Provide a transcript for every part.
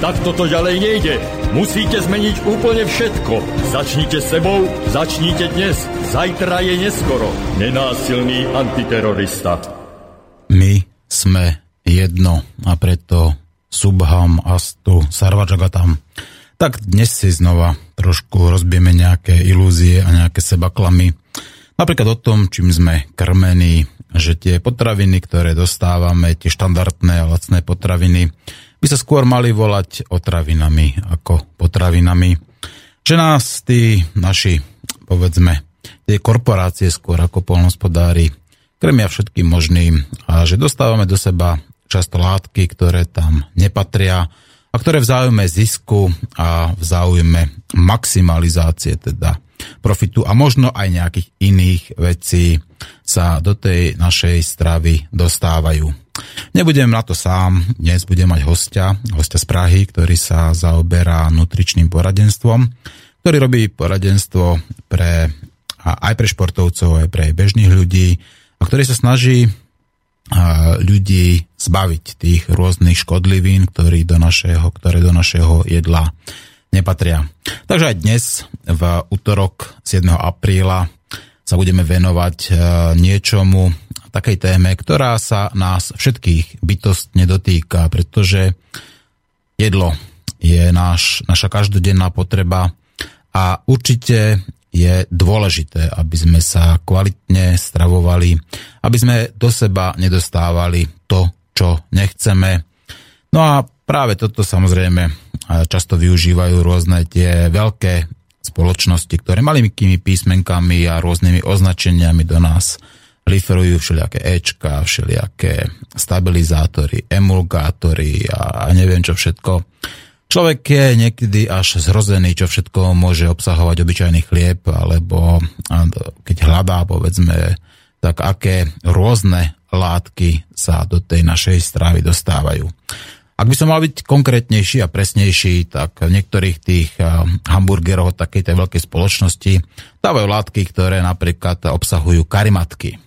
Tak toto ďalej nejde. Musíte zmeniť úplne všetko. Začnite sebou, začnite dnes. Zajtra je neskoro. Nenásilný antiterorista. My sme jedno a preto Subham, Astu, Sarvajagatam. Tak dnes si znova trošku rozbijeme nejaké ilúzie a nejaké sebaklamy. Napríklad o tom, čím sme krmení, že tie potraviny, ktoré dostávame, tie štandardné lacné potraviny, by sa skôr mali volať otravinami ako potravinami. Že nás tí naši, povedzme, tie korporácie skôr ako polnospodári krmia všetkým možným a že dostávame do seba často látky, ktoré tam nepatria a ktoré v záujme zisku a v záujme maximalizácie teda profitu a možno aj nejakých iných vecí sa do tej našej stravy dostávajú. Nebudem na to sám, dnes budem mať hostia, hostia z Prahy, ktorý sa zaoberá nutričným poradenstvom, ktorý robí poradenstvo pre, aj pre športovcov, aj pre bežných ľudí a ktorý sa snaží ľudí zbaviť tých rôznych škodlivín, ktoré do našeho, ktoré do našeho jedla nepatria. Takže aj dnes, v útorok 7. apríla, sa budeme venovať e, niečomu, takej téme, ktorá sa nás všetkých bytostne dotýka, pretože jedlo je náš, naša každodenná potreba a určite je dôležité, aby sme sa kvalitne stravovali, aby sme do seba nedostávali to, čo nechceme. No a práve toto samozrejme často využívajú rôzne tie veľké spoločnosti, ktoré malými písmenkami a rôznymi označeniami do nás liferujú všelijaké Ečka, všelijaké stabilizátory, emulgátory a, a neviem čo všetko. Človek je niekedy až zrozený, čo všetko môže obsahovať obyčajný chlieb, alebo keď hľadá, povedzme, tak aké rôzne látky sa do tej našej strávy dostávajú. Ak by som mal byť konkrétnejší a presnejší, tak v niektorých tých hamburgerov takej tej veľkej spoločnosti dávajú látky, ktoré napríklad obsahujú karimatky.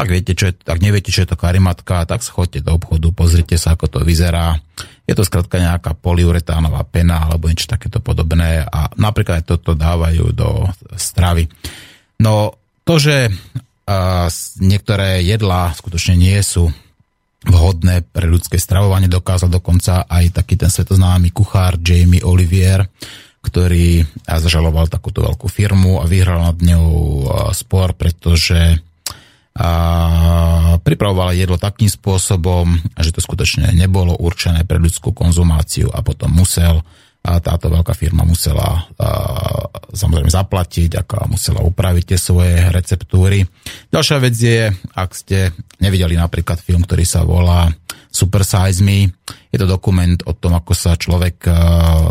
Ak, viete, čo je, ak neviete, čo je to karimatka, tak schodte do obchodu, pozrite sa, ako to vyzerá. Je to skrátka nejaká poliuretánová pena alebo niečo takéto podobné a napríklad aj toto dávajú do stravy. No to, že a, niektoré jedlá skutočne nie sú vhodné pre ľudské stravovanie, dokázal dokonca aj taký ten svetoznámy kuchár Jamie Olivier, ktorý zažaloval takúto veľkú firmu a vyhral nad ňou spor, pretože pripravovala jedlo takým spôsobom, že to skutočne nebolo určené pre ľudskú konzumáciu a potom musel a táto veľká firma musela a, samozrejme zaplatiť, ako musela upraviť tie svoje receptúry. Ďalšia vec je, ak ste nevideli napríklad film, ktorý sa volá Super Size Me, je to dokument o tom, ako sa človek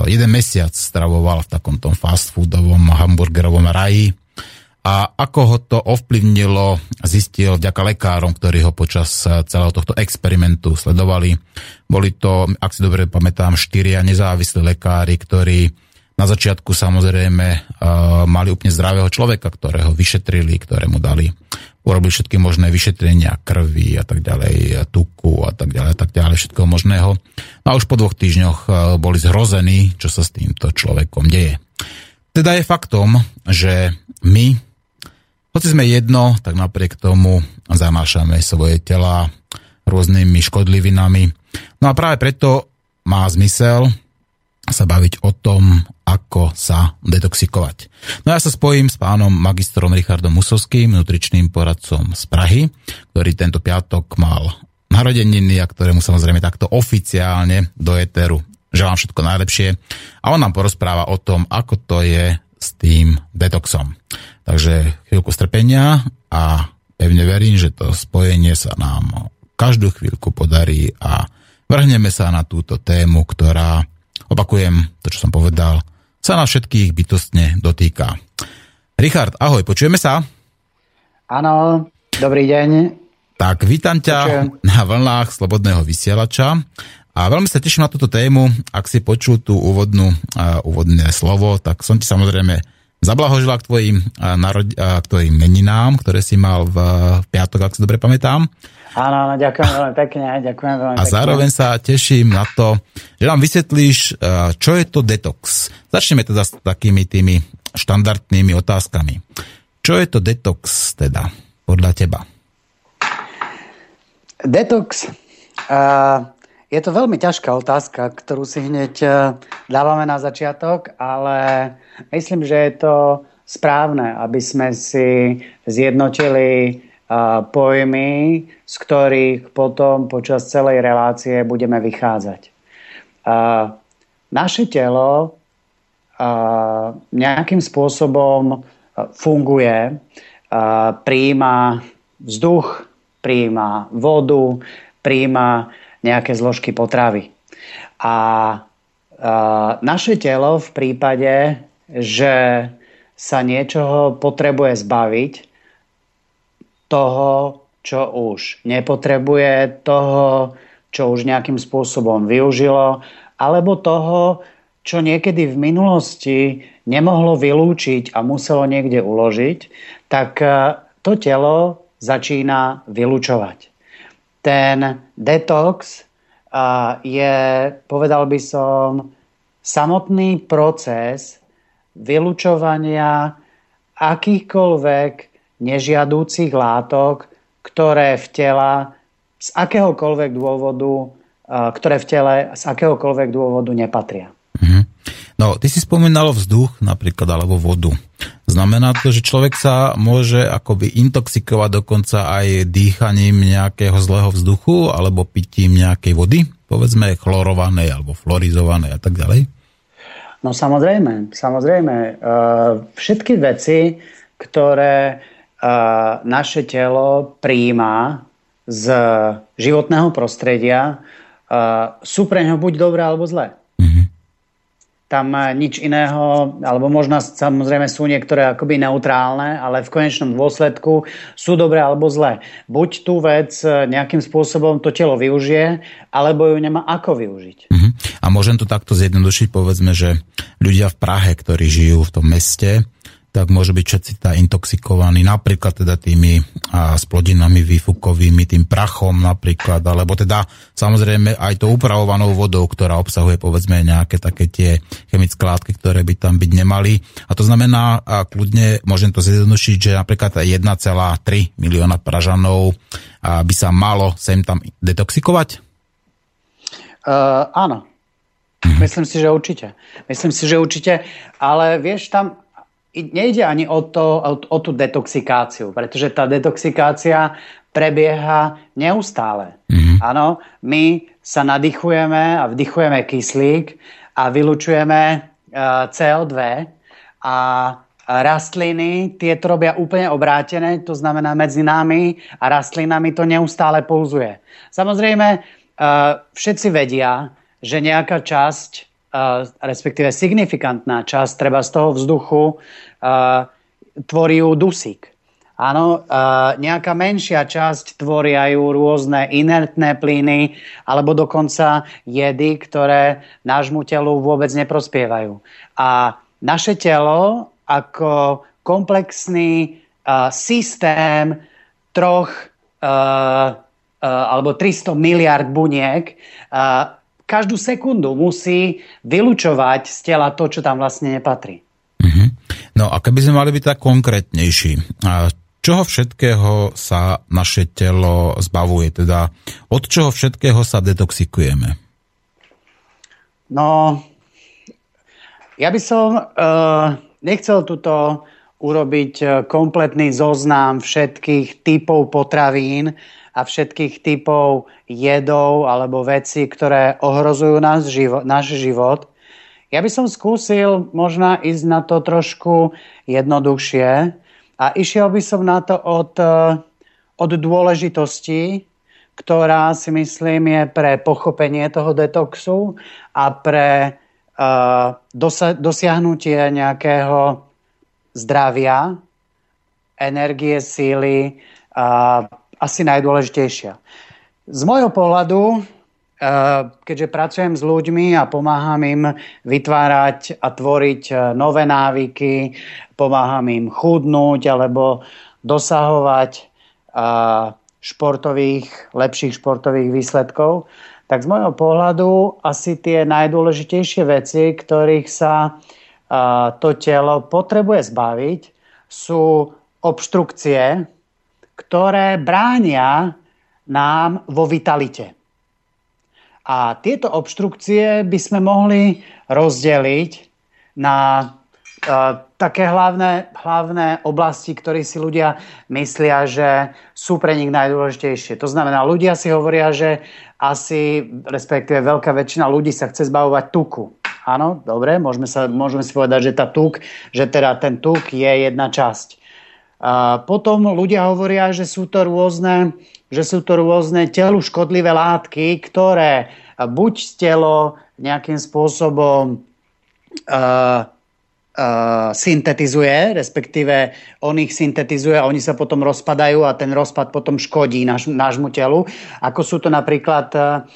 jeden mesiac stravoval v takom tom fast foodovom hamburgerovom raji a ako ho to ovplyvnilo, zistil vďaka lekárom, ktorí ho počas eh, celého tohto experimentu sledovali. Boli to, ak si dobre pamätám, štyria nezávislí lekári, ktorí na začiatku samozrejme uh, mali úplne zdravého človeka, ktorého vyšetrili, ktorému dali, urobili všetky možné vyšetrenia krvi a tak ďalej, tuku a tak ďalej, a tak ďalej, všetko možného. No a už po dvoch týždňoch boli zhrození, čo sa s týmto človekom deje. Teda je faktom, že my hoci sme jedno, tak napriek tomu zamášame svoje tela rôznymi škodlivinami. No a práve preto má zmysel sa baviť o tom, ako sa detoxikovať. No ja sa spojím s pánom magistrom Richardom Musovským, nutričným poradcom z Prahy, ktorý tento piatok mal narodeniny a ktorému samozrejme takto oficiálne do Eteru želám všetko najlepšie. A on nám porozpráva o tom, ako to je s tým detoxom. Takže chvíľku strpenia a pevne verím, že to spojenie sa nám každú chvíľku podarí a vrhneme sa na túto tému, ktorá, opakujem to, čo som povedal, sa na všetkých bytostne dotýka. Richard, ahoj, počujeme sa? Áno. Dobrý deň. Tak, vítam ťa Počujem. na vlnách Slobodného vysielača. A veľmi sa teším na túto tému. Ak si počul tú úvodnú, uh, úvodné slovo, tak som ti samozrejme zablahožila k tvojim, narod, k tvojim meninám, ktoré si mal v, v piatok, ak si dobre pamätám. Áno, áno, ďakujem veľmi pekne, ďakujem veľmi A pekne. zároveň sa teším na to, že nám vysvetlíš, čo je to detox. Začneme teda s takými tými štandardnými otázkami. Čo je to detox teda, podľa teba? Detox uh, je to veľmi ťažká otázka, ktorú si hneď dávame na začiatok, ale myslím, že je to správne, aby sme si zjednotili pojmy, z ktorých potom počas celej relácie budeme vychádzať. Naše telo nejakým spôsobom funguje, príjma vzduch, príjma vodu, príjma nejaké zložky potravy. A naše telo v prípade, že sa niečoho potrebuje zbaviť, toho, čo už nepotrebuje, toho, čo už nejakým spôsobom využilo, alebo toho, čo niekedy v minulosti nemohlo vylúčiť a muselo niekde uložiť, tak to telo začína vylúčovať. Ten detox je, povedal by som, samotný proces vylučovania akýchkoľvek nežiadúcich látok, ktoré v tela z akéhokoľvek dôvodu, ktoré v tele z akéhokoľvek dôvodu nepatria. Mm-hmm. No, ty si spomínal vzduch napríklad, alebo vodu. Znamená to, že človek sa môže akoby intoxikovať dokonca aj dýchaním nejakého zlého vzduchu alebo pitím nejakej vody, povedzme chlorovanej alebo florizovanej a tak ďalej? No samozrejme, samozrejme. E, všetky veci, ktoré e, naše telo príjma z životného prostredia, e, sú pre ňo buď dobré alebo zlé tam nič iného, alebo možno samozrejme sú niektoré akoby neutrálne, ale v konečnom dôsledku sú dobré alebo zlé. Buď tú vec e, nejakým spôsobom to telo využije, alebo ju nemá ako využiť. Uh-huh. A môžem to takto zjednodušiť, povedzme, že ľudia v Prahe, ktorí žijú v tom meste, tak môže byť všetci tá intoxikovaní napríklad teda tými a, splodinami výfukovými, tým prachom napríklad, alebo teda samozrejme aj to upravovanou vodou, ktorá obsahuje povedzme nejaké také tie chemické látky, ktoré by tam byť nemali. A to znamená, a kľudne môžem to zjednodušiť, že napríklad 1,3 milióna pražanov a, by sa malo sem tam detoxikovať? Uh, áno. Mhm. Myslím si, že určite. Myslím si, že určite, ale vieš, tam nejde ani o, to, o, o tú detoxikáciu, pretože tá detoxikácia prebieha neustále. Mm-hmm. Áno, my sa nadýchujeme a vdychujeme kyslík a vylučujeme e, CO2 a rastliny, tie to robia úplne obrátené, to znamená medzi nami a rastlinami to neustále pouzuje. Samozrejme, uh, všetci vedia, že nejaká časť respektíve signifikantná časť treba z toho vzduchu tvorí ju dusík. Áno, nejaká menšia časť tvoria rôzne inertné plyny alebo dokonca jedy, ktoré nášmu telu vôbec neprospievajú. A naše telo ako komplexný systém troch alebo 300 miliard buniek každú sekundu musí vylúčovať z tela to, čo tam vlastne nepatrí. Mm-hmm. No a keby sme mali byť tak konkrétnejší, čoho všetkého sa naše telo zbavuje? Teda od čoho všetkého sa detoxikujeme? No, ja by som uh, nechcel tuto urobiť e, kompletný zoznam všetkých typov potravín, a všetkých typov jedov alebo vecí, ktoré ohrozujú náš život, náš život. Ja by som skúsil možno ísť na to trošku jednoduchšie a išiel by som na to od, od dôležitosti, ktorá si myslím je pre pochopenie toho detoxu a pre uh, dosa- dosiahnutie nejakého zdravia, energie, síly, asi najdôležitejšia. Z môjho pohľadu, keďže pracujem s ľuďmi a pomáham im vytvárať a tvoriť nové návyky, pomáham im chudnúť alebo dosahovať športových, lepších športových výsledkov, tak z môjho pohľadu asi tie najdôležitejšie veci, ktorých sa to telo potrebuje zbaviť, sú obštrukcie, ktoré bránia nám vo vitalite. A tieto obštrukcie by sme mohli rozdeliť na také hlavné, hlavné oblasti, ktoré si ľudia myslia, že sú pre nich najdôležitejšie. To znamená, ľudia si hovoria, že asi, respektíve veľká väčšina ľudí sa chce zbavovať tuku. Áno, dobre, môžeme, sa, môžeme si povedať, že tá tuk, že teda ten tuk je jedna časť. A potom ľudia hovoria, že sú to rôzne, že sú to rôzne telu škodlivé látky, ktoré buď telo nejakým spôsobom uh, syntetizuje, respektíve on ich syntetizuje a oni sa potom rozpadajú a ten rozpad potom škodí náš, nášmu telu. Ako sú to napríklad uh,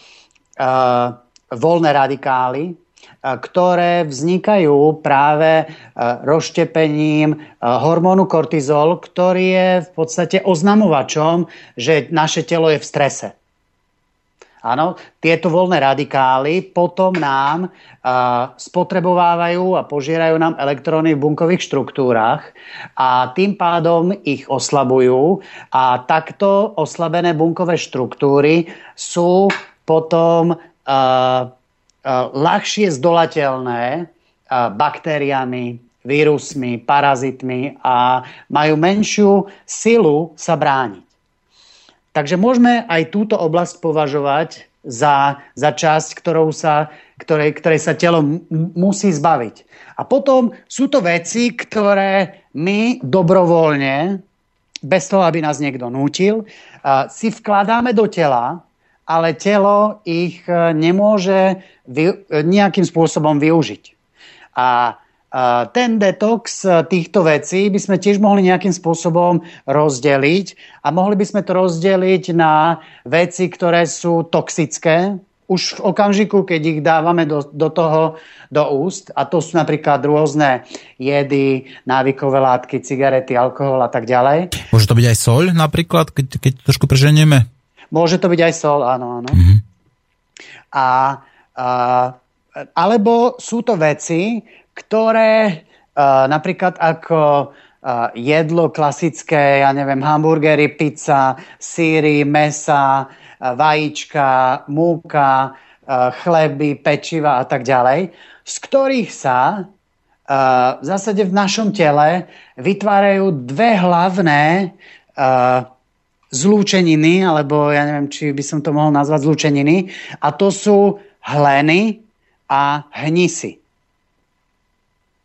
uh, voľné radikály, ktoré vznikajú práve rozštepením hormónu kortizol, ktorý je v podstate oznamovačom, že naše telo je v strese. Áno, tieto voľné radikály potom nám uh, spotrebovávajú a požierajú nám elektróny v bunkových štruktúrach a tým pádom ich oslabujú a takto oslabené bunkové štruktúry sú potom ľahšie zdolateľné uh, baktériami, vírusmi, parazitmi a majú menšiu silu sa brániť. Takže môžeme aj túto oblasť považovať za, za časť, ktorou sa, ktorej, ktorej sa telo m- musí zbaviť. A potom sú to veci, ktoré my dobrovoľne, bez toho, aby nás niekto nútil, si vkladáme do tela, ale telo ich e, nemôže vy, nejakým spôsobom využiť. A ten detox e, týchto vecí by sme tiež mohli nejakým spôsobom rozdeliť a mohli by sme to rozdeliť na veci, ktoré sú toxické, už v okamžiku, keď ich dávame do, do toho, do úst, a to sú napríklad rôzne jedy, návykové látky, cigarety, alkohol a tak ďalej. Môže to byť aj soľ napríklad, keď, keď trošku preženieme? Môže to byť aj sol, áno, áno. Mm-hmm. A, a, alebo sú to veci, ktoré uh, napríklad ako uh, jedlo klasické, ja neviem, hamburgery, pizza, síry, mesa, vajíčka, múka, uh, chleby, pečiva a tak ďalej, z ktorých sa uh, v zásade v našom tele vytvárajú dve hlavné zlúčeniny, alebo ja neviem, či by som to mohol nazvať zlúčeniny, a to sú hleny a hnisy.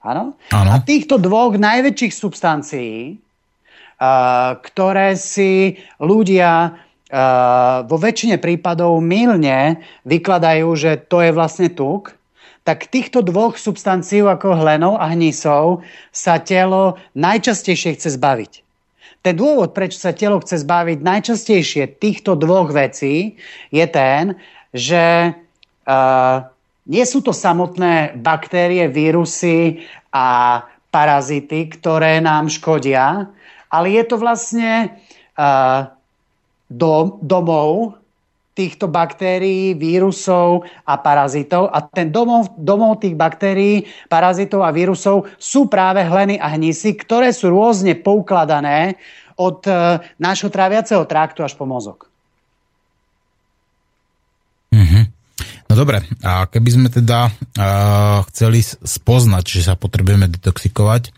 Áno? A týchto dvoch najväčších substancií, uh, ktoré si ľudia uh, vo väčšine prípadov mylne vykladajú, že to je vlastne tuk, tak týchto dvoch substancií ako hlenov a hnisov sa telo najčastejšie chce zbaviť. Ten dôvod, prečo sa telo chce zbaviť najčastejšie týchto dvoch vecí, je ten, že uh, nie sú to samotné baktérie, vírusy a parazity, ktoré nám škodia, ale je to vlastne uh, dom, domov týchto baktérií, vírusov a parazitov. A ten domov, domov tých baktérií, parazitov a vírusov sú práve hleny a hnisy, ktoré sú rôzne poukladané od uh, nášho tráviaceho traktu až po mozog. No dobre, a keby sme teda uh, chceli spoznať, že sa potrebujeme detoxikovať,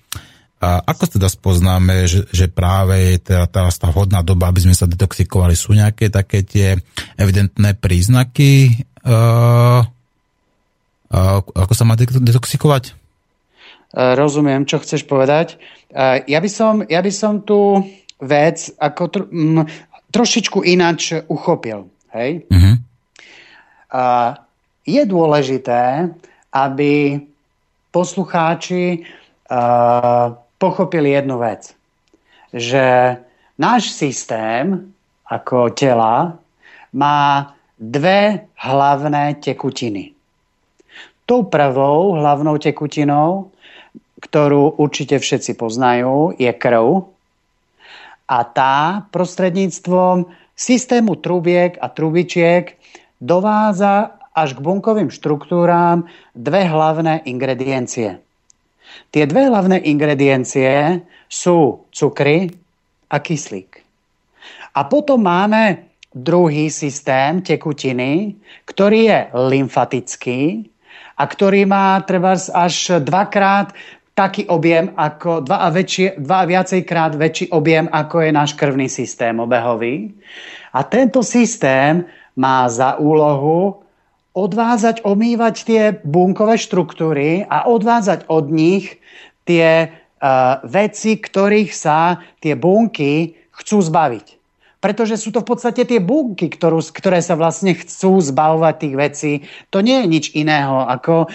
a ako teda spoznáme, že, že práve je teda teraz tá vhodná doba, aby sme sa detoxikovali? Sú nejaké také tie evidentné príznaky, uh, uh, ako sa má detoxikovať? Rozumiem, čo chceš povedať. Ja by som, ja by som tú vec ako tro, m, trošičku ináč uchopil. Hej? Uh-huh je dôležité, aby poslucháči pochopili jednu vec. Že náš systém ako tela má dve hlavné tekutiny. Tou prvou hlavnou tekutinou, ktorú určite všetci poznajú, je krv. A tá prostredníctvom systému trubiek a trubičiek dováza až k bunkovým štruktúrám dve hlavné ingrediencie. Tie dve hlavné ingrediencie sú cukry a kyslík. A potom máme druhý systém tekutiny, ktorý je lymfatický a ktorý má treba až dvakrát taký objem ako dva a, väčšie, dva a viacej krát väčší objem ako je náš krvný systém obehový. A tento systém má za úlohu odvázať, omývať tie bunkové štruktúry a odvázať od nich tie uh, veci, ktorých sa tie bunky chcú zbaviť. Pretože sú to v podstate tie bunky, ktorú, ktoré sa vlastne chcú zbavovať tých vecí. To nie je nič iného ako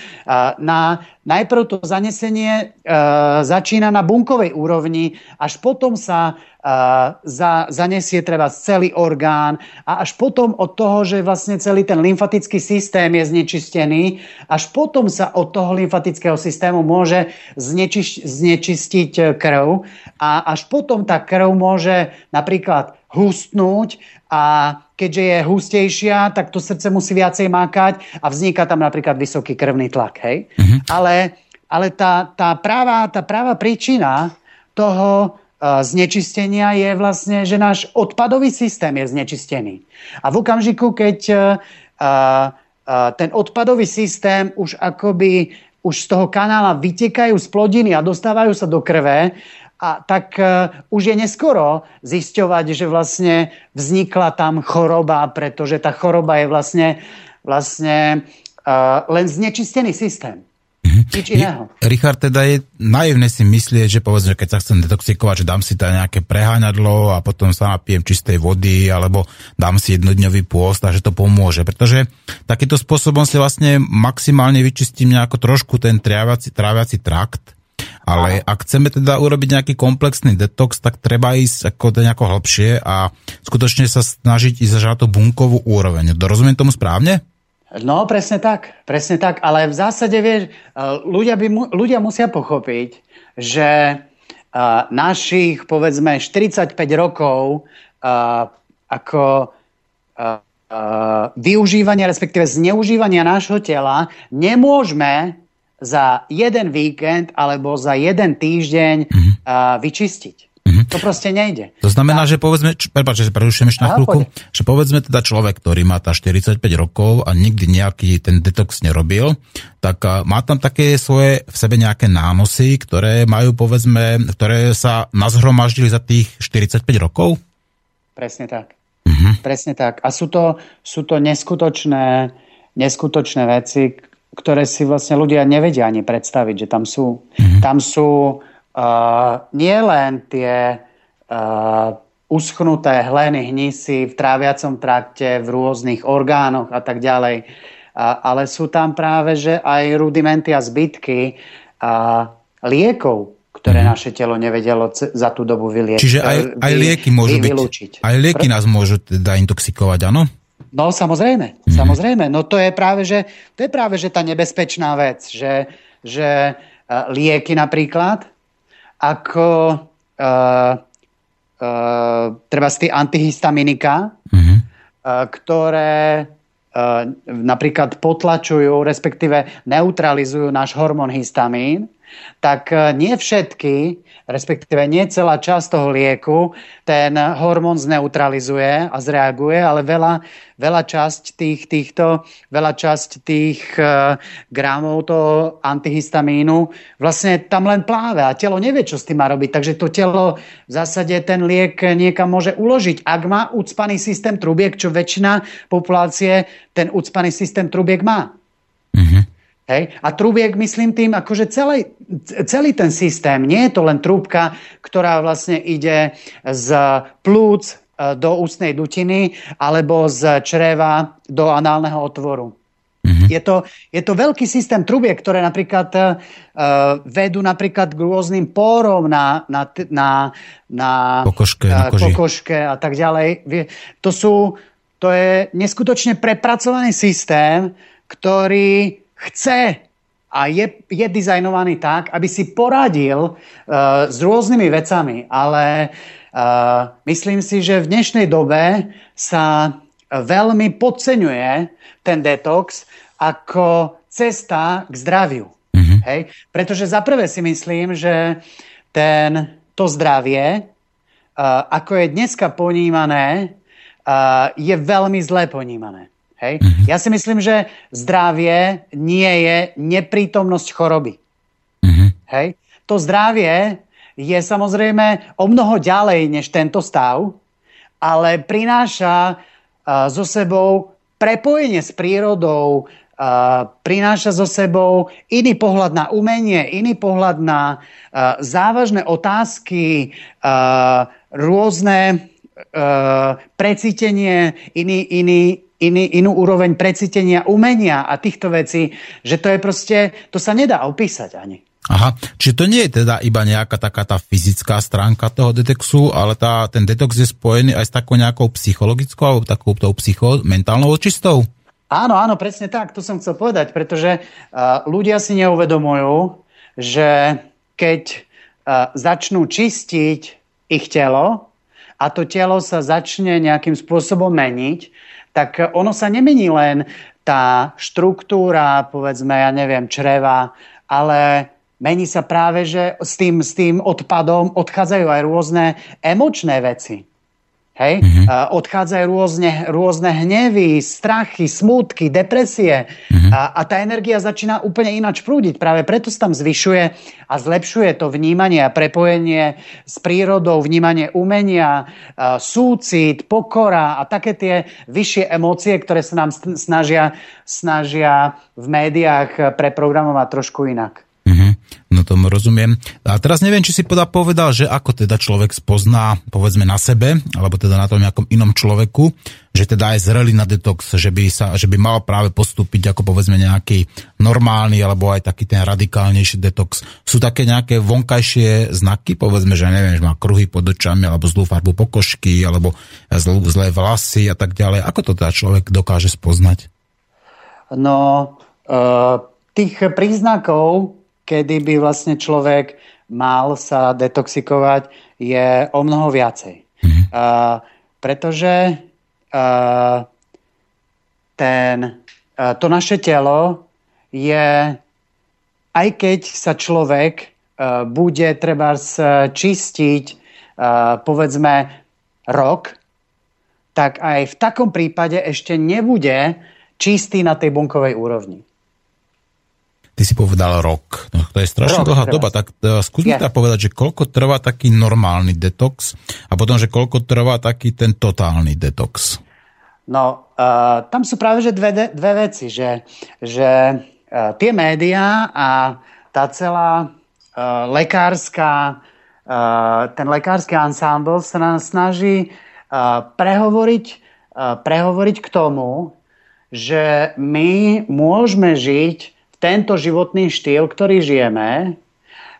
na najprv to zanesenie uh, začína na bunkovej úrovni, až potom sa uh, za, zanesie treba celý orgán a až potom od toho, že vlastne celý ten lymfatický systém je znečistený, až potom sa od toho lymfatického systému môže znečiš, znečistiť krv a až potom tá krv môže napríklad hustnúť a keďže je hustejšia, tak to srdce musí viacej mákať a vzniká tam napríklad vysoký krvný tlak. Hej? Mm-hmm. Ale, ale tá, tá, práva, tá práva príčina toho uh, znečistenia je vlastne, že náš odpadový systém je znečistený. A v okamžiku, keď uh, uh, ten odpadový systém už akoby už z toho kanála vytekajú z plodiny a dostávajú sa do krve, a tak uh, už je neskoro zisťovať, že vlastne vznikla tam choroba, pretože tá choroba je vlastne, vlastne uh, len znečistený systém. Mhm. Nič iného. Richard, teda je naivné si myslieť, že povedzme, keď sa chcem detoxikovať, že dám si tam nejaké preháňadlo a potom sa napijem čistej vody, alebo dám si jednodňový pôst a že to pomôže. Pretože takýmto spôsobom si vlastne maximálne vyčistím nejako trošku ten tráviaci, tráviaci trakt ale ak chceme teda urobiť nejaký komplexný detox, tak treba ísť ako to nejako hlbšie a skutočne sa snažiť ísť na tú bunkovú úroveň. Dorozumiem tomu správne? No, presne tak, presne tak. Ale v zásade, vieš, ľudia, by, ľudia musia pochopiť, že uh, našich, povedzme, 45 rokov uh, ako využívania, respektíve zneužívania nášho tela nemôžeme za jeden víkend alebo za jeden týždeň mm-hmm. uh, vyčistiť. Mm-hmm. To proste nejde. To znamená, tak. že povedzme, prepáč, že prerušujem ešte na chvíľku, že povedzme teda človek, ktorý má tá 45 rokov a nikdy nejaký ten detox nerobil, tak má tam také svoje v sebe nejaké nánosy, ktoré majú povedzme, ktoré sa nazhromaždili za tých 45 rokov? Presne tak. Mm-hmm. Presne tak. A sú to, sú to neskutočné, neskutočné veci, ktoré si vlastne ľudia nevedia ani predstaviť, že tam sú. Mm-hmm. Tam sú uh, nielen tie uh, uschnuté hleny, hnisy v tráviacom trakte, v rôznych orgánoch a tak ďalej, uh, ale sú tam práve že aj rudimenty a zbytky uh, liekov, ktoré mm-hmm. naše telo nevedelo za tú dobu vyliečiť. Čiže aj, aj lieky môžu byť, aj lieky nás môžu teda intoxikovať, áno? No samozrejme, mm. samozrejme. No to je práve, že, to je práve, že tá nebezpečná vec, že, že uh, lieky napríklad, ako uh, uh, treba z antihistaminika, mm-hmm. uh, ktoré napríklad potlačujú, respektíve neutralizujú náš hormón histamín, tak uh, nie všetky respektíve nie celá časť toho lieku ten hormón zneutralizuje a zreaguje, ale veľa, veľa časť tých, týchto, veľa časť tých uh, gramov toho antihistamínu vlastne tam len pláve a telo nevie, čo s tým má robiť. Takže to telo v zásade ten liek niekam môže uložiť. Ak má ucpaný systém trubiek, čo väčšina populácie ten ucpaný systém trubiek má. Mm-hmm. Hej? A trúbiek myslím tým, akože celý, celý ten systém, nie je to len trúbka, ktorá vlastne ide z plúc e, do ústnej dutiny alebo z čreva do análneho otvoru. Mm-hmm. Mm-hmm. Je, to, je to veľký systém trubiek, ktoré napríklad uh, vedú napríklad k rôznym pórom na, na, na, na kokoške, uh, na kokoške a tak ďalej. To, sú, to je neskutočne prepracovaný systém, ktorý chce a je, je dizajnovaný tak, aby si poradil uh, s rôznymi vecami, ale uh, myslím si, že v dnešnej dobe sa veľmi podceňuje ten detox ako cesta k zdraviu. Mm-hmm. Hej? Pretože za prvé si myslím, že ten, to zdravie, uh, ako je dneska ponímané, uh, je veľmi zlé ponímané. Hej? Mm-hmm. Ja si myslím, že zdravie nie je neprítomnosť choroby. Mm-hmm. Hej? To zdravie je samozrejme o mnoho ďalej než tento stav, ale prináša uh, so sebou prepojenie s prírodou, uh, prináša so sebou iný pohľad na umenie, iný pohľad na uh, závažné otázky, uh, rôzne uh, precítenie, iný, iný, iný, inú úroveň precítenia umenia a týchto vecí, že to je proste, to sa nedá opísať ani. Aha, čiže to nie je teda iba nejaká taká tá fyzická stránka toho detoxu, ale tá, ten detox je spojený aj s takou nejakou psychologickou alebo takou tou psycho, mentálnou očistou? Áno, áno, presne tak, to som chcel povedať, pretože uh, ľudia si neuvedomujú, že keď uh, začnú čistiť ich telo a to telo sa začne nejakým spôsobom meniť, tak ono sa nemení len tá štruktúra, povedzme, ja neviem, čreva, ale mení sa práve, že s tým, s tým odpadom odchádzajú aj rôzne emočné veci. Hej? Mm-hmm. Odchádzajú rôzne, rôzne hnevy, strachy, smútky, depresie mm-hmm. a, a tá energia začína úplne ináč prúdiť. Práve preto sa tam zvyšuje a zlepšuje to vnímanie a prepojenie s prírodou, vnímanie umenia, súcit, pokora a také tie vyššie emócie, ktoré sa nám snažia, snažia v médiách preprogramovať trošku inak. No tomu rozumiem. A teraz neviem, či si podá povedal, že ako teda človek spozná, povedzme na sebe, alebo teda na tom nejakom inom človeku, že teda je zrelý na detox, že by, sa, že by mal práve postúpiť ako povedzme nejaký normálny alebo aj taký ten radikálnejší detox. Sú také nejaké vonkajšie znaky, povedzme, že neviem, že má kruhy pod očami, alebo zlú farbu pokožky, alebo zlú, zlé vlasy a tak ďalej. Ako to teda človek dokáže spoznať? No, uh, tých príznakov kedy by vlastne človek mal sa detoxikovať, je o mnoho viacej. Mm-hmm. Uh, pretože uh, ten, uh, to naše telo je, aj keď sa človek uh, bude treba čistiť, uh, povedzme, rok, tak aj v takom prípade ešte nebude čistý na tej bunkovej úrovni. Ty si povedal rok. No, to je strašne dlhá doba. Tak uh, skús mi yeah. povedať, že koľko trvá taký normálny detox a potom, že koľko trvá taký ten totálny detox. No, uh, tam sú práve že dve, dve veci, že, že uh, tie médiá a tá celá uh, lekárska, uh, ten lekársky ensemble sa nás snaží uh, prehovoriť, uh, prehovoriť k tomu, že my môžeme žiť tento životný štýl, ktorý žijeme,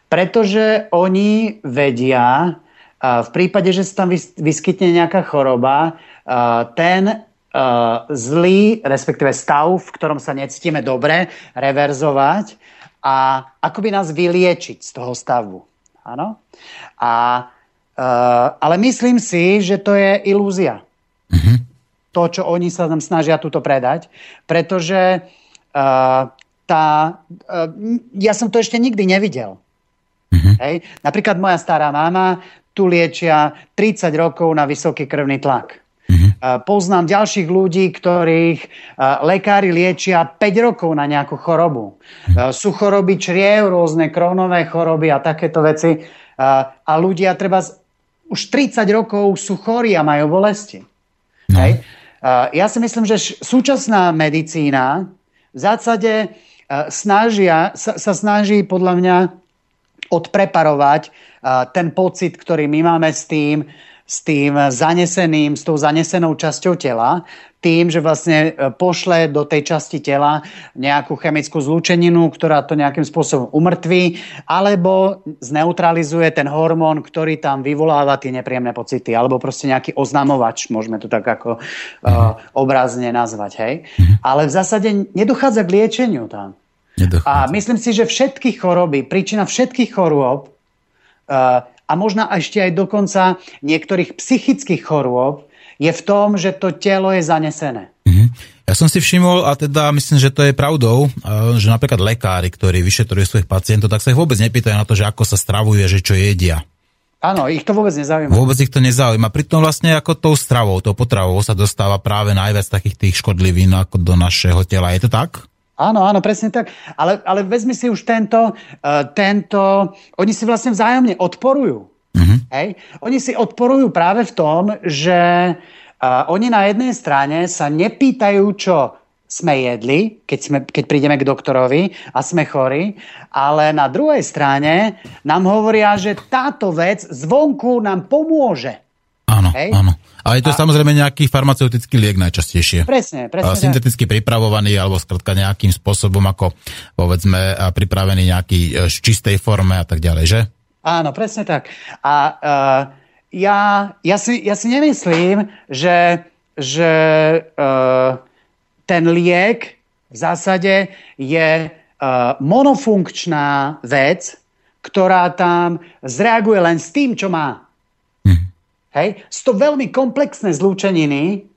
pretože oni vedia, v prípade, že sa tam vyskytne nejaká choroba, ten zlý, respektíve stav, v ktorom sa necítime dobre, reverzovať a akoby nás vyliečiť z toho stavu. Áno? A, ale myslím si, že to je ilúzia. Mm-hmm. To, čo oni sa nám snažia túto predať, pretože uh, tá, uh, ja som to ešte nikdy nevidel. Mm-hmm. Hej? Napríklad moja stará mama tu liečia 30 rokov na vysoký krvný tlak. Mm-hmm. Uh, poznám ďalších ľudí, ktorých uh, lekári liečia 5 rokov na nejakú chorobu. Mm-hmm. Uh, sú choroby čriev, rôzne krónové choroby a takéto veci. Uh, a ľudia treba z, už 30 rokov sú chorí a majú bolesti. No. Hej? Ja si myslím, že súčasná medicína v zásade snažia, sa, sa snaží podľa mňa odpreparovať ten pocit, ktorý my máme s tým, s tým zaneseným, s tou zanesenou časťou tela, tým, že vlastne e, pošle do tej časti tela nejakú chemickú zlúčeninu, ktorá to nejakým spôsobom umrtví, alebo zneutralizuje ten hormón, ktorý tam vyvoláva tie nepríjemné pocity, alebo proste nejaký oznamovač, môžeme to tak ako uh, obrazne nazvať. Hej? Mhm. Ale v zásade nedochádza k liečeniu tam. Nedochádza. A myslím si, že všetky choroby, príčina všetkých chorôb uh, a možno ešte aj dokonca niektorých psychických chorôb je v tom, že to telo je zanesené. Mm-hmm. Ja som si všimol, a teda myslím, že to je pravdou, že napríklad lekári, ktorí vyšetrujú svojich pacientov, tak sa ich vôbec nepýtajú na to, že ako sa stravuje, že čo jedia. Áno, ich to vôbec nezaujíma. Vôbec ich to nezaujíma. Pritom vlastne ako tou stravou, tou potravou sa dostáva práve najviac takých tých škodlivín ako do našeho tela. Je to tak? Áno, áno, presne tak. Ale, ale vezmi si už tento, uh, tento, oni si vlastne vzájomne odporujú. Mm-hmm. Hej? Oni si odporujú práve v tom, že uh, oni na jednej strane sa nepýtajú, čo sme jedli, keď, sme, keď prídeme k doktorovi a sme chorí, ale na druhej strane nám hovoria, že táto vec zvonku nám pomôže. Áno, áno. A je to a... samozrejme nejaký farmaceutický liek najčastejšie. Presne, presne. Synteticky tak. pripravovaný alebo skrátka nejakým spôsobom ako povedzme pripravený nejaký e, v čistej forme a tak ďalej, že? Áno, presne tak. A uh, ja, ja, si, ja si nemyslím, že, že uh, ten liek v zásade je uh, monofunkčná vec, ktorá tam zreaguje len s tým, čo má. Hej? Sú to veľmi komplexné zlúčeniny,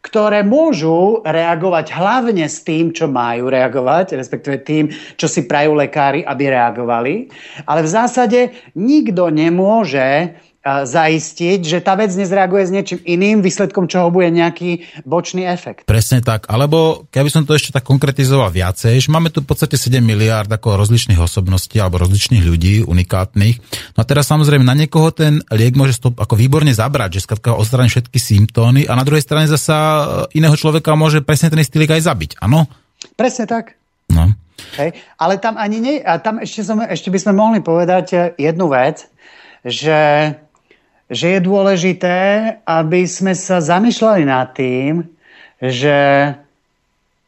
ktoré môžu reagovať hlavne s tým, čo majú reagovať, respektíve tým, čo si prajú lekári, aby reagovali. Ale v zásade nikto nemôže zaistiť, že tá vec nezreaguje s niečím iným, výsledkom čoho bude nejaký bočný efekt. Presne tak. Alebo keby som to ešte tak konkretizoval viacej, že máme tu v podstate 7 miliárd ako rozličných osobností alebo rozličných ľudí, unikátnych. No a teraz samozrejme na niekoho ten liek môže stop, ako výborne zabrať, že skladka odstráni všetky symptómy a na druhej strane zasa e, iného človeka môže presne ten istý liek aj zabiť, áno? Presne tak. No. Hej. Ale tam ani nie, a tam ešte, som, ešte by sme mohli povedať e, jednu vec, že že je dôležité, aby sme sa zamýšľali nad tým, že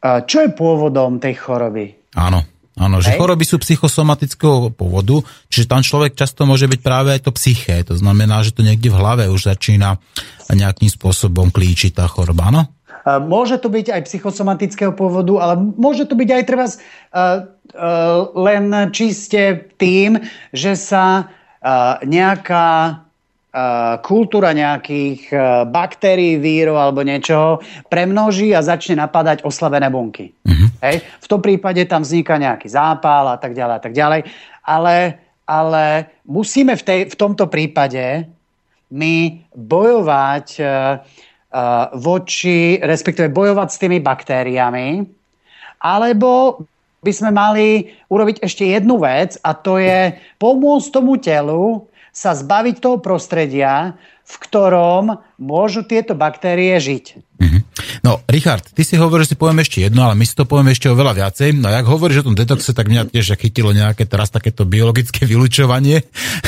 čo je pôvodom tej choroby. Áno. Áno, že choroby sú psychosomatického pôvodu, čiže tam človek často môže byť práve aj to psyché. To znamená, že to niekde v hlave už začína nejakým spôsobom klíčiť tá choroba, áno? Môže to byť aj psychosomatického pôvodu, ale môže to byť aj treba uh, uh, len čiste tým, že sa uh, nejaká kultúra nejakých baktérií, vírov alebo niečoho premnoží a začne napadať oslavené bunky. Mm-hmm. Hej? V tom prípade tam vzniká nejaký zápal a tak ďalej a tak ďalej. Ale, ale musíme v, tej, v tomto prípade my bojovať uh, uh, voči, respektíve bojovať s tými baktériami, alebo by sme mali urobiť ešte jednu vec a to je pomôcť tomu telu sa zbaviť toho prostredia, v ktorom môžu tieto baktérie žiť. Mm-hmm. No, Richard, ty si hovoríš, si poviem ešte jedno, ale my si to povieme ešte oveľa viacej. No a jak hovoríš o tom detoxe, tak mňa tiež chytilo nejaké teraz takéto biologické vylučovanie.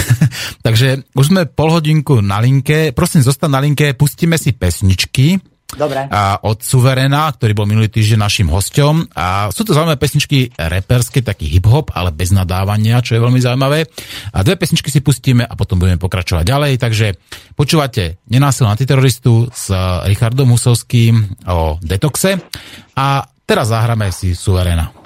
Takže už sme pol hodinku na linke. Prosím, zostaň na linke, pustíme si pesničky Dobre. A od Suverena, ktorý bol minulý týždeň našim hosťom. A sú to zaujímavé pesničky reperské, taký hip-hop, ale bez nadávania, čo je veľmi zaujímavé. A dve pesničky si pustíme a potom budeme pokračovať ďalej. Takže počúvate Nenásilný antiteroristu s Richardom Husovským o detoxe. A teraz zahráme si Suverena.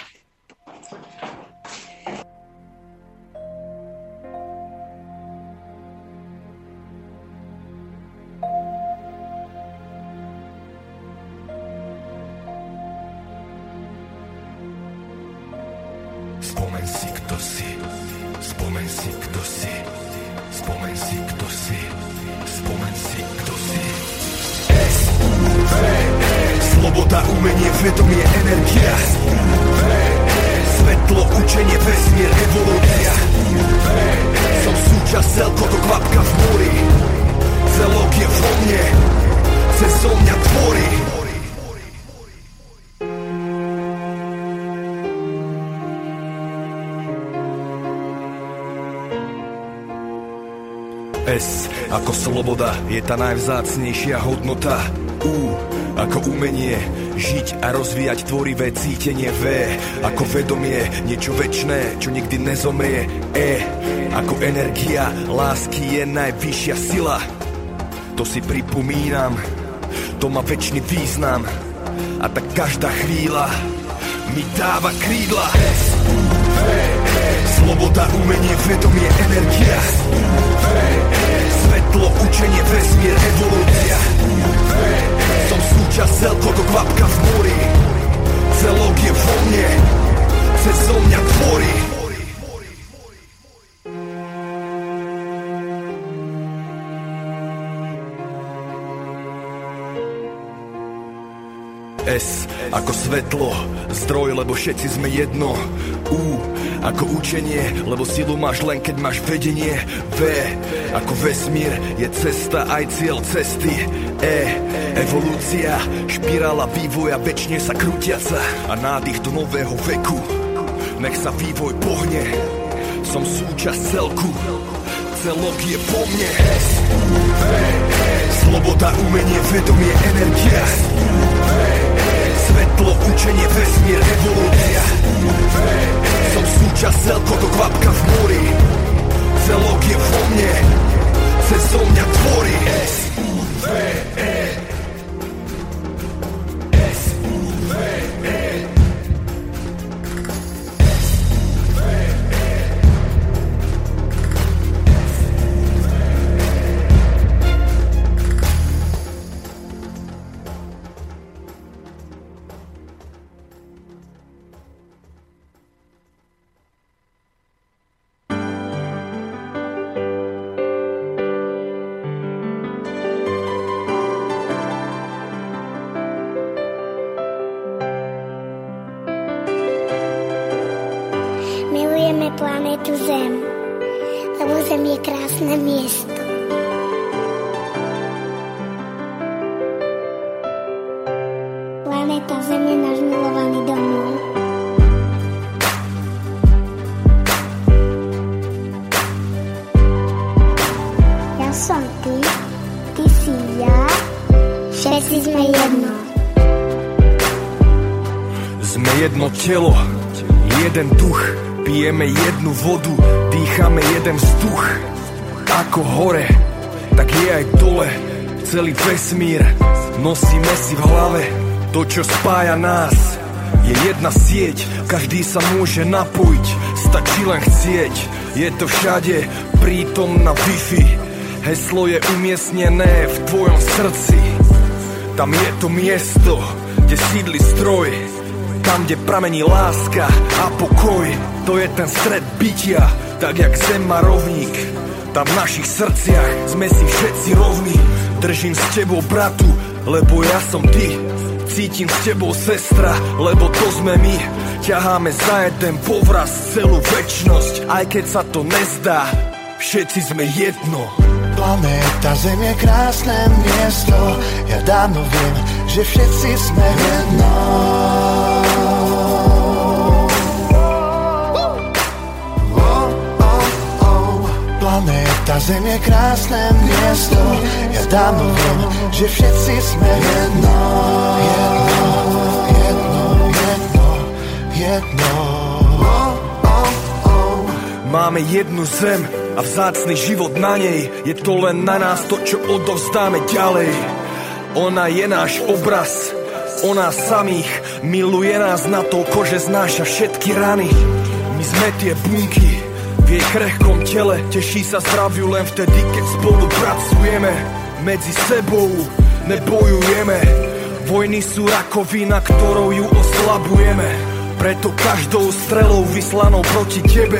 Sloboda je tá najvzácnejšia hodnota. U ako umenie žiť a rozvíjať tvorivé cítenie V ako vedomie, niečo väčšné, čo nikdy nezomrie. E ako energia, lásky je najvyššia sila. To si pripomínam, to má väčší význam. A tak každá chvíľa mi dáva krídla. S, V, E, sloboda, umenie, vedomie, energia Svetlo, učenie, vesmír, evolúcia. Som súčasť celko to kvapka v mori. Celok je vo mne. Cez zo mňa tvorí S ako svetlo, zdroj, lebo všetci sme jedno. U ako učenie, lebo silu máš len keď máš vedenie. V ako vesmír je cesta aj cieľ cesty. E evolúcia, špirála vývoja väčšine sa krútiaca a nádych do nového veku. Nech sa vývoj pohne, som súčasť celku. Celok je po mne. S, V, Sloboda, umenie, vedomie, energia. Svetlo, učenie, vesmír, evolúcia. Som súčasť celko do kvapka v mori Celok je vo mne. Cez mňa tvorí. S-U-V-E vesmír nosíme si v hlave to, čo spája nás. Je jedna sieť, každý sa môže napojiť, stačí len chcieť. Je to všade prítomná Wi-Fi, heslo je umiestnené v tvojom srdci. Tam je to miesto, kde sídli stroj, tam, kde pramení láska a pokoj To je ten stred bytia, tak jak zem má rovník Tam v našich srdciach sme si všetci rovní. Držím s tebou bratu, lebo ja som ty. Cítim s tebou sestra, lebo to sme my. Ťaháme za jeden povraz celú väčnosť Aj keď sa to nezdá, všetci sme jedno. Planéta Zem je krásne miesto. Ja dávno viem, že všetci sme jedno Planéta Zem je krásne miesto. Ja dávno viem, že všetci sme jedno. Jedno, jedno, jedno, jedno. Máme jednu zem a vzácný život na nej. Je to len na nás to, čo odovzdáme ďalej. Ona je náš obraz, o nás samých Miluje nás na to, že znáša všetky rany. My sme tie bunky v jej krehkom tele. Teší sa zdraviu len vtedy, keď spolu pracujeme. Medzi sebou nebojujeme. Vojny sú rakovina, ktorou ju oslabujeme. Preto každou strelou vyslanou proti tebe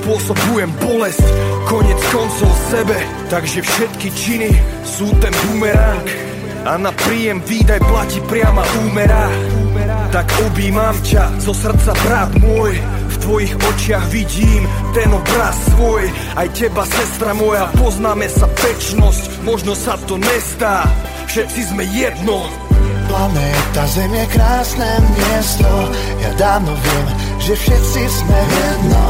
spôsobujem bolesť, konec koncov sebe, takže všetky činy sú ten bumerang. A na príjem výdaj platí priama úmera. Tak objímam ťa zo srdca, brat môj, tvojich očiach vidím ten obraz svoj. Aj teba, sestra moja, poznáme sa pečnosť Možno sa to nestá, všetci sme jedno. Planéta Zem je krásne miesto. Ja dávno viem, že všetci sme jedno.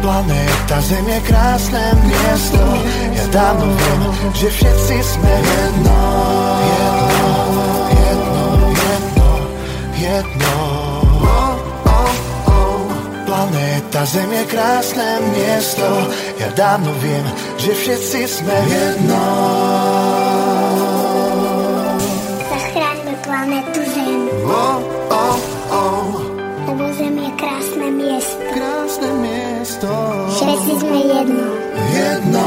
Planéta Zem je krásne miesto. Ja dávno viem, že všetci sme jedno. yeah. Jedno. Planéta Zem je krásne miesto. Ja dávno viem, že všetci sme jedno. Zachráňme planetu Zem. Oh, oh, oh. Lebo Zem je krásne miesto. Krásne miesto. Všetci sme Jedno, jedno,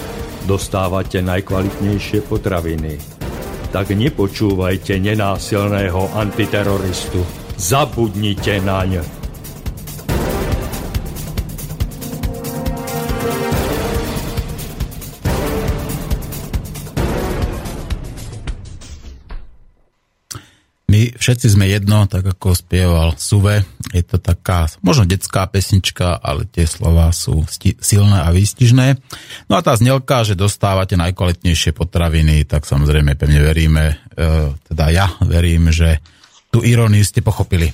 Dostávate najkvalitnejšie potraviny. Tak nepočúvajte nenásilného antiteroristu. Zabudnite naň. Všetci sme jedno, tak ako spieval Suve. Je to taká, možno detská pesnička, ale tie slova sú sti- silné a výstižné. No a tá znelka, že dostávate najkvalitnejšie potraviny, tak samozrejme pevne veríme, e, teda ja verím, že tú iróniu ste pochopili.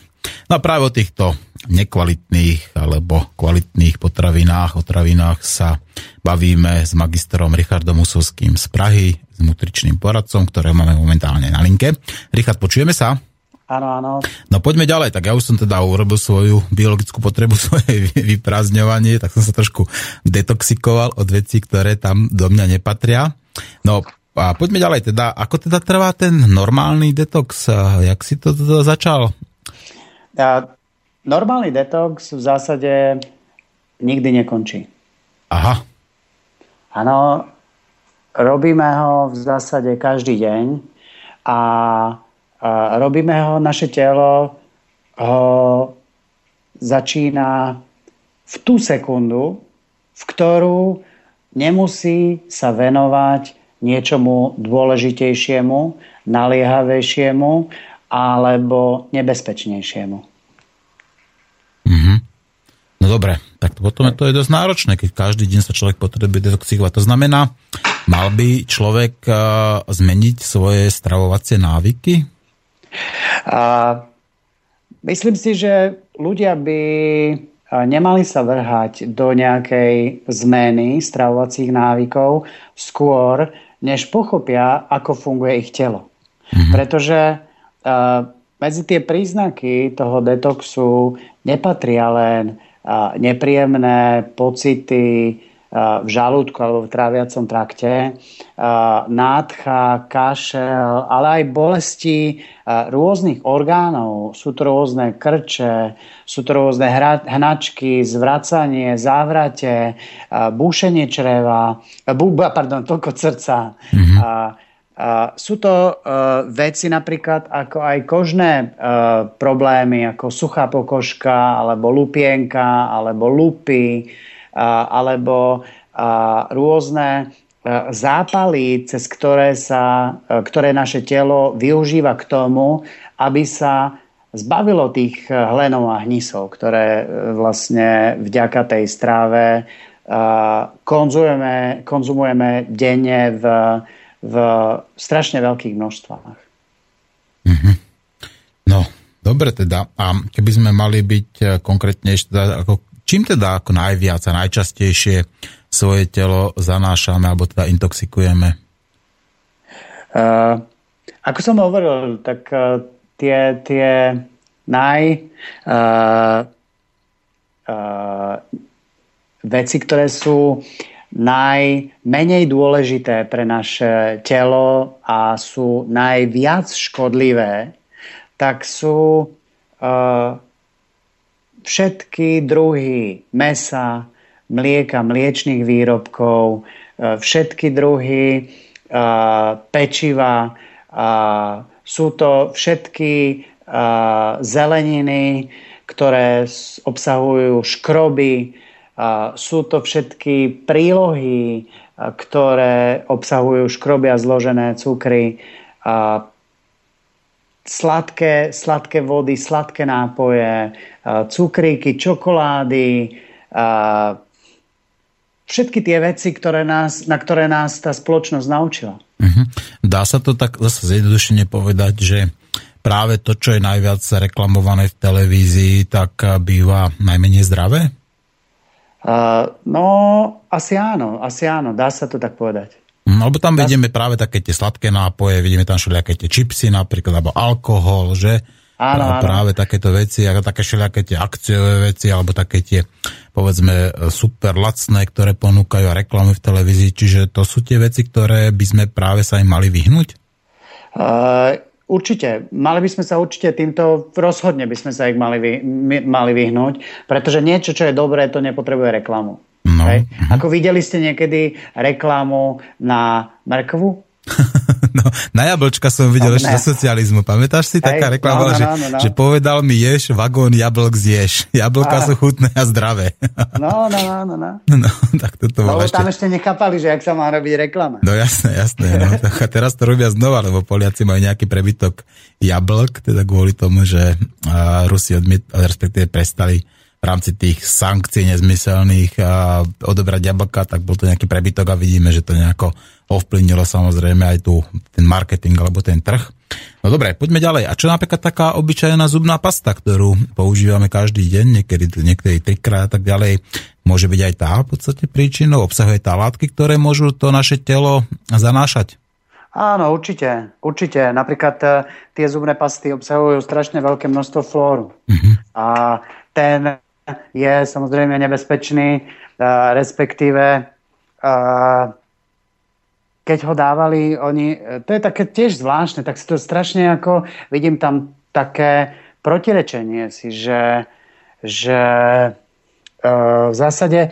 No a práve o týchto nekvalitných alebo kvalitných potravinách, otravinách sa bavíme s magistrom Richardom Musovským z Prahy, s nutričným poradcom, ktorého máme momentálne na linke. Richard, počujeme sa? Áno, áno. No poďme ďalej, tak ja už som teda urobil svoju biologickú potrebu, svoje vyprázdňovanie, tak som sa trošku detoxikoval od vecí, ktoré tam do mňa nepatria. No a poďme ďalej, teda, ako teda trvá ten normálny detox? Jak si to teda začal? Ja, normálny detox v zásade nikdy nekončí. Aha. Áno, robíme ho v zásade každý deň a, a robíme ho, naše telo ho začína v tú sekundu, v ktorú nemusí sa venovať niečomu dôležitejšiemu, naliehavejšiemu alebo nebezpečnejšiemu. Mhm. No dobre, tak potom to je dosť náročné, keď každý deň sa človek potrebuje detoxikovať. To znamená, mal by človek uh, zmeniť svoje stravovacie návyky? A myslím si, že ľudia by nemali sa vrhať do nejakej zmeny stravovacích návykov skôr, než pochopia, ako funguje ich telo. Mm-hmm. Pretože uh, medzi tie príznaky toho detoxu nepatria len nepríjemné pocity v žalúdku alebo v tráviacom trakte, nádcha, kašel, ale aj bolesti rôznych orgánov. Sú to rôzne krče, sú to rôzne hnačky, zvracanie, závrate, búšenie čreva, pardon, toľko srdca. Mm-hmm. Sú to veci napríklad ako aj kožné problémy, ako suchá pokožka, alebo lupienka, alebo lupy, alebo rôzne uh, zápaly, cez ktoré, sa, uh, ktoré naše telo využíva k tomu, aby sa zbavilo tých hlenov a hnisov, ktoré vlastne vďaka tej stráve konzumujeme, konzumujeme denne v v strašne veľkých množstvách. Mm-hmm. No, dobre teda. A keby sme mali byť eh, konkrétnejšie, teda ako, čím teda ako najviac a najčastejšie svoje telo zanášame alebo teda intoxikujeme? Uh, ako som hovoril, tak uh, tie, tie naj uh, uh, veci, ktoré sú najmenej dôležité pre naše telo a sú najviac škodlivé, tak sú uh, všetky druhy mesa, mlieka, mliečných výrobkov, uh, všetky druhy uh, pečiva, uh, sú to všetky zeleniny, ktoré obsahujú škroby, sú to všetky prílohy, ktoré obsahujú škroby a zložené cukry, sladké, sladké vody, sladké nápoje, cukríky, čokolády, všetky tie veci, ktoré nás, na ktoré nás tá spoločnosť naučila. Uh-huh. Dá sa to tak zase zjednodušene povedať, že práve to, čo je najviac reklamované v televízii, tak býva najmenej zdravé? Uh, no, asi áno, asi áno, dá sa to tak povedať. No, lebo tam dá vidíme práve také tie sladké nápoje, vidíme tam všelijaké tie čipsy napríklad, alebo alkohol, že? Áno, áno. Práve takéto veci, ako také všelijaké tie akciové veci, alebo také tie, povedzme, super lacné, ktoré ponúkajú a reklamy v televízii. Čiže to sú tie veci, ktoré by sme práve sa im mali vyhnúť? Uh, Určite. Mali by sme sa určite týmto, rozhodne by sme sa ich mali, vy, mali vyhnúť, pretože niečo, čo je dobré, to nepotrebuje reklamu. No. Hej? Mhm. Ako videli ste niekedy reklamu na mrkvu? no, na jablčka som videl no, ešte zo socializmu. Pamätáš si? Taká reklama, no, no, že, no, no. že povedal mi ješ, vagón jablok zješ. Jablka sú chutné a zdravé. no, no, no, no. No, tak toto bolo ešte... tam ešte nechápali, že jak sa má robiť reklama. No jasné, jasné. No. a teraz to robia znova, lebo Poliaci majú nejaký prebytok jablk, teda kvôli tomu, že Rusi odmiet, respektíve prestali v rámci tých sankcií nezmyselných a odobrať jablka, tak bol to nejaký prebytok a vidíme, že to nejako ovplyvnilo samozrejme aj tu ten marketing alebo ten trh. No dobre, poďme ďalej. A čo napríklad taká obyčajná zubná pasta, ktorú používame každý deň, niekedy, niekedy trikrát a tak ďalej, môže byť aj tá v podstate príčinou, obsahuje tá látky, ktoré môžu to naše telo zanášať? Áno, určite, určite. Napríklad e, tie zubné pasty obsahujú strašne veľké množstvo flóru. Uh-huh. A ten je samozrejme nebezpečný, respektíve keď ho dávali oni, to je také tiež zvláštne, tak si to strašne ako, vidím tam také protirečenie si, že, že v zásade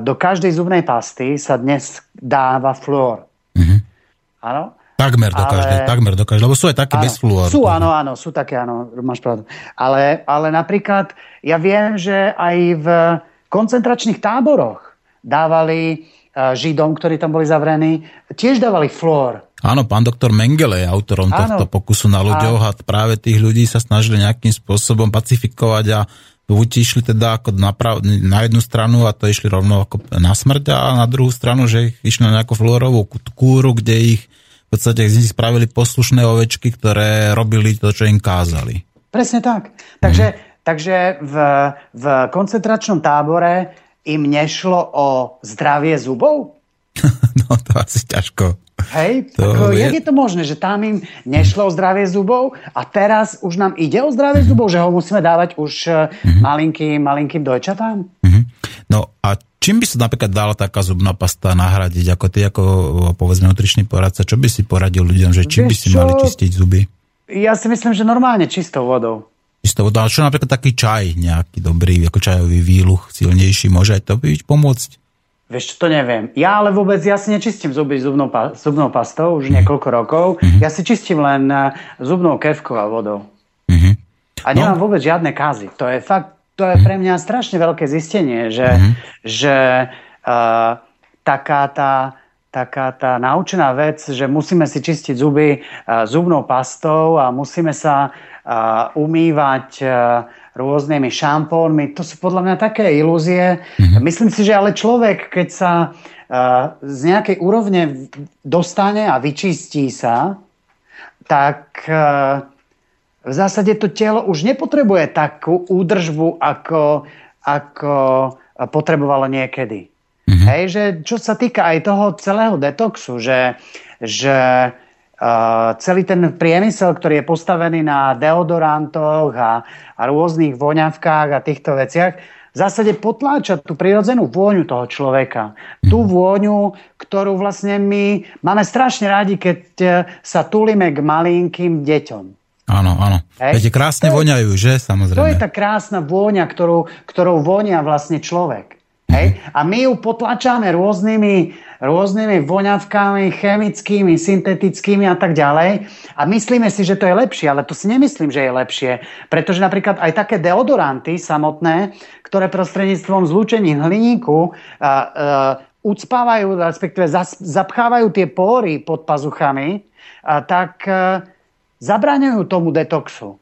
do každej zubnej pasty sa dnes dáva fluor. Mm-hmm. Áno? Takmer do ale... každej, takmer do každej, lebo sú aj také áno, bez fluoru. Sú, áno, áno, sú také, áno, máš pravdu. Ale, ale napríklad, ja viem, že aj v koncentračných táboroch dávali uh, Židom, ktorí tam boli zavrení, tiež dávali fluor. Áno, pán doktor Mengele je autorom áno. tohto pokusu na ľuďoch a... a práve tých ľudí sa snažili nejakým spôsobom pacifikovať a buď išli teda ako na, prav, na jednu stranu a to išli rovno ako na smrť a na druhú stranu, že ich išli na nejakú fluorovú kúru, kde ich v podstate z nich spravili poslušné ovečky, ktoré robili to, čo im kázali. Presne tak. Takže, hmm. takže v, v koncentračnom tábore im nešlo o zdravie zubov? no to asi ťažko. Hej, to ako, je... jak je to možné, že tam im nešlo o zdravie zubov a teraz už nám ide o zdravie mm-hmm. zubov, že ho musíme dávať už mm-hmm. malinkým, malinkým dojčatám? Mm-hmm. No a Čím by sa napríklad dala taká zubná pasta nahradiť? Ako ty, ako povedzme nutričný poradca, čo by si poradil ľuďom, že čím Vieš by si čo? mali čistiť zuby? Ja si myslím, že normálne čistou vodou. Čistou vodou, ale čo napríklad taký čaj nejaký dobrý, ako čajový výluch silnejší, môže aj to byť pomôcť? Vieš to neviem. Ja ale vôbec, ja si nečistím zuby zubnou, pa, zubnou pastou už mm. niekoľko rokov. Mm-hmm. Ja si čistím len eh, zubnou kevkou a vodou. Mm-hmm. A nemám no. vôbec žiadne kazy. To je fakt to je pre mňa strašne veľké zistenie, že, mm-hmm. že uh, taká tá taká tá naučená vec, že musíme si čistiť zuby uh, zubnou pastou a musíme sa uh, umývať uh, rôznymi šampónmi. To sú podľa mňa také ilúzie. Mm-hmm. Myslím si, že ale človek, keď sa z nejakej úrovne dostane a vyčistí sa, tak v zásade to telo už nepotrebuje takú údržbu, ako, ako potrebovalo niekedy. Mm-hmm. Hej, že čo sa týka aj toho celého detoxu, že, že uh, celý ten priemysel, ktorý je postavený na deodorantoch a, a rôznych voňavkách a týchto veciach, v zásade potláča tú prirodzenú vôňu toho človeka. Tú vôňu, ktorú vlastne my máme strašne rádi, keď e, sa tulíme k malinkým deťom. Áno, áno. Hej. Viete, krásne voňajú, že? Samozrejme. To je tá krásna vôňa, ktorú, ktorou vonia vlastne človek. Hej? A my ju potlačáme rôznymi, rôznymi voňavkami, chemickými, syntetickými a tak ďalej. A myslíme si, že to je lepšie, ale to si nemyslím, že je lepšie. Pretože napríklad aj také deodoranty samotné, ktoré prostredníctvom zlúčení hliníku a, a, ucpávajú, respektíve zas, zapchávajú tie pory pod pazuchami, a, tak a, zabraňujú tomu detoxu.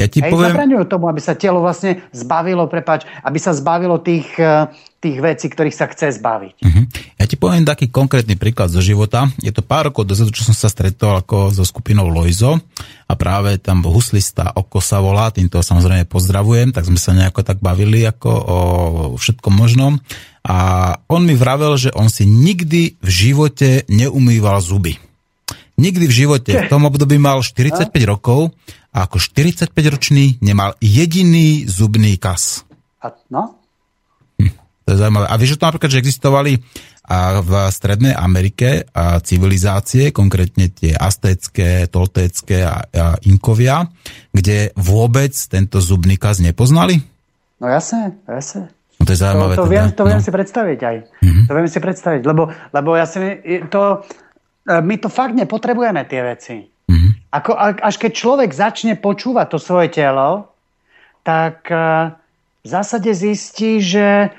Ja ti Hej, poviem... zabraňujú tomu, aby sa telo vlastne zbavilo, prepač, aby sa zbavilo tých, eh, tých vecí, ktorých sa chce zbaviť. Uh-huh. Ja ti poviem taký konkrétny príklad zo života. Je to pár rokov dozadu, čo som sa stretol ako so skupinou Loizo a práve tam huslista Oko sa volá, týmto samozrejme pozdravujem, tak sme sa nejako tak bavili ako o všetkom možnom a on mi vravel, že on si nikdy v živote neumýval zuby. Nikdy v živote. V tom období mal 45 rokov a ako 45-ročný nemal jediný zubný kas. A, no? Hm, to je zaujímavé. A vieš o tom napríklad, že existovali a v Strednej Amerike a civilizácie, konkrétne tie aztécké, toltécké a, a inkovia, kde vôbec tento zubný kas nepoznali? No jasne, jasne. No to je zaujímavé. To, to, teda. viem, to viem no. si predstaviť aj. Mhm. To viem si predstaviť, lebo, lebo ja si, to, my to fakt nepotrebujeme tie veci. Mhm. Ako, až keď človek začne počúvať to svoje telo, tak uh, v zásade zistí, že,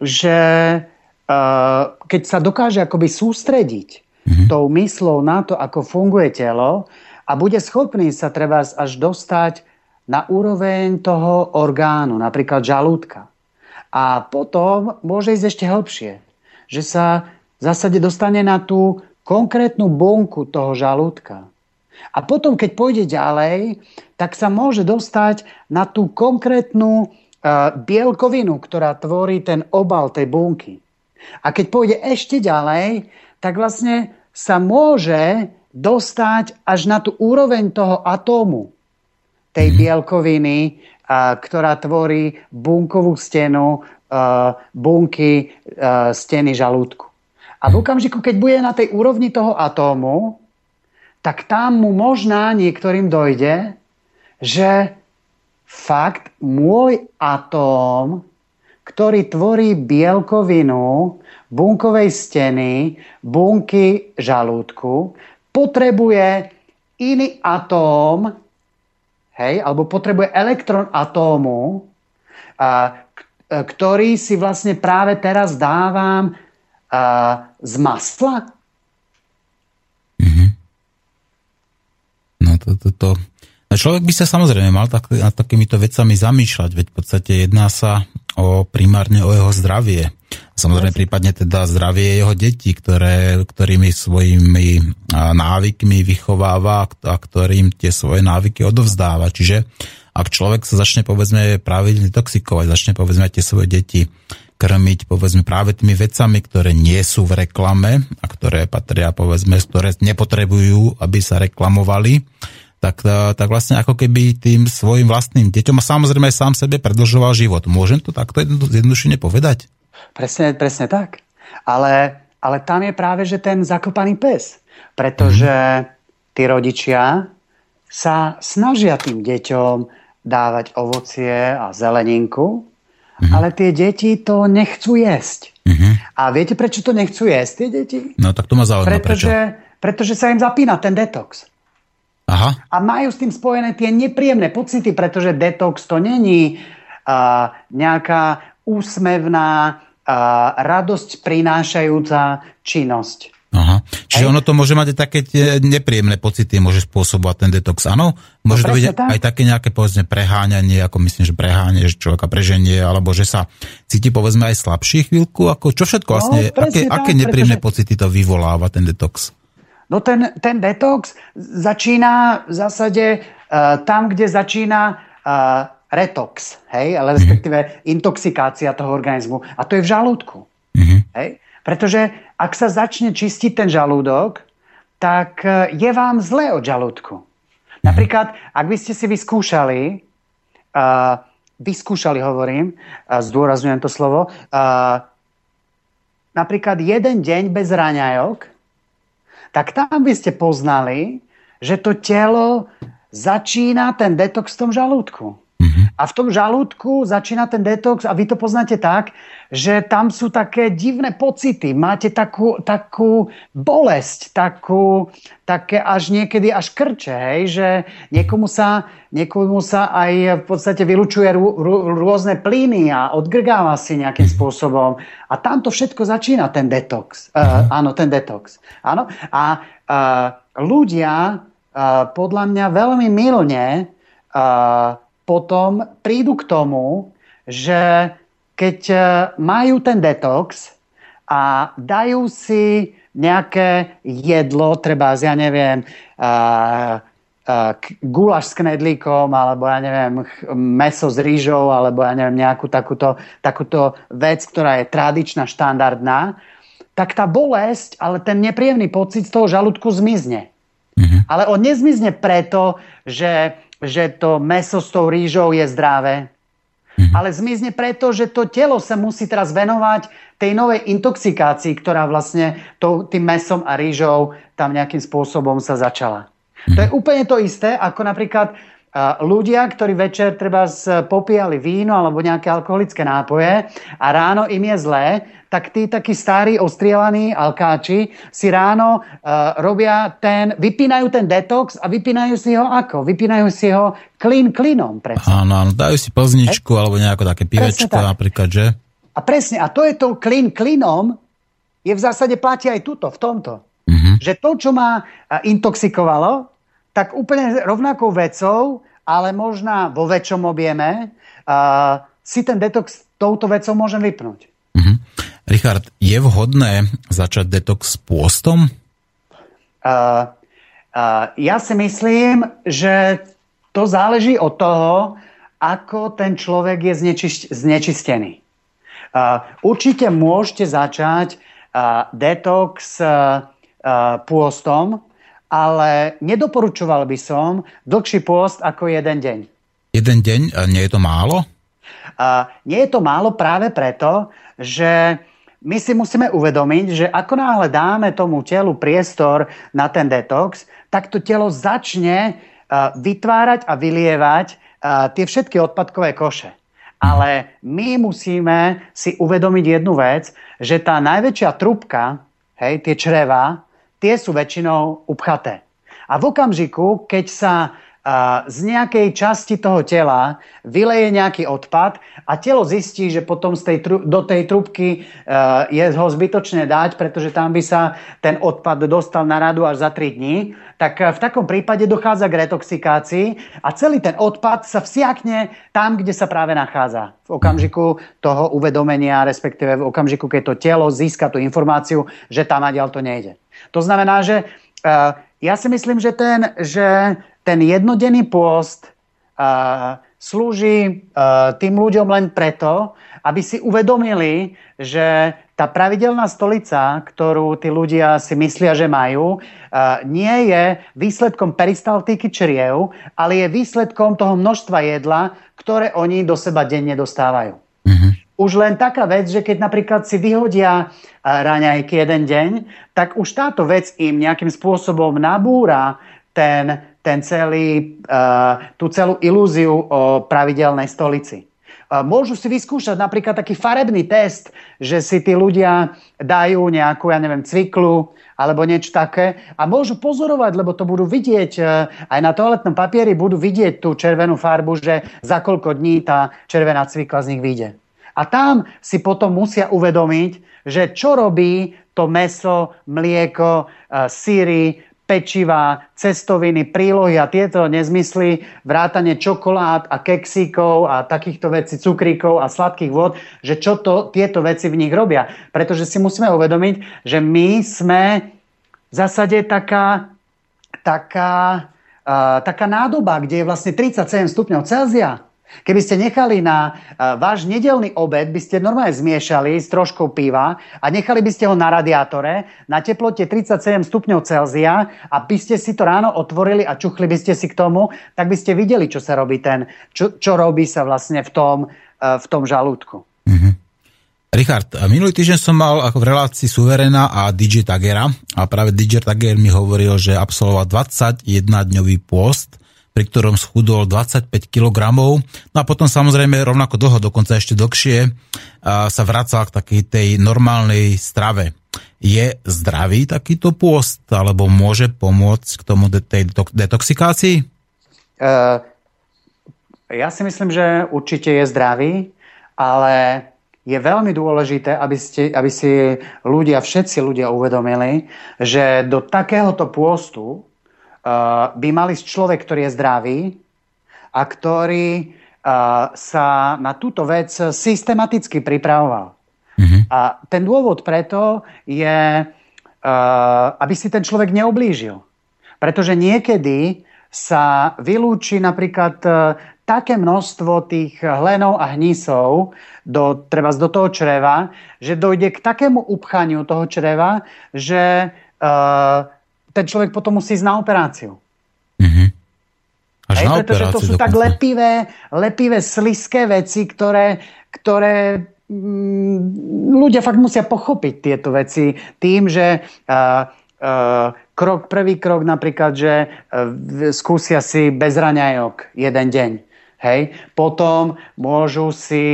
že uh, keď sa dokáže akoby sústrediť mm-hmm. tou myslou na to, ako funguje telo a bude schopný sa treba až dostať na úroveň toho orgánu, napríklad žalúdka. A potom môže ísť ešte hlbšie. Že sa v zásade dostane na tú konkrétnu bunku toho žalúdka. A potom, keď pôjde ďalej, tak sa môže dostať na tú konkrétnu uh, bielkovinu, ktorá tvorí ten obal tej bunky. A keď pôjde ešte ďalej, tak vlastne sa môže dostať až na tú úroveň toho atómu, tej bielkoviny, uh, ktorá tvorí bunkovú stenu, uh, bunky uh, steny žalúdku. A v okamžiku, keď bude na tej úrovni toho atómu, tak tam mu možná niektorým dojde, že fakt môj atóm, ktorý tvorí bielkovinu bunkovej steny, bunky žalúdku, potrebuje iný atóm, hej, alebo potrebuje elektron atómu, a, ktorý si vlastne práve teraz dávam a, z masla, No to, to, to. No človek by sa samozrejme mal tak, nad takýmito vecami zamýšľať, veď v podstate jedná sa o primárne o jeho zdravie. Samozrejme prípadne teda zdravie jeho detí, ktoré, ktorými svojimi návykmi vychováva a ktorým tie svoje návyky odovzdáva. Čiže ak človek sa začne povedzme pravidelne toxikovať, začne povedzme tie svoje deti krmiť povedzme práve tými vecami, ktoré nie sú v reklame a ktoré patria povedzme, ktoré nepotrebujú, aby sa reklamovali, tak, e, tak vlastne ako keby tým svojim vlastným deťom a samozrejme aj sám sebe predlžoval život. Môžem to takto jednoduchšie povedať? Presne, presne tak. Ale, ale tam je práve, že ten zakopaný pes. Pretože mm. tí rodičia sa snažia tým deťom dávať ovocie a zeleninku, Mm-hmm. Ale tie deti to nechcú jesť. Mm-hmm. A viete, prečo to nechcú jesť tie deti? No tak to ma zaujíma, pretože, prečo? Pretože sa im zapína ten detox. Aha. A majú s tým spojené tie nepríjemné pocity, pretože detox to není uh, nejaká úsmevná, uh, radosť prinášajúca činnosť. Aha. Čiže Hej. ono to môže mať aj také nepríjemné pocity, môže spôsobovať ten detox, áno? Môže no, to byť tak. aj také nejaké, povedzme, preháňanie, ako myslím, že preháňanie, že človeka preženie, alebo že sa cíti, povedzme, aj slabší chvíľku, ako čo všetko no, vlastne, no, aké, tak, aké nepríjemné pretože... pocity to vyvoláva, ten detox? No ten, ten detox začína v zásade uh, tam, kde začína uh, retox, hej, ale respektíve mm-hmm. intoxikácia toho organizmu. A to je v žalúdku. Mm-hmm. Hej? Pretože ak sa začne čistiť ten žalúdok, tak e, je vám zle od žalúdku. Napríklad, ak by ste si vyskúšali uh, vyskúšali, hovorím, a zdôrazňujem to slovo, a, napríklad jeden deň bez raňajok, tak tam by ste poznali, že to telo začína ten detox v tom žalúdku. A v tom žalúdku začína ten detox a vy to poznáte tak, že tam sú také divné pocity. Máte takú, takú bolesť, takú, také až niekedy až krče, hej? že niekomu sa, niekomu sa aj v podstate vylučuje rô, rô, rôzne plyny a odgrgáva si nejakým spôsobom. A tam to všetko začína, ten detox. Uh, áno, ten detox. Áno? A uh, ľudia uh, podľa mňa veľmi milne uh, potom prídu k tomu, že keď e, majú ten detox a dajú si nejaké jedlo, treba, ja neviem, uh, uh, gulaš s knedlíkom, alebo ja neviem, meso s rýžou, alebo ja neviem, nejakú takúto, takúto vec, ktorá je tradičná, štandardná, tak tá bolesť, ale ten nepríjemný pocit z toho žalúdku zmizne. Mm-hmm. Ale on nezmizne preto, že že to meso s tou rýžou je zdravé. Mm-hmm. Ale zmizne preto, že to telo sa musí teraz venovať tej novej intoxikácii, ktorá vlastne to, tým mesom a rýžou tam nejakým spôsobom sa začala. To je úplne to isté, ako napríklad ľudia, ktorí večer treba popíjali víno alebo nejaké alkoholické nápoje a ráno im je zlé, tak tí takí starí ostrielaní alkáči si ráno uh, robia ten, vypínajú ten detox a vypínajú si ho ako? Vypínajú si ho klin klinom. Presne. Áno, áno, dajú si plzničku e? alebo nejaké také pivečko napríklad, že? A presne, a to je to klin klinom, je v zásade platí aj tuto, v tomto. Uh-huh. Že to, čo ma intoxikovalo, tak úplne rovnakou vecou, ale možná vo väčšom objeme, uh, si ten detox touto vecou môžem vypnúť. Uh-huh. Richard, je vhodné začať detox pôstom? Uh, uh, ja si myslím, že to záleží od toho, ako ten človek je znečist- znečistený. Uh, určite môžete začať uh, detox uh, uh, pôstom, ale nedoporučoval by som dlhší pôst ako jeden deň. Jeden deň? Nie je to málo? Uh, nie je to málo práve preto, že my si musíme uvedomiť, že ako náhle dáme tomu telu priestor na ten detox, tak to telo začne uh, vytvárať a vylievať uh, tie všetky odpadkové koše. Ale my musíme si uvedomiť jednu vec, že tá najväčšia trubka, hej, tie čreva, tie sú väčšinou upchaté. A v okamžiku, keď sa z nejakej časti toho tela vyleje nejaký odpad a telo zistí, že potom z tej, do tej trubky je ho zbytočné dať, pretože tam by sa ten odpad dostal na radu až za 3 dní, tak v takom prípade dochádza k retoxikácii a celý ten odpad sa vsiakne tam, kde sa práve nachádza. V okamžiku toho uvedomenia, respektíve v okamžiku, keď to telo získa tú informáciu, že tam a to nejde. To znamená, že ja si myslím, že ten, že ten jednodenný pôst uh, slúži uh, tým ľuďom len preto, aby si uvedomili, že tá pravidelná stolica, ktorú tí ľudia si myslia, že majú, nie je výsledkom peristaltiky čriev, ale je výsledkom toho množstva jedla, ktoré oni do seba denne dostávajú. Mm-hmm. Už len taká vec, že keď napríklad si vyhodia raňajky jeden deň, tak už táto vec im nejakým spôsobom nabúra ten ten celý, uh, tú celú ilúziu o pravidelnej stolici. Uh, môžu si vyskúšať napríklad taký farebný test, že si tí ľudia dajú nejakú, ja neviem, cviklu alebo niečo také a môžu pozorovať, lebo to budú vidieť uh, aj na toaletnom papieri, budú vidieť tú červenú farbu, že za koľko dní tá červená cvikla z nich vyjde. A tam si potom musia uvedomiť, že čo robí to meso, mlieko, síry, pečiva, cestoviny, prílohy a tieto nezmysly, vrátanie čokolád a keksíkov a takýchto vecí, cukríkov a sladkých vod, že čo to tieto veci v nich robia. Pretože si musíme uvedomiť, že my sme v zásade taká, taká, uh, taká nádoba, kde je vlastne 37 stupňov Celzia. Keby ste nechali na uh, váš nedelný obed, by ste normálne zmiešali s troškou piva a nechali by ste ho na radiátore na teplote 37 stupňov Celzia a by ste si to ráno otvorili a čuchli by ste si k tomu, tak by ste videli, čo sa robí ten, čo, čo robí sa vlastne v tom, uh, v tom žalúdku. Mm-hmm. Richard, minulý týždeň som mal ako v relácii Suverena a DJ Tagera a práve DJ Tager mi hovoril, že absolvoval 21-dňový pôst pri ktorom schudol 25 kg. No a potom samozrejme rovnako dlho, dokonca ešte dlhšie, sa vracal k takej tej normálnej strave. Je zdravý takýto pôst, alebo môže pomôcť k tomu tej detoxikácii? Uh, ja si myslím, že určite je zdravý, ale je veľmi dôležité, aby, ste, aby si ľudia, všetci ľudia uvedomili, že do takéhoto pôstu Eh, by mali človek, ktorý je zdravý a ktorý eh, sa na túto vec systematicky pripravoval. Mm-hmm. A ten dôvod preto je, eh, aby si ten človek neoblížil. Pretože niekedy sa vylúči napríklad také množstvo tých hlenov a hnisov do, treba do toho čreva, že dojde k takému upchaniu toho čreva, že uh, ten človek potom musí ísť na operáciu. Mm-hmm. Až Hej, na pretože to sú dokonca. tak lepivé, lepivé, sliské veci, ktoré, ktoré mm, ľudia fakt musia pochopiť tieto veci tým, že uh, uh, krok, prvý krok napríklad, že skúsia si bez raňajok jeden deň. Hej. Potom môžu si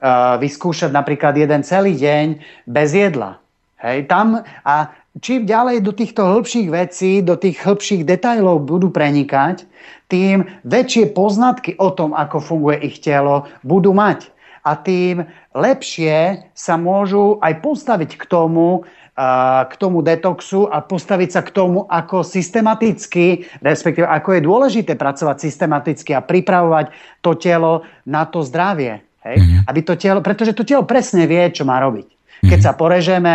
uh, vyskúšať napríklad jeden celý deň bez jedla. Hej. Tam, a čím ďalej do týchto hĺbších vecí, do tých hĺbších detajlov budú prenikať, tým väčšie poznatky o tom, ako funguje ich telo, budú mať. A tým lepšie sa môžu aj postaviť k tomu, k tomu detoxu a postaviť sa k tomu, ako systematicky, respektíve ako je dôležité pracovať systematicky a pripravovať to telo na to zdravie. Hej? Mm-hmm. Aby to telo, pretože to telo presne vie, čo má robiť. Keď mm-hmm. sa porežeme,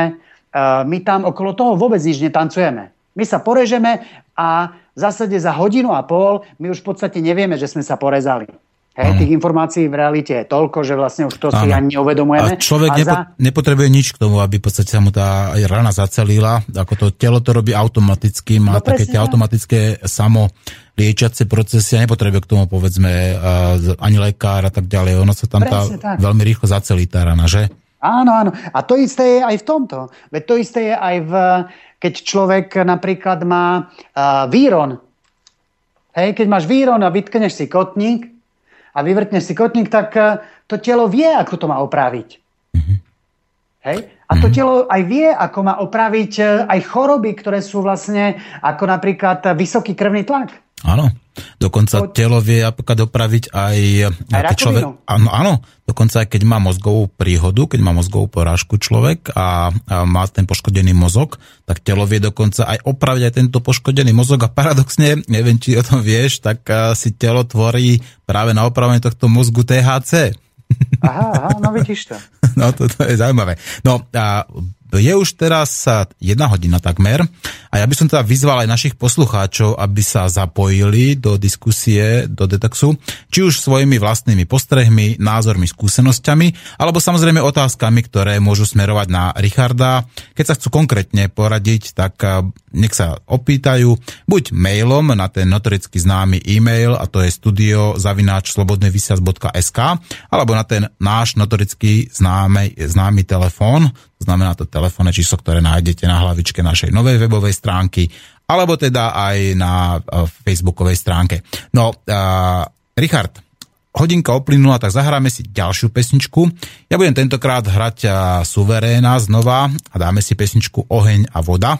my tam okolo toho vôbec nič netancujeme. My sa porežeme a v zásade za hodinu a pol my už v podstate nevieme, že sme sa porezali. Hej, tých informácií v realite je toľko, že vlastne už to ano. si ani neuvedomujeme. A človek a nepo, za... nepotrebuje nič k tomu, aby v podstate sa mu tá rana zacelila. Ako to telo to robí automaticky, má no, také tie automatické samo liečiace procesy a nepotrebuje k tomu povedzme ani lekár a tak ďalej. Ono sa tam presne tá tak. veľmi rýchlo zacelí tá rana, že? Áno, áno. A to isté je aj v tomto. Veď to isté je aj v, keď človek napríklad má uh, víron. Hej, keď máš víron a vytkneš si kotník a vyvrtneš si kotník, tak uh, to telo vie, ako to má opraviť. Mm-hmm. Hej? A to mhm. telo aj vie, ako má opraviť uh, aj choroby, ktoré sú vlastne ako napríklad vysoký krvný tlak. Áno. Dokonca to... telo vie napríklad dopraviť aj... aj človek, áno, áno, dokonca aj keď má mozgovú príhodu, keď má mozgovú porážku človek a, a má ten poškodený mozog, tak telo vie dokonca aj opraviť aj tento poškodený mozog a paradoxne, neviem, či o tom vieš, tak si telo tvorí práve na opravenie tohto mozgu THC. Aha, aha, no vidíš to. No to, to je zaujímavé. No a je už teraz jedna hodina takmer a ja by som teda vyzval aj našich poslucháčov, aby sa zapojili do diskusie, do detoxu, či už svojimi vlastnými postrehmi, názormi, skúsenosťami, alebo samozrejme otázkami, ktoré môžu smerovať na Richarda. Keď sa chcú konkrétne poradiť, tak nech sa opýtajú buď mailom na ten notoricky známy e-mail a to je studio zavináč alebo na ten náš notoricky známy, známy telefón, znamená to telefónne číslo, ktoré nájdete na hlavičke našej novej webovej stránky alebo teda aj na facebookovej stránke. No, uh, Richard, hodinka oplynula, tak zahráme si ďalšiu pesničku. Ja budem tentokrát hrať suveréna znova a dáme si pesničku Oheň a voda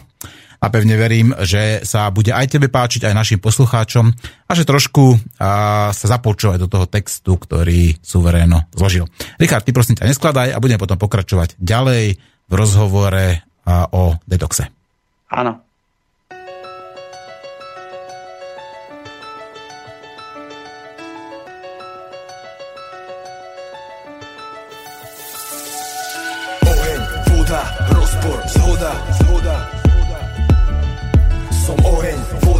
a pevne verím, že sa bude aj tebe páčiť, aj našim poslucháčom a že trošku a, sa započúvaj do toho textu, ktorý suveréno zložil. Richard, ty prosím ťa neskladaj a budeme potom pokračovať ďalej v rozhovore a, o detoxe. Áno. Oheň, voda, rozpor, zhoda, zhoda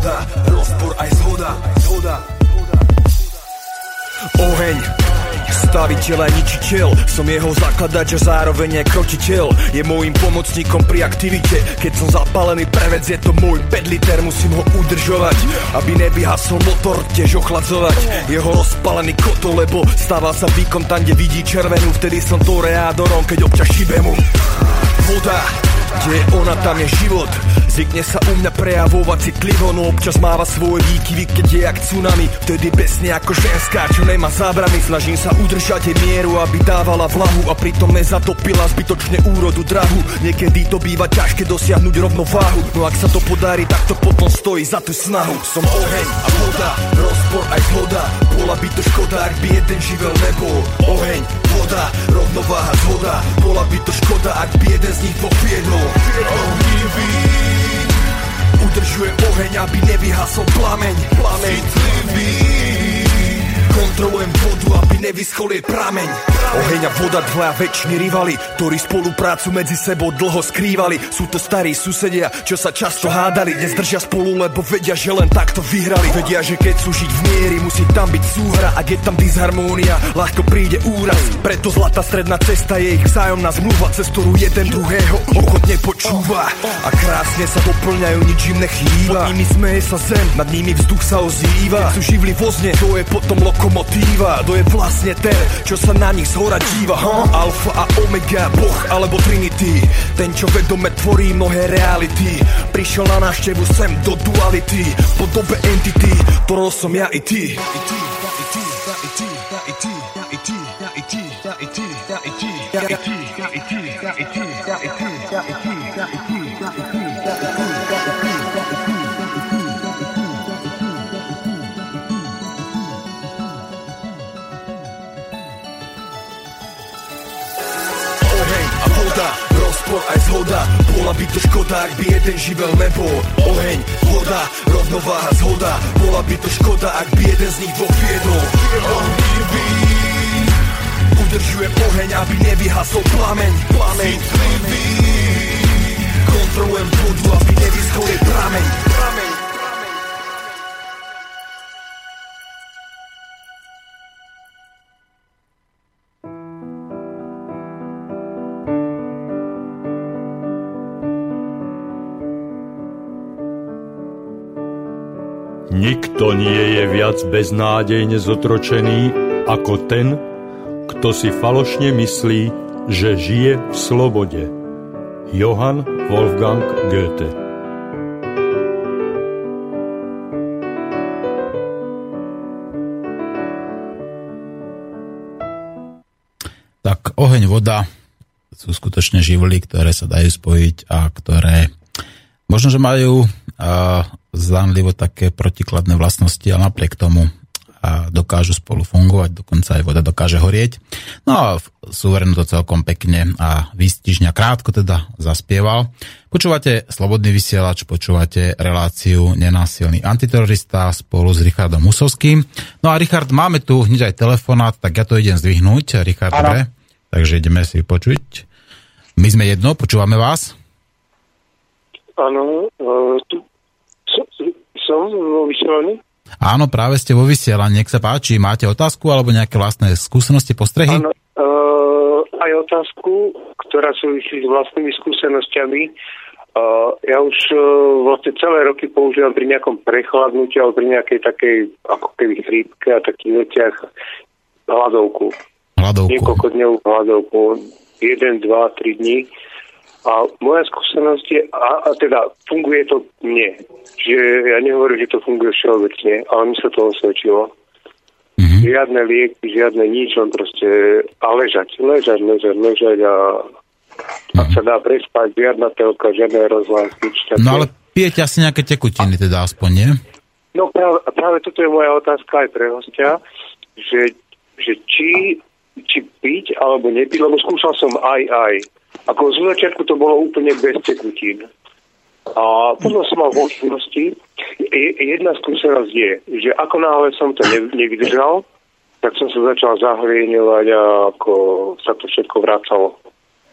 voda, rozpor aj zhoda, zhoda. Oheň, staviteľ a ničiteľ. Som jeho zakladač a zároveň aj krotiteľ. Je môjim pomocníkom pri aktivite. Keď som zapálený prevec, je to môj 5 liter. Musím ho udržovať, aby nevyhasol motor Tiež ochladzovať. Jeho rozpálený koto Lebo stáva sa výkon tam, kde vidí červenú. Vtedy som to reádorom, keď občas šibe mu Voda, kde je ona, tam je život Zvykne sa u mňa prejavovať citlivo No občas máva svoje výkyvy, keď je jak tsunami Vtedy besne ako ženská, čo nemá zábrany Snažím sa udržať jej mieru, aby dávala vlahu A pritom nezatopila zbytočne úrodu drahu Niekedy to býva ťažké dosiahnuť rovnováhu No ak sa to podarí, tak to potom stojí za tú snahu Som oheň a voda, rozpor aj zhoda Bola by to škoda, ak by jeden živel nebol Oheň, voda, rovnováha, zhoda Bola by to škoda, ak by jeden z nich dvoch viedol Ohnivý Udržuje oheň, aby nevyhasol plameň. Plameň. Citlivý Kontrolujem vodu, aby nevyschol jej prameň. Oheň a voda dvaja väčšini rivali Ktorí spoluprácu medzi sebou dlho skrývali. Sú to starí susedia, čo sa často hádali. Dnes držia spolu, lebo vedia, že len takto vyhrali. Vedia, že keď sú žiť v miery, musí tam byť súhra Ak je tam disharmónia, ľahko príde úraz Preto zlatá stredná cesta je ich vzájomná zmluva Cez ktorú jeden druhého ochotne počúva. A krásne sa doplňajú, nič im nechýba. Pod nimi smeje sa zem, nad nimi vzduch sa ozýva. Keď sú živli vozne, to je potom loko lokomotíva To je vlastne ten, čo sa na nich zhora díva huh? Alfa a Omega, Boh alebo Trinity Ten, čo vedome tvorí mnohé reality Prišiel na návštevu sem do duality Po dobe entity, ktorou som ja i ty voda, rozpor aj zhoda Bola by to škoda, ak by jeden živel nebol. Oheň, voda, rovnováha, zhoda Bola by to škoda, ak by jeden z nich dvoch viedol. Ohnivý Udržuje oheň, aby nevyhasol plameň. Plameň. Kontrolujem vodu, aby nevyschol jej prameň Nikto nie je viac beznádejne zotročený ako ten, kto si falošne myslí, že žije v slobode. Johann Wolfgang Goethe Tak oheň, voda sú skutočne živly, ktoré sa dajú spojiť a ktoré možno, že majú zdanlivo také protikladné vlastnosti, ale napriek tomu a dokážu spolu fungovať, dokonca aj voda dokáže horieť. No a suverén to celkom pekne a výstižňa krátko teda zaspieval. Počúvate Slobodný vysielač, počúvate reláciu Nenásilný antiterorista spolu s Richardom Musovským. No a Richard, máme tu hneď aj telefonát, tak ja to idem zdvihnúť. Richard, dobre? Takže ideme si počuť. My sme jedno, počúvame vás. Áno, tu som vo vysielaní. Áno, práve ste vo vysielaní, nech sa páči. Máte otázku alebo nejaké vlastné skúsenosti, postrehy? Áno, uh, aj otázku, ktorá súvisí s vlastnými skúsenostiami. Uh, ja už uh, vlastne celé roky používam pri nejakom prechladnutí alebo pri nejakej takej ako keby chrípke a takých veciach hladovku. Hladovku. Niekoľko dňov hladovku. Jeden, dva, tri dní. A moja skúsenosť je, a, a teda funguje to mne. Čiže ja nehovorím, že to funguje všeobecne, ale mi sa to osvedčilo. Mm-hmm. Žiadne lieky, žiadne nič, len proste a ležať, ležať, ležať, ležať a mm-hmm. ak sa dá prespať, žiadna telka, žiadne rozhlas, nič také. No ale pijete asi nejaké tekutiny teda aspoň, nie? No práve, práve toto je moja otázka aj pre hostia, že, že či, či piť alebo nepiť, lebo skúšal som aj aj. Ako z začiatku to bolo úplne bez tekutín. A potom som mal možnosti. Jedna skúsenosť je, že ako náhle som to nevydržal, tak som sa začal zahlieňovať a ako sa to všetko vracalo.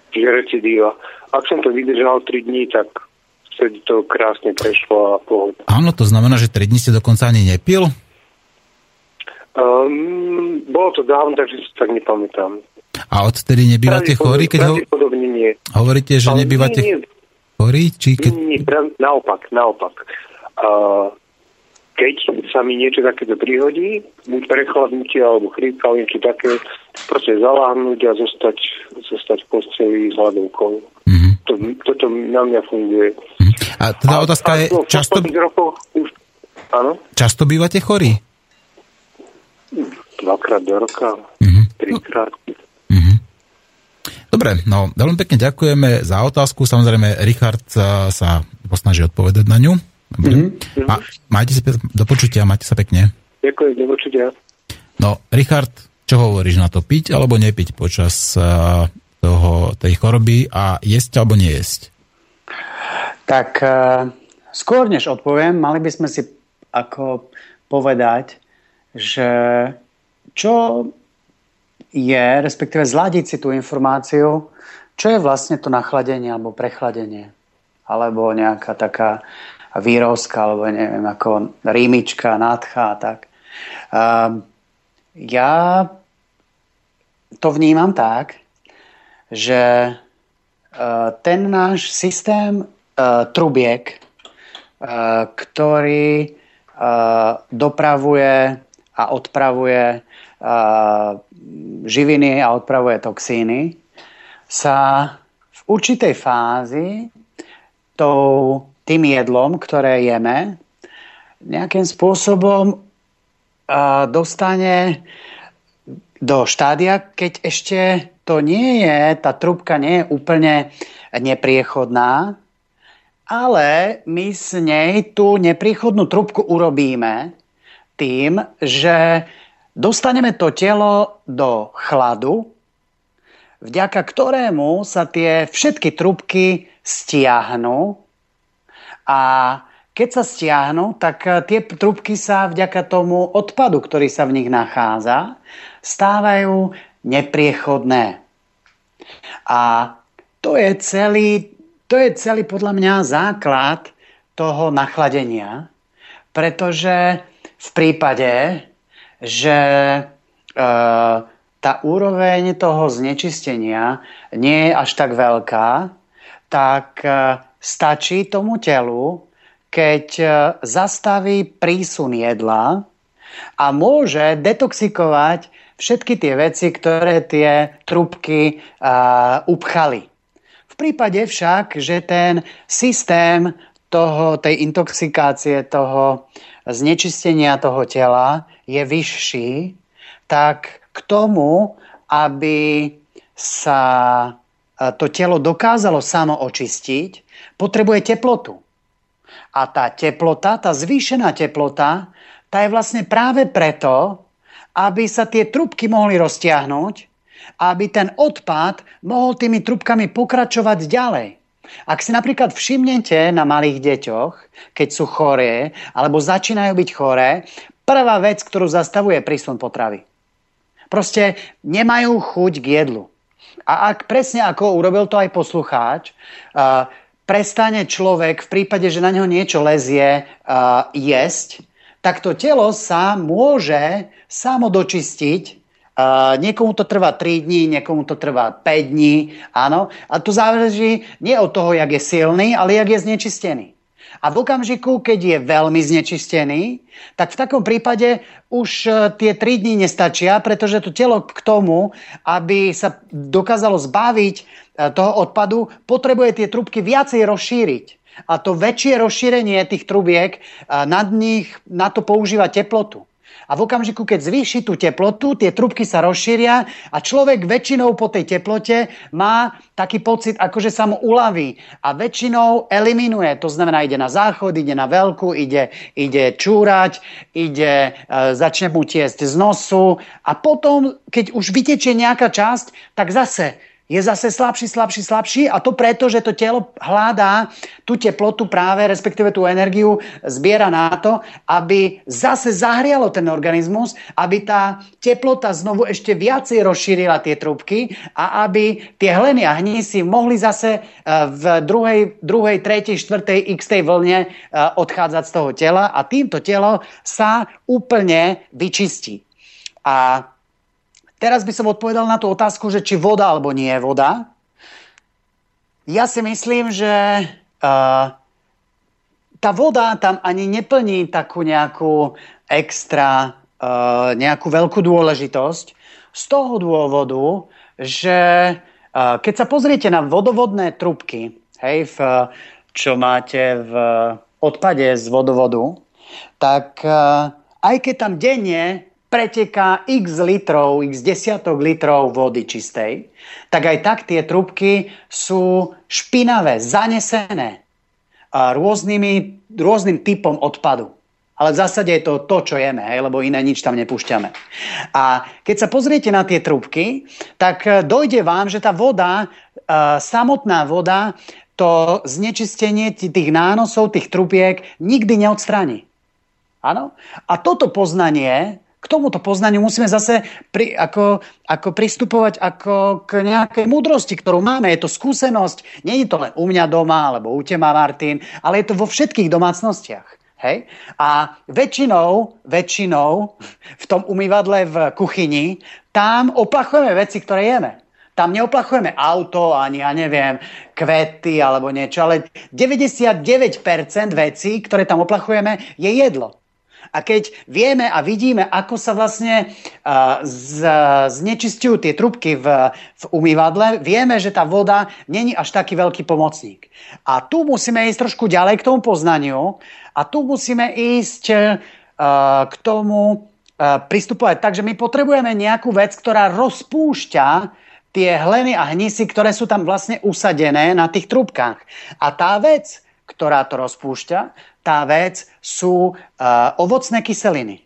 Čiže recidíva. Ak som to vydržal 3 dní, tak vtedy to krásne prešlo a pohoda. Áno, to znamená, že 3 dní ste dokonca ani nepil? Um, bolo to dávno, takže si tak nepamätám. A odtedy nebývate chorí, keď ho... Nie. hovoríte, že Ale nebývate nie, nie. chorí? Či keď... Nie, nie, naopak, naopak. Uh, keď sa mi niečo takéto prihodí, buď prechladnutie alebo chrípka, alebo niečo také, proste zaláhnuť a zostať, zostať v posteli s hladovkou. Mhm. To, toto na mňa funguje. A teda otázka je, v často, rokoch už, áno, často bývate chorí? dvakrát do roka, Mhm. trikrát. Dobre, no veľmi pekne ďakujeme za otázku. Samozrejme, Richard sa, sa posnaží odpovedať na ňu. Dobre. Mhm. A majte sa pe- do počutia, majte sa pekne. Ďakujem, do počutia. No, Richard, čo hovoríš na to? Piť alebo nepiť počas uh, toho, tej choroby a jesť alebo nejesť? Tak eh, skôr než odpoviem, mali by sme si ako povedať, že čo je, respektíve zladiť si tú informáciu, čo je vlastne to nachladenie alebo prechladenie. Alebo nejaká taká výrozka, alebo neviem, ako rímička, nádcha a tak. Um, ja to vnímam tak, že uh, ten náš systém uh, trubiek, uh, ktorý dopravuje a odpravuje živiny a odpravuje toxíny, sa v určitej fázi tou, tým jedlom, ktoré jeme, nejakým spôsobom uh, dostane do štádia, keď ešte to nie je, tá trubka nie je úplne nepriechodná, ale my s nej tú nepriechodnú trubku urobíme tým, že dostaneme to telo do chladu, vďaka ktorému sa tie všetky trubky stiahnu a keď sa stiahnu, tak eh, tie trubky sa vďaka tomu odpadu, ktorý sa v nich nachádza, stávajú nepriechodné. A to je celý, to je celý podľa mňa základ toho nachladenia, pretože v prípade, že e, tá úroveň toho znečistenia nie je až tak veľká, tak e, stačí tomu telu, keď e, zastaví prísun jedla a môže detoxikovať všetky tie veci, ktoré tie trubky uh, upchali. V prípade však, že ten systém toho, tej intoxikácie, toho znečistenia toho tela je vyšší, tak k tomu, aby sa to telo dokázalo samo očistiť, potrebuje teplotu. A tá teplota, tá zvýšená teplota, tá je vlastne práve preto, aby sa tie trubky mohli roztiahnuť, aby ten odpad mohol tými trubkami pokračovať ďalej. Ak si napríklad všimnete na malých deťoch, keď sú choré alebo začínajú byť choré, prvá vec, ktorú zastavuje prísun potravy. Proste nemajú chuť k jedlu. A ak presne ako urobil to aj poslucháč, uh, prestane človek v prípade, že na neho niečo lezie uh, jesť, tak to telo sa môže samo dočistiť. Uh, niekomu to trvá 3 dní, niekomu to trvá 5 dní, áno. A to záleží nie od toho, jak je silný, ale jak je znečistený. A v okamžiku, keď je veľmi znečistený, tak v takom prípade už tie 3 dní nestačia, pretože to telo k tomu, aby sa dokázalo zbaviť toho odpadu, potrebuje tie trubky viacej rozšíriť. A to väčšie rozšírenie tých trubiek nad nich na to používa teplotu. A v okamžiku, keď zvýši tú teplotu, tie trubky sa rozšíria a človek väčšinou po tej teplote má taký pocit, ako že sa mu uľaví a väčšinou eliminuje. To znamená, ide na záchod, ide na veľkú, ide, ide čúrať, ide, e, začne mu tiesť z nosu a potom, keď už vytečie nejaká časť, tak zase je zase slabší, slabší, slabší a to preto, že to telo hľadá tú teplotu práve, respektíve tú energiu zbiera na to, aby zase zahrialo ten organizmus, aby tá teplota znovu ešte viacej rozšírila tie trubky a aby tie hleny a hnízy mohli zase v druhej, druhej tretej, štvrtej x vlne odchádzať z toho tela a týmto telo sa úplne vyčistí. A teraz by som odpovedal na tú otázku, že či voda alebo nie je voda. Ja si myslím, že uh, tá voda tam ani neplní takú nejakú extra, uh, nejakú veľkú dôležitosť z toho dôvodu, že uh, keď sa pozriete na vodovodné trubky, hej, v, čo máte v odpade z vodovodu, tak uh, aj keď tam denne preteká x litrov, x desiatok litrov vody čistej, tak aj tak tie trubky sú špinavé, zanesené rôznymi, rôznym typom odpadu. Ale v zásade je to to, čo jeme, hej, lebo iné nič tam nepúšťame. A keď sa pozriete na tie trubky, tak e, dojde vám, že tá voda, e, samotná voda, to znečistenie tých nánosov, tých trubiek nikdy neodstráni. Áno? A toto poznanie k tomuto poznaniu musíme zase pri, ako, ako pristupovať ako k nejakej múdrosti, ktorú máme. Je to skúsenosť, nie je to len u mňa doma, alebo u teba, Martin, ale je to vo všetkých domácnostiach. Hej? A väčšinou, väčšinou v tom umývadle v kuchyni, tam oplachujeme veci, ktoré jeme. Tam neoplachujeme auto, ani ja neviem, kvety alebo niečo, ale 99% vecí, ktoré tam oplachujeme, je jedlo. A keď vieme a vidíme, ako sa vlastne z, znečistujú tie trubky v, v umývadle, vieme, že tá voda není až taký veľký pomocník. A tu musíme ísť trošku ďalej k tomu poznaniu a tu musíme ísť uh, k tomu uh, pristupovať tak, že my potrebujeme nejakú vec, ktorá rozpúšťa tie hleny a hnisy, ktoré sú tam vlastne usadené na tých trubkách. A tá vec, ktorá to rozpúšťa, tá vec sú uh, ovocné kyseliny.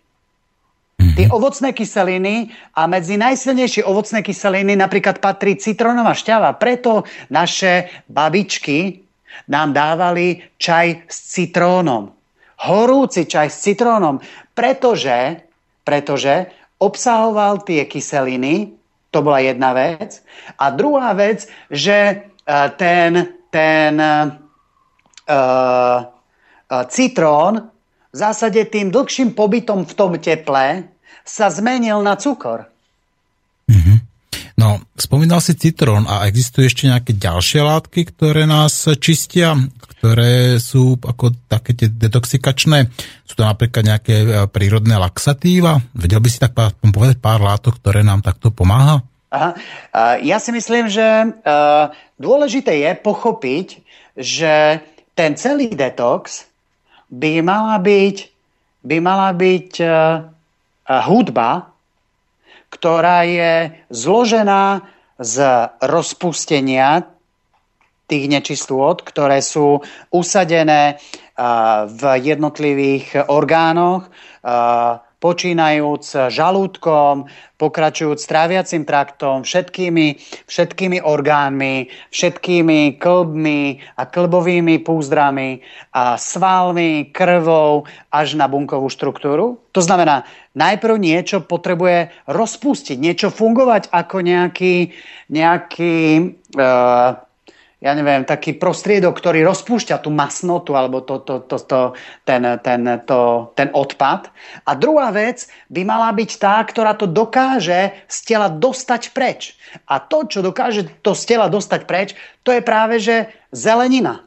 Mm-hmm. Tie ovocné kyseliny a medzi najsilnejšie ovocné kyseliny napríklad patrí citrónová šťava. Preto naše babičky nám dávali čaj s citrónom. Horúci čaj s citrónom, pretože, pretože obsahoval tie kyseliny, to bola jedna vec. A druhá vec, že uh, ten, ten uh, citrón v zásade tým dlhším pobytom v tom teple sa zmenil na cukor. Mm-hmm. No, spomínal si citrón a existujú ešte nejaké ďalšie látky, ktoré nás čistia, ktoré sú ako také tie detoxikačné? Sú to napríklad nejaké e, prírodné laxatíva? Vedel by si tak povedať pár látok, ktoré nám takto pomáha? Aha. Ja si myslím, že e, dôležité je pochopiť, že ten celý detox by mala byť, by mala byť uh, hudba, ktorá je zložená z rozpustenia tých nečistôt, ktoré sú usadené uh, v jednotlivých orgánoch, uh, počínajúc žalúdkom, pokračujúc tráviacim traktom, všetkými, všetkými orgánmi, všetkými klbmi a klbovými púzdrami a svalmi, krvou až na bunkovú štruktúru. To znamená, najprv niečo potrebuje rozpustiť, niečo fungovať ako nejaký, nejaký uh, ja neviem, taký prostriedok, ktorý rozpúšťa tú masnotu alebo to, to, to, to, ten, ten, to, ten odpad. A druhá vec by mala byť tá, ktorá to dokáže z tela dostať preč. A to, čo dokáže to z tela dostať preč, to je práve že zelenina.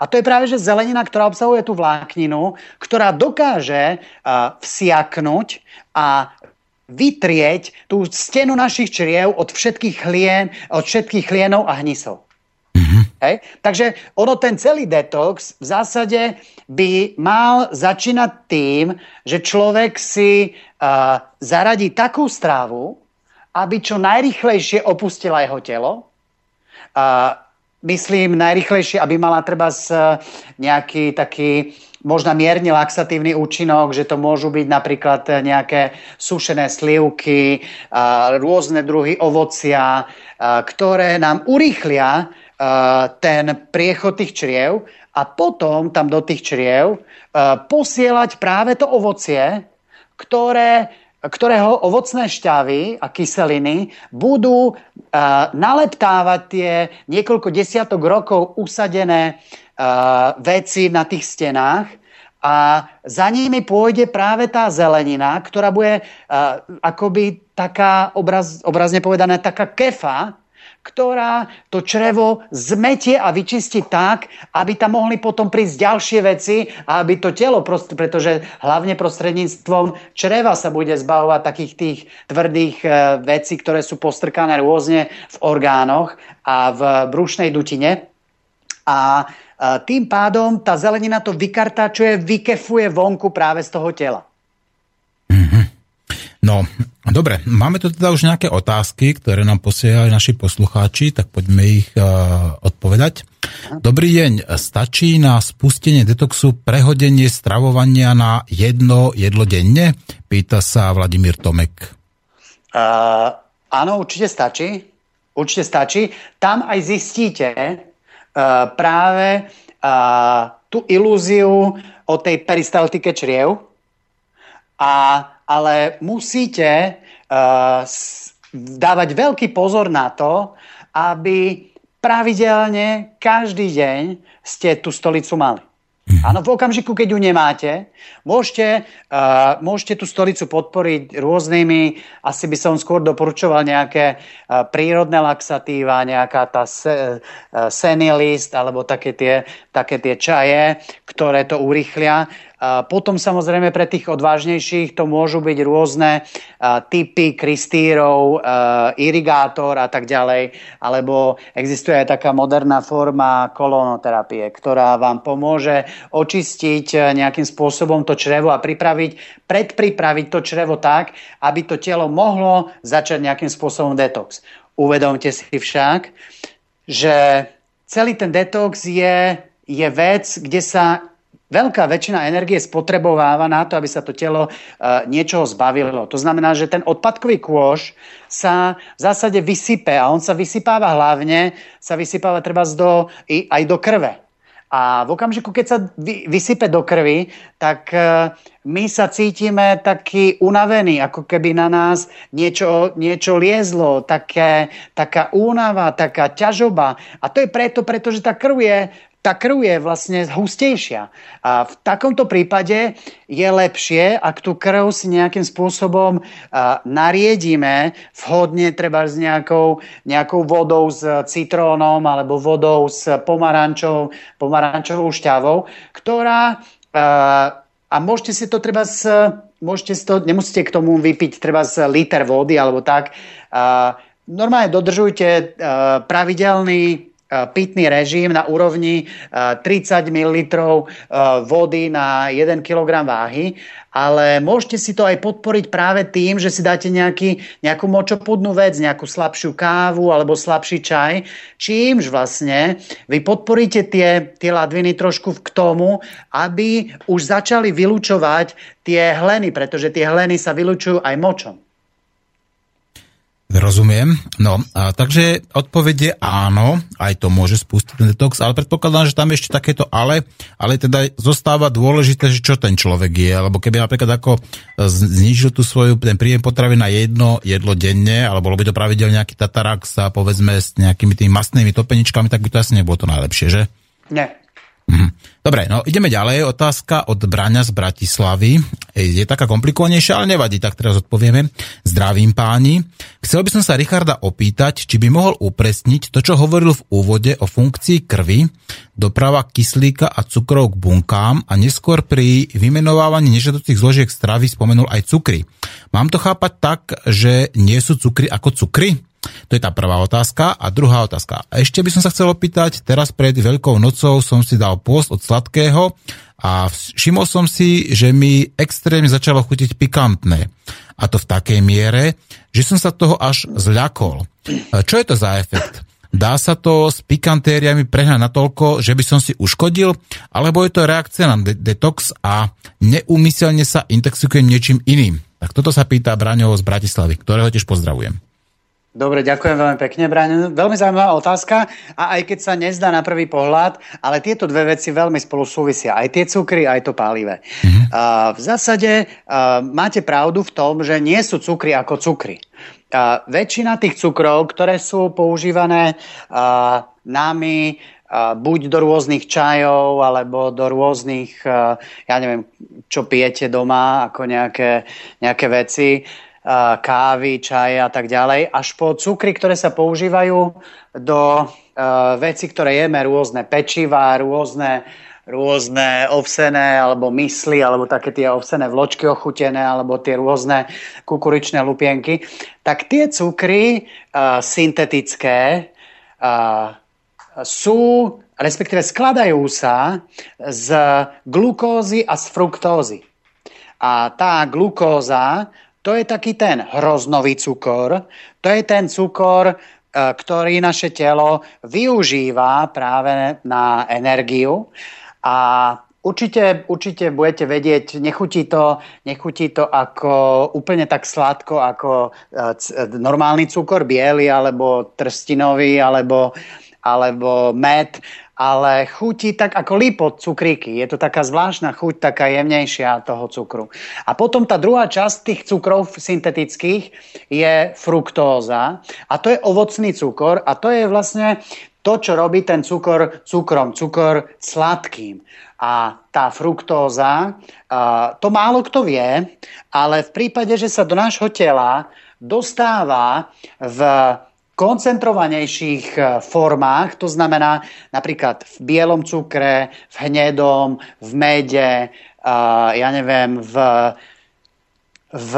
A to je práve že zelenina, ktorá obsahuje tú vlákninu, ktorá dokáže uh, vsiaknúť a vytrieť tú stenu našich čriev od všetkých, hlien, od všetkých hlienov a hnisov. Hej? Takže ono ten celý detox v zásade by mal začínať tým, že človek si uh, zaradí takú strávu, aby čo najrychlejšie opustila jeho telo. Uh, myslím najrychlejšie, aby mala treba nejaký taký možno mierne laxatívny účinok, že to môžu byť napríklad nejaké sušené slivky, rôzne druhy ovocia, ktoré nám urýchlia ten priechod tých čriev a potom tam do tých čriev posielať práve to ovocie, ktoré, ktorého ovocné šťavy a kyseliny budú naleptávať tie niekoľko desiatok rokov usadené veci na tých stenách a za nimi pôjde práve tá zelenina, ktorá bude uh, akoby taká, obraz, obrazne povedané, taká kefa, ktorá to črevo zmetie a vyčistí tak, aby tam mohli potom prísť ďalšie veci a aby to telo, pretože hlavne prostredníctvom čreva sa bude zbavovať takých tých tvrdých e, vecí, ktoré sú postrkané rôzne v orgánoch a v brušnej dutine. A e, tým pádom tá zelenina to vykartáčuje, vykefuje vonku práve z toho tela. No, dobre, máme tu teda už nejaké otázky, ktoré nám posielali naši poslucháči, tak poďme ich uh, odpovedať. Dobrý deň, stačí na spustenie detoxu prehodenie stravovania na jedno jedlo denne? Pýta sa Vladimír Tomek. Uh, áno, určite stačí. Určite stačí. Tam aj zistíte uh, práve uh, tú ilúziu o tej peristaltike čriev a ale musíte uh, dávať veľký pozor na to, aby pravidelne každý deň ste tú stolicu mali. Mhm. Áno, v okamžiku, keď ju nemáte, môžete, uh, môžete tú stolicu podporiť rôznymi, asi by som skôr doporučoval nejaké uh, prírodné laxatíva, nejaká tá se, uh, senilist alebo také tie, také tie čaje, ktoré to urychlia. Potom samozrejme pre tých odvážnejších to môžu byť rôzne typy kristírov, irigátor a tak ďalej, alebo existuje aj taká moderná forma kolonoterapie, ktorá vám pomôže očistiť nejakým spôsobom to črevo a pripraviť, predpripraviť to črevo tak, aby to telo mohlo začať nejakým spôsobom detox. Uvedomte si však, že celý ten detox je, je vec, kde sa Veľká väčšina energie spotrebováva na to, aby sa to telo e, niečoho zbavilo. To znamená, že ten odpadkový kôž sa v zásade vysype a on sa vysypáva hlavne, sa vysypáva treba do, i, aj do krve. A v okamžiku, keď sa vy, vysype do krvi, tak e, my sa cítime taký unavený, ako keby na nás niečo, niečo liezlo, také, taká únava, taká ťažoba. A to je preto, pretože tá krv je tá krv je vlastne hustejšia. A v takomto prípade je lepšie, ak tú krv si nejakým spôsobom nariedíme vhodne treba s nejakou, nejakou vodou s citrónom alebo vodou s pomarančou, pomarančovou šťavou, ktorá a môžete si to treba s, môžete si to, nemusíte k tomu vypiť treba z liter vody alebo tak. Normálne dodržujte pravidelný pitný režim na úrovni 30 eh, ml eh, vody na 1 kg váhy, ale môžete si to aj podporiť práve tým, že si dáte nejaký, nejakú močopudnú vec, nejakú slabšiu kávu alebo slabší čaj, čímž vlastne vy podporíte tie, tie ladviny trošku k tomu, aby už začali vylúčovať tie hleny, pretože tie hleny sa vylúčujú aj močom. Rozumiem. No, a takže odpovedie áno, aj to môže spustiť ten detox, ale predpokladám, že tam ešte takéto ale, ale teda zostáva dôležité, že čo ten človek je, lebo keby napríklad ako znižil tú svoju, ten príjem potravy na jedno jedlo denne, alebo bolo by to pravidelne nejaký tatarax a povedzme s nejakými tými mastnými topeničkami, tak by to asi nebolo to najlepšie, že? Nie. Mhm. Dobre, no ideme ďalej. Otázka od Braňa z Bratislavy. Je taká komplikovanejšia, ale nevadí, tak teraz odpovieme. Zdravím páni. Chcel by som sa Richarda opýtať, či by mohol upresniť to, čo hovoril v úvode o funkcii krvi, doprava kyslíka a cukrov k bunkám a neskôr pri vymenovávaní nežiaducich zložiek stravy spomenul aj cukry. Mám to chápať tak, že nie sú cukry ako cukry? To je tá prvá otázka. A druhá otázka. Ešte by som sa chcel opýtať, teraz pred Veľkou nocou som si dal pôst od sladkého a všimol som si, že mi extrémne začalo chutiť pikantné. A to v takej miere, že som sa toho až zľakol. Čo je to za efekt? Dá sa to s pikantériami prehnať natoľko, že by som si uškodil, alebo je to reakcia na de- detox a neumyselne sa intoxikujem niečím iným? Tak toto sa pýta Braňo z Bratislavy, ktorého tiež pozdravujem. Dobre, ďakujem veľmi pekne, Brian. Veľmi zaujímavá otázka a aj keď sa nezdá na prvý pohľad, ale tieto dve veci veľmi spolu súvisia. Aj tie cukry, aj to pálivé. Mm-hmm. Uh, v zásade uh, máte pravdu v tom, že nie sú cukry ako cukry. Uh, väčšina tých cukrov, ktoré sú používané uh, nami buď do rôznych čajov, alebo do rôznych, ja neviem, čo pijete doma, ako nejaké, nejaké veci, kávy, čaje a tak ďalej, až po cukry, ktoré sa používajú do veci, ktoré jeme, rôzne pečiva, rôzne rôzne ovsené alebo mysli, alebo také tie ovsené vločky ochutené, alebo tie rôzne kukuričné lupienky, tak tie cukry uh, syntetické uh, sú, respektíve skladajú sa z glukózy a z fruktózy. A tá glukóza, to je taký ten hroznový cukor, to je ten cukor, ktorý naše telo využíva práve na energiu. A Určite, určite budete vedieť, nechutí to, nechutí to ako úplne tak sladko ako e, normálny cukor, biely alebo trstinový alebo, alebo med, ale chutí tak ako lipot cukríky. Je to taká zvláštna chuť, taká jemnejšia toho cukru. A potom tá druhá časť tých cukrov syntetických je fruktóza a to je ovocný cukor a to je vlastne to, čo robí ten cukor cukrom, cukor sladkým. A tá fruktóza, to málo kto vie, ale v prípade, že sa do nášho tela dostáva v koncentrovanejších e, formách, to znamená napríklad v bielom cukre, v hnedom, v mede, ja neviem, v, v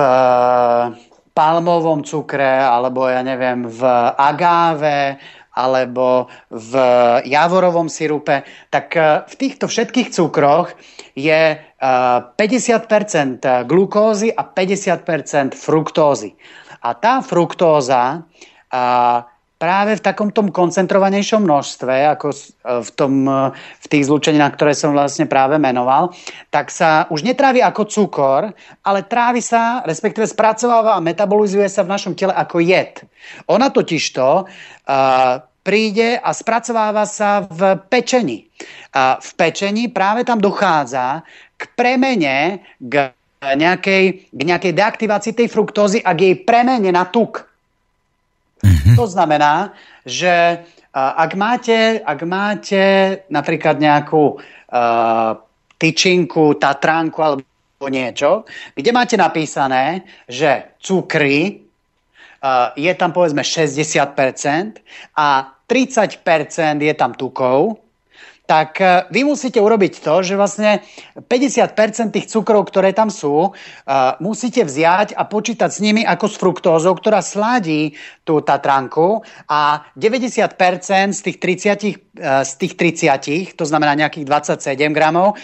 palmovom cukre, alebo ja neviem, v agáve, alebo v javorovom sirupe, tak e, v týchto všetkých cukroch je 50% e, glukózy a 50% fruktózy. A tá fruktóza práve v takomto koncentrovanejšom množstve, ako v, tom, v tých zlúčeninách, ktoré som vlastne práve menoval, tak sa už netrávi ako cukor, ale trávi sa, respektíve spracováva a metabolizuje sa v našom tele ako jed. Ona totižto uh, príde a spracováva sa v pečení. A v pečení práve tam dochádza k premene, k nejakej, k nejakej deaktivácii tej fruktózy a k jej premene na tuk. Mm-hmm. To znamená, že ak máte, ak máte napríklad nejakú uh, tyčinku, tatranku alebo niečo, kde máte napísané, že cukry uh, je tam povedzme 60% a 30% je tam tukov, tak e, vy musíte urobiť to, že vlastne 50% tých cukrov, ktoré tam sú, uh, musíte vziať a počítať s nimi ako s fruktózou, ktorá sladí tú tatranku a 90% z tých 30, uh, z tých 30 to znamená nejakých 27 gramov,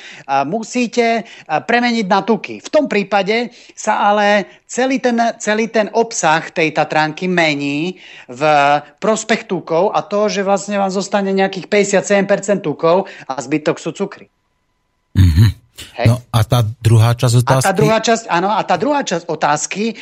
musíte premeniť na tuky. V tom prípade sa ale celý ten, celý ten obsah tej tatranky mení v prospech tukov a to, že vlastne vám zostane nejakých 57% tukov, a zbytok sú cukry. Mm-hmm. Hej. No a tá druhá časť otázky? A tá druhá časť, áno, a tá druhá časť otázky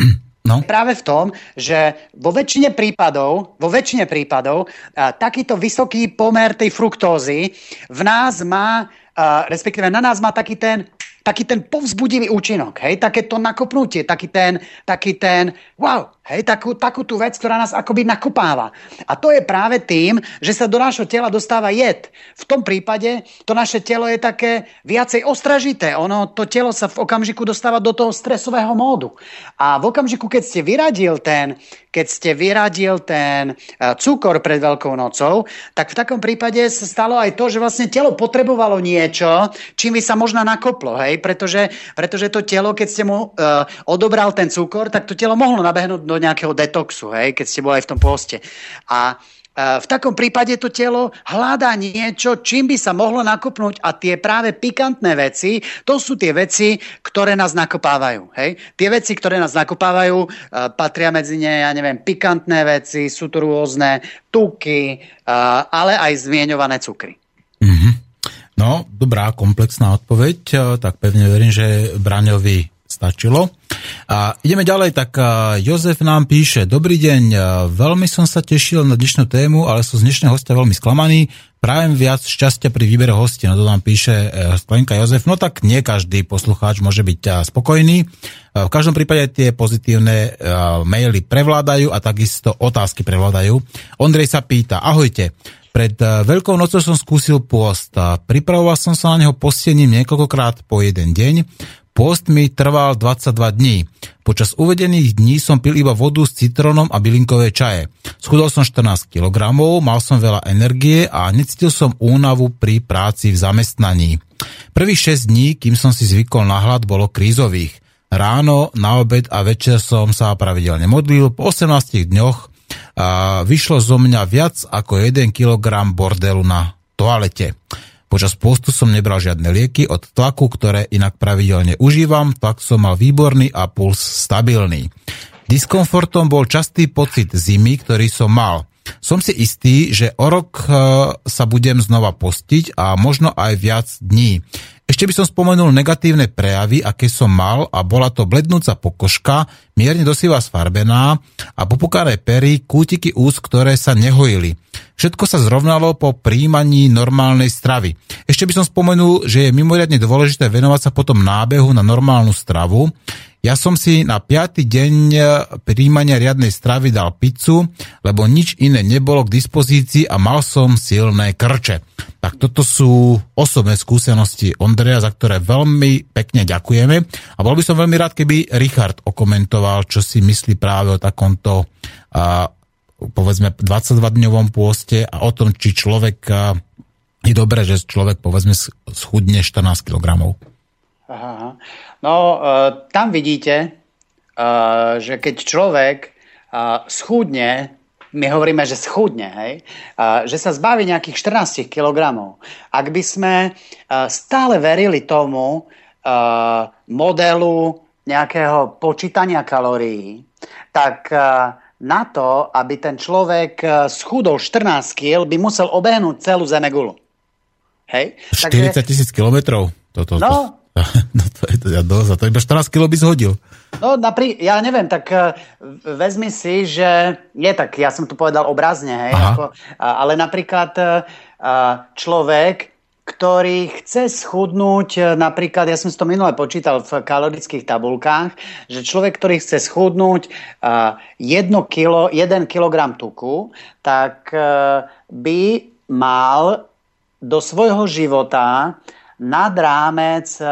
No. Práve v tom, že vo väčšine prípadov, vo väčšine prípadov a, takýto vysoký pomer tej fruktózy v nás má, a, respektíve na nás má taký ten taký ten povzbudivý účinok, hej, také to nakopnutie, taký ten, taký ten, wow, hej, takú, takú tú vec, ktorá nás akoby nakopáva. A to je práve tým, že sa do nášho tela dostáva jed. V tom prípade to naše telo je také viacej ostražité. Ono, to telo sa v okamžiku dostáva do toho stresového módu. A v okamžiku, keď ste vyradil ten, keď ste vyradil ten e, cukor pred Veľkou nocou, tak v takom prípade sa stalo aj to, že vlastne telo potrebovalo niečo, čím by sa možno nakoplo, hej, pretože, pretože to telo, keď ste mu uh, odobral ten cukor, tak to telo mohlo nabehnúť do nejakého detoxu, hej, keď ste boli aj v tom poste. A v takom prípade to telo hľadá niečo, čím by sa mohlo nakopnúť a tie práve pikantné veci, to sú tie veci, ktoré nás nakopávajú. Hej? Tie veci, ktoré nás nakopávajú, patria medzi ne, ja neviem, pikantné veci, sú to rôzne tuky, ale aj zmieňované cukry. Mm-hmm. No, dobrá, komplexná odpoveď, tak pevne verím, že Braňovi stačilo. A ideme ďalej, tak Jozef nám píše, dobrý deň, veľmi som sa tešil na dnešnú tému, ale som z dnešného hostia veľmi sklamaný. Prajem viac šťastia pri výbere hostí, no to nám píše e, Sklenka Jozef. No tak nie každý poslucháč môže byť e, spokojný. E, v každom prípade tie pozitívne maily prevládajú a takisto otázky prevládajú. Ondrej sa pýta, ahojte, pred Veľkou nocou som skúsil pôst. Pripravoval som sa na neho postením niekoľkokrát po jeden deň. Post mi trval 22 dní. Počas uvedených dní som pil iba vodu s citrónom a bylinkové čaje. Schudol som 14 kg, mal som veľa energie a necítil som únavu pri práci v zamestnaní. Prvých 6 dní, kým som si zvykol na hlad, bolo krízových. Ráno, na obed a večer som sa pravidelne modlil. Po 18 dňoch vyšlo zo mňa viac ako 1 kg bordelu na toalete. Počas postu som nebral žiadne lieky od tlaku, ktoré inak pravidelne užívam, tak som mal výborný a puls stabilný. Diskomfortom bol častý pocit zimy, ktorý som mal. Som si istý, že o rok e, sa budem znova postiť a možno aj viac dní. Ešte by som spomenul negatívne prejavy, aké som mal a bola to blednúca pokožka, mierne dosiva sfarbená a popukané pery, kútiky úst, ktoré sa nehojili. Všetko sa zrovnalo po príjmaní normálnej stravy. Ešte by som spomenul, že je mimoriadne dôležité venovať sa potom nábehu na normálnu stravu. Ja som si na piatý deň e, príjmania riadnej stravy dal pizzu, lebo nič iné nebolo k dispozícii a mal som silné krče. Tak toto sú osobné skúsenosti Ondreja, za ktoré veľmi pekne ďakujeme. A bol by som veľmi rád, keby Richard okomentoval, čo si myslí práve o takomto a, povedzme 22-dňovom pôste a o tom, či človek a, je dobré, že človek povedzme schudne 14 kg. Aha. No, uh, tam vidíte, uh, že keď človek uh, schudne, my hovoríme, že schudne, hej, že sa zbaví nejakých 14 kg. Ak by sme stále verili tomu modelu nejakého počítania kalórií, tak na to, aby ten človek schudol 14 kg, by musel obehnúť celú Zemegulu. Hej? 40 tisíc kilometrov? Toto, no, No to je to, ja dosť, to iba 14 kg by zhodil. No naprí, ja neviem, tak uh, vezmi si, že nie tak, ja som tu povedal obrazne, hej, ako, ale napríklad uh, človek, ktorý chce schudnúť, napríklad, ja som si to minule počítal v kalorických tabulkách, že človek, ktorý chce schudnúť uh, 1 kilo, 1 kg tuku, tak by mal do svojho života uh, nad rámec e,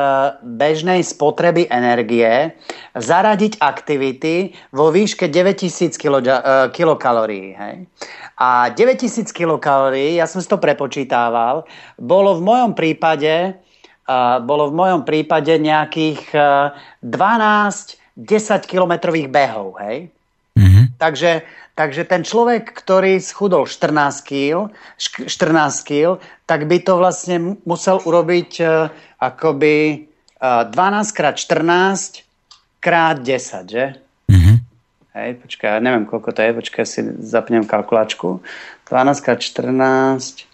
bežnej spotreby energie zaradiť aktivity vo výške 9000 kilokalórií. Hej? A 9000 kilokalórií, ja som si to prepočítával, bolo v mojom prípade, uh, bolo v mojom prípade nejakých uh, 12 10 kilometrových behov. Hej? Mm-hmm. Takže Takže ten človek, ktorý schudol 14 kg, 14 kg, tak by to vlastne musel urobiť uh, akoby uh, 12 krát 14 krát 10, že? Mm-hmm. Hej, počkaj, ja neviem, koľko to je, počkaj, si zapnem kalkulačku. 12 krát 14...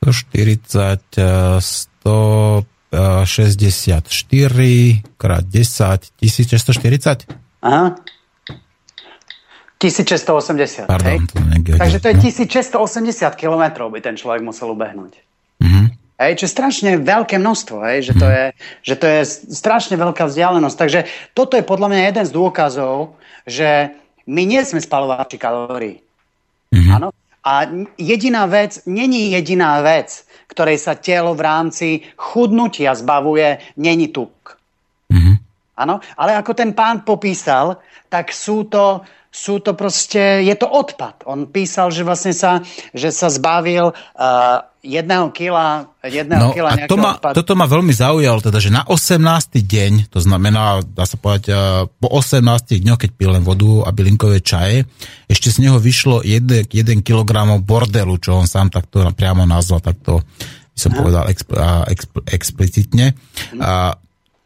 140, 164 krát 10, 1640? Aha, 1680. Pardon, hej? to Takže to je 1680 km by ten človek musel ubehnúť. Mm-hmm. Hej, čo je strašne veľké množstvo, hej, že, to je, že to je strašne veľká vzdialenosť. Takže toto je podľa mňa jeden z dôkazov, že my nie sme spalovači kalórií. Mm-hmm. Áno? A jediná vec, není jediná vec, ktorej sa telo v rámci chudnutia zbavuje, není tuk. Mm-hmm. Áno? Ale ako ten pán popísal, tak sú to sú to proste, je to odpad. On písal, že vlastne sa, že sa zbavil uh, jedného kila, jedného no, kila a to ma, odpadu. Toto ma veľmi zaujalo, teda, že na 18. deň, to znamená, dá sa povedať, uh, po 18 dňoch, keď pil len vodu a bylinkové čaje, ešte z neho vyšlo 1, 1 kg bordelu, čo on sám takto priamo nazval, takto by som Aha. povedal exp, exp, explicitne. Uh,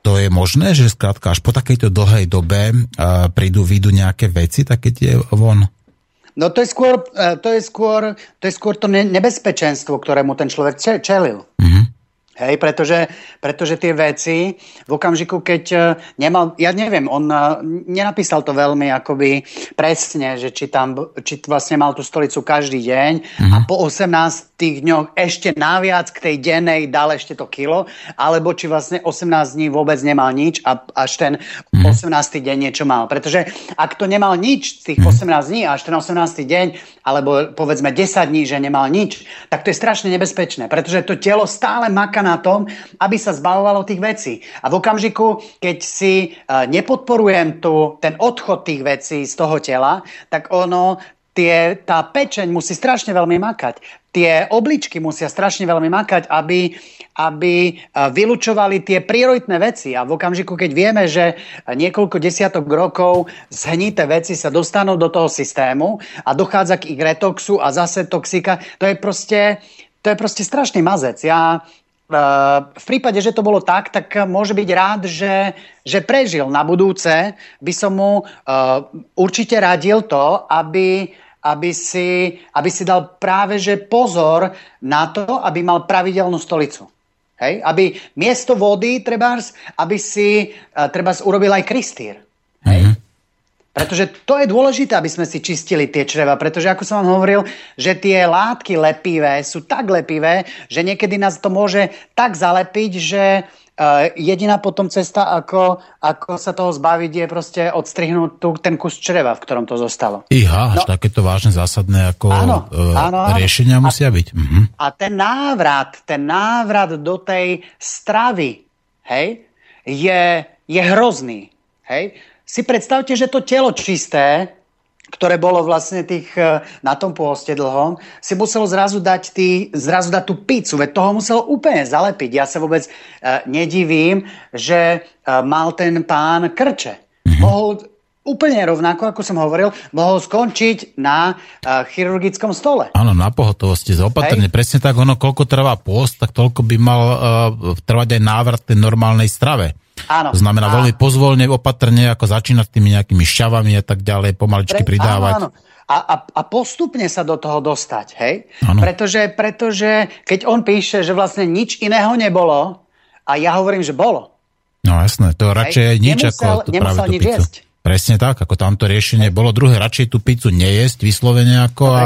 to je možné, že skrátka až po takejto dlhej dobe uh, prídu, výjdu nejaké veci, také tie von? No to je skôr, to je skôr, to, je skôr to nebezpečenstvo, ktorému ten človek čelil. Mm-hmm. Hej, pretože, pretože tie veci v okamžiku, keď e, nemal, ja neviem, on e, nenapísal to veľmi akoby presne, že či tam, či vlastne mal tú stolicu každý deň mm-hmm. a po 18 dňoch ešte naviac k tej dennej dal ešte to kilo, alebo či vlastne 18 dní vôbec nemal nič a až ten mm-hmm. 18. deň niečo mal. Pretože ak to nemal nič tých mm-hmm. 18 dní až ten 18. deň, alebo povedzme 10 dní, že nemal nič, tak to je strašne nebezpečné, pretože to telo stále maká na tom, aby sa zbavovalo tých vecí. A v okamžiku, keď si uh, nepodporujem tu, ten odchod tých vecí z toho tela, tak ono, tie, tá pečeň musí strašne veľmi makať. Tie obličky musia strašne veľmi makať, aby, aby e, vylúčovali tie prioritné veci. A v okamžiku, keď vieme, že niekoľko desiatok rokov zhnité veci sa dostanú do toho systému a dochádza k ich retoxu a zase toxika, to je proste, to je proste strašný mazec. Ja v prípade, že to bolo tak, tak môže byť rád, že, že prežil. Na budúce by som mu uh, určite radil to, aby, aby, si, aby si dal práve že pozor na to, aby mal pravidelnú stolicu. Hej? Aby miesto vody, trebárs, aby si uh, trebárs urobil aj kristýr. Hej? Pretože to je dôležité, aby sme si čistili tie čreva, pretože ako som vám hovoril, že tie látky lepivé sú tak lepivé, že niekedy nás to môže tak zalepiť, že Uh, jediná potom cesta, ako, ako sa toho zbaviť, je proste odstrihnúť tu, ten kus čreva, v ktorom to zostalo. Iha, až no, takéto vážne zásadné ako áno, uh, áno, áno. riešenia musia a, byť. Uh-huh. A ten návrat, ten návrat do tej stravy, hej, je, je hrozný. Hej? Si predstavte, že to telo čisté, ktoré bolo vlastne tých, e, na tom pôste dlhom, si muselo zrazu dať, tý, zrazu dať tú pizzu, veď toho muselo úplne zalepiť. Ja sa vôbec uh, nedivím, že uh, mal ten pán krče. Mm-hmm. Mohol úplne rovnako, ako som hovoril, mohol skončiť na uh, chirurgickom stole. Áno, na pohotovosti, zaopatrne. Hej. Presne tak, ono, koľko trvá pôst, tak toľko by mal uh, trvať aj návrat tej normálnej strave. Áno. To znamená a... veľmi pozvolne, opatrne, ako začínať tými nejakými šťavami a tak ďalej, pomaličky Pre... pridávať. Áno, áno. A, a, a postupne sa do toho dostať, hej? Áno. Pretože, pretože keď on píše, že vlastne nič iného nebolo, a ja hovorím, že bolo. No jasné, to radšej hej? nič nemusel, ako to práve nič jesť. Presne tak, ako tamto riešenie bolo. Druhé, radšej tú pizzu nejesť vyslovene ako no, a,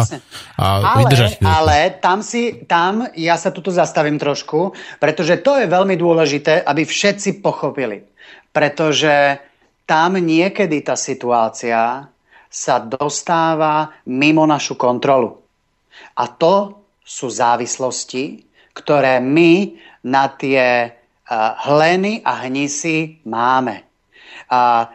a ale, vydržať chvíľku. Ale tam si, tam ja sa tuto zastavím trošku, pretože to je veľmi dôležité, aby všetci pochopili. Pretože tam niekedy tá situácia sa dostáva mimo našu kontrolu. A to sú závislosti, ktoré my na tie uh, hleny a hnisy máme. Uh,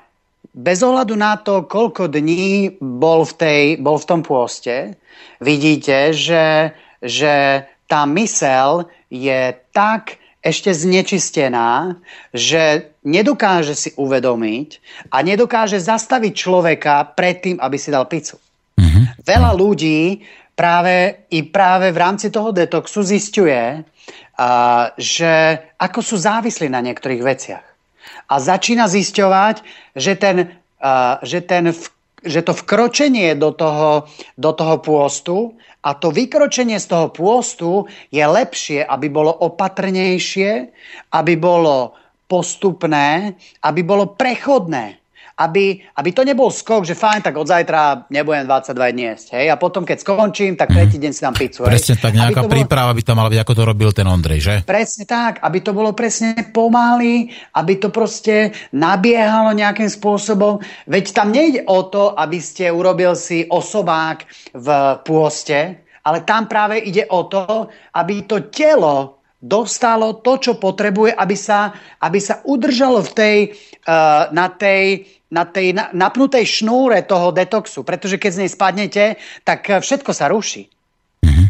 bez ohľadu na to, koľko dní bol v, tej, bol v tom pôste, vidíte, že, že tá mysel je tak ešte znečistená, že nedokáže si uvedomiť a nedokáže zastaviť človeka pred tým, aby si dal pizzu. Mm-hmm. Veľa ľudí práve i práve v rámci toho detoxu zistuje, uh, že ako sú závislí na niektorých veciach a začína zisťovať, že, ten, že, ten že to vkročenie do toho, do toho pôstu a to vykročenie z toho pôstu je lepšie, aby bolo opatrnejšie, aby bolo postupné, aby bolo prechodné aby, aby to nebol skok, že fajn, tak od zajtra nebudem 22 dní jesť. Hej? A potom, keď skončím, tak tretí deň si dám pizzu. Presne hej? tak, nejaká bolo... príprava by tam mala byť, ako to robil ten Ondrej, že? Presne tak, aby to bolo presne pomaly, aby to proste nabiehalo nejakým spôsobom. Veď tam nejde o to, aby ste urobil si osobák v pôste, ale tam práve ide o to, aby to telo dostalo to, čo potrebuje, aby sa, aby sa udržalo v tej, uh, na tej na tej napnutej šnúre toho detoxu, pretože keď z nej spadnete, tak eh, všetko sa ruší. Mhm.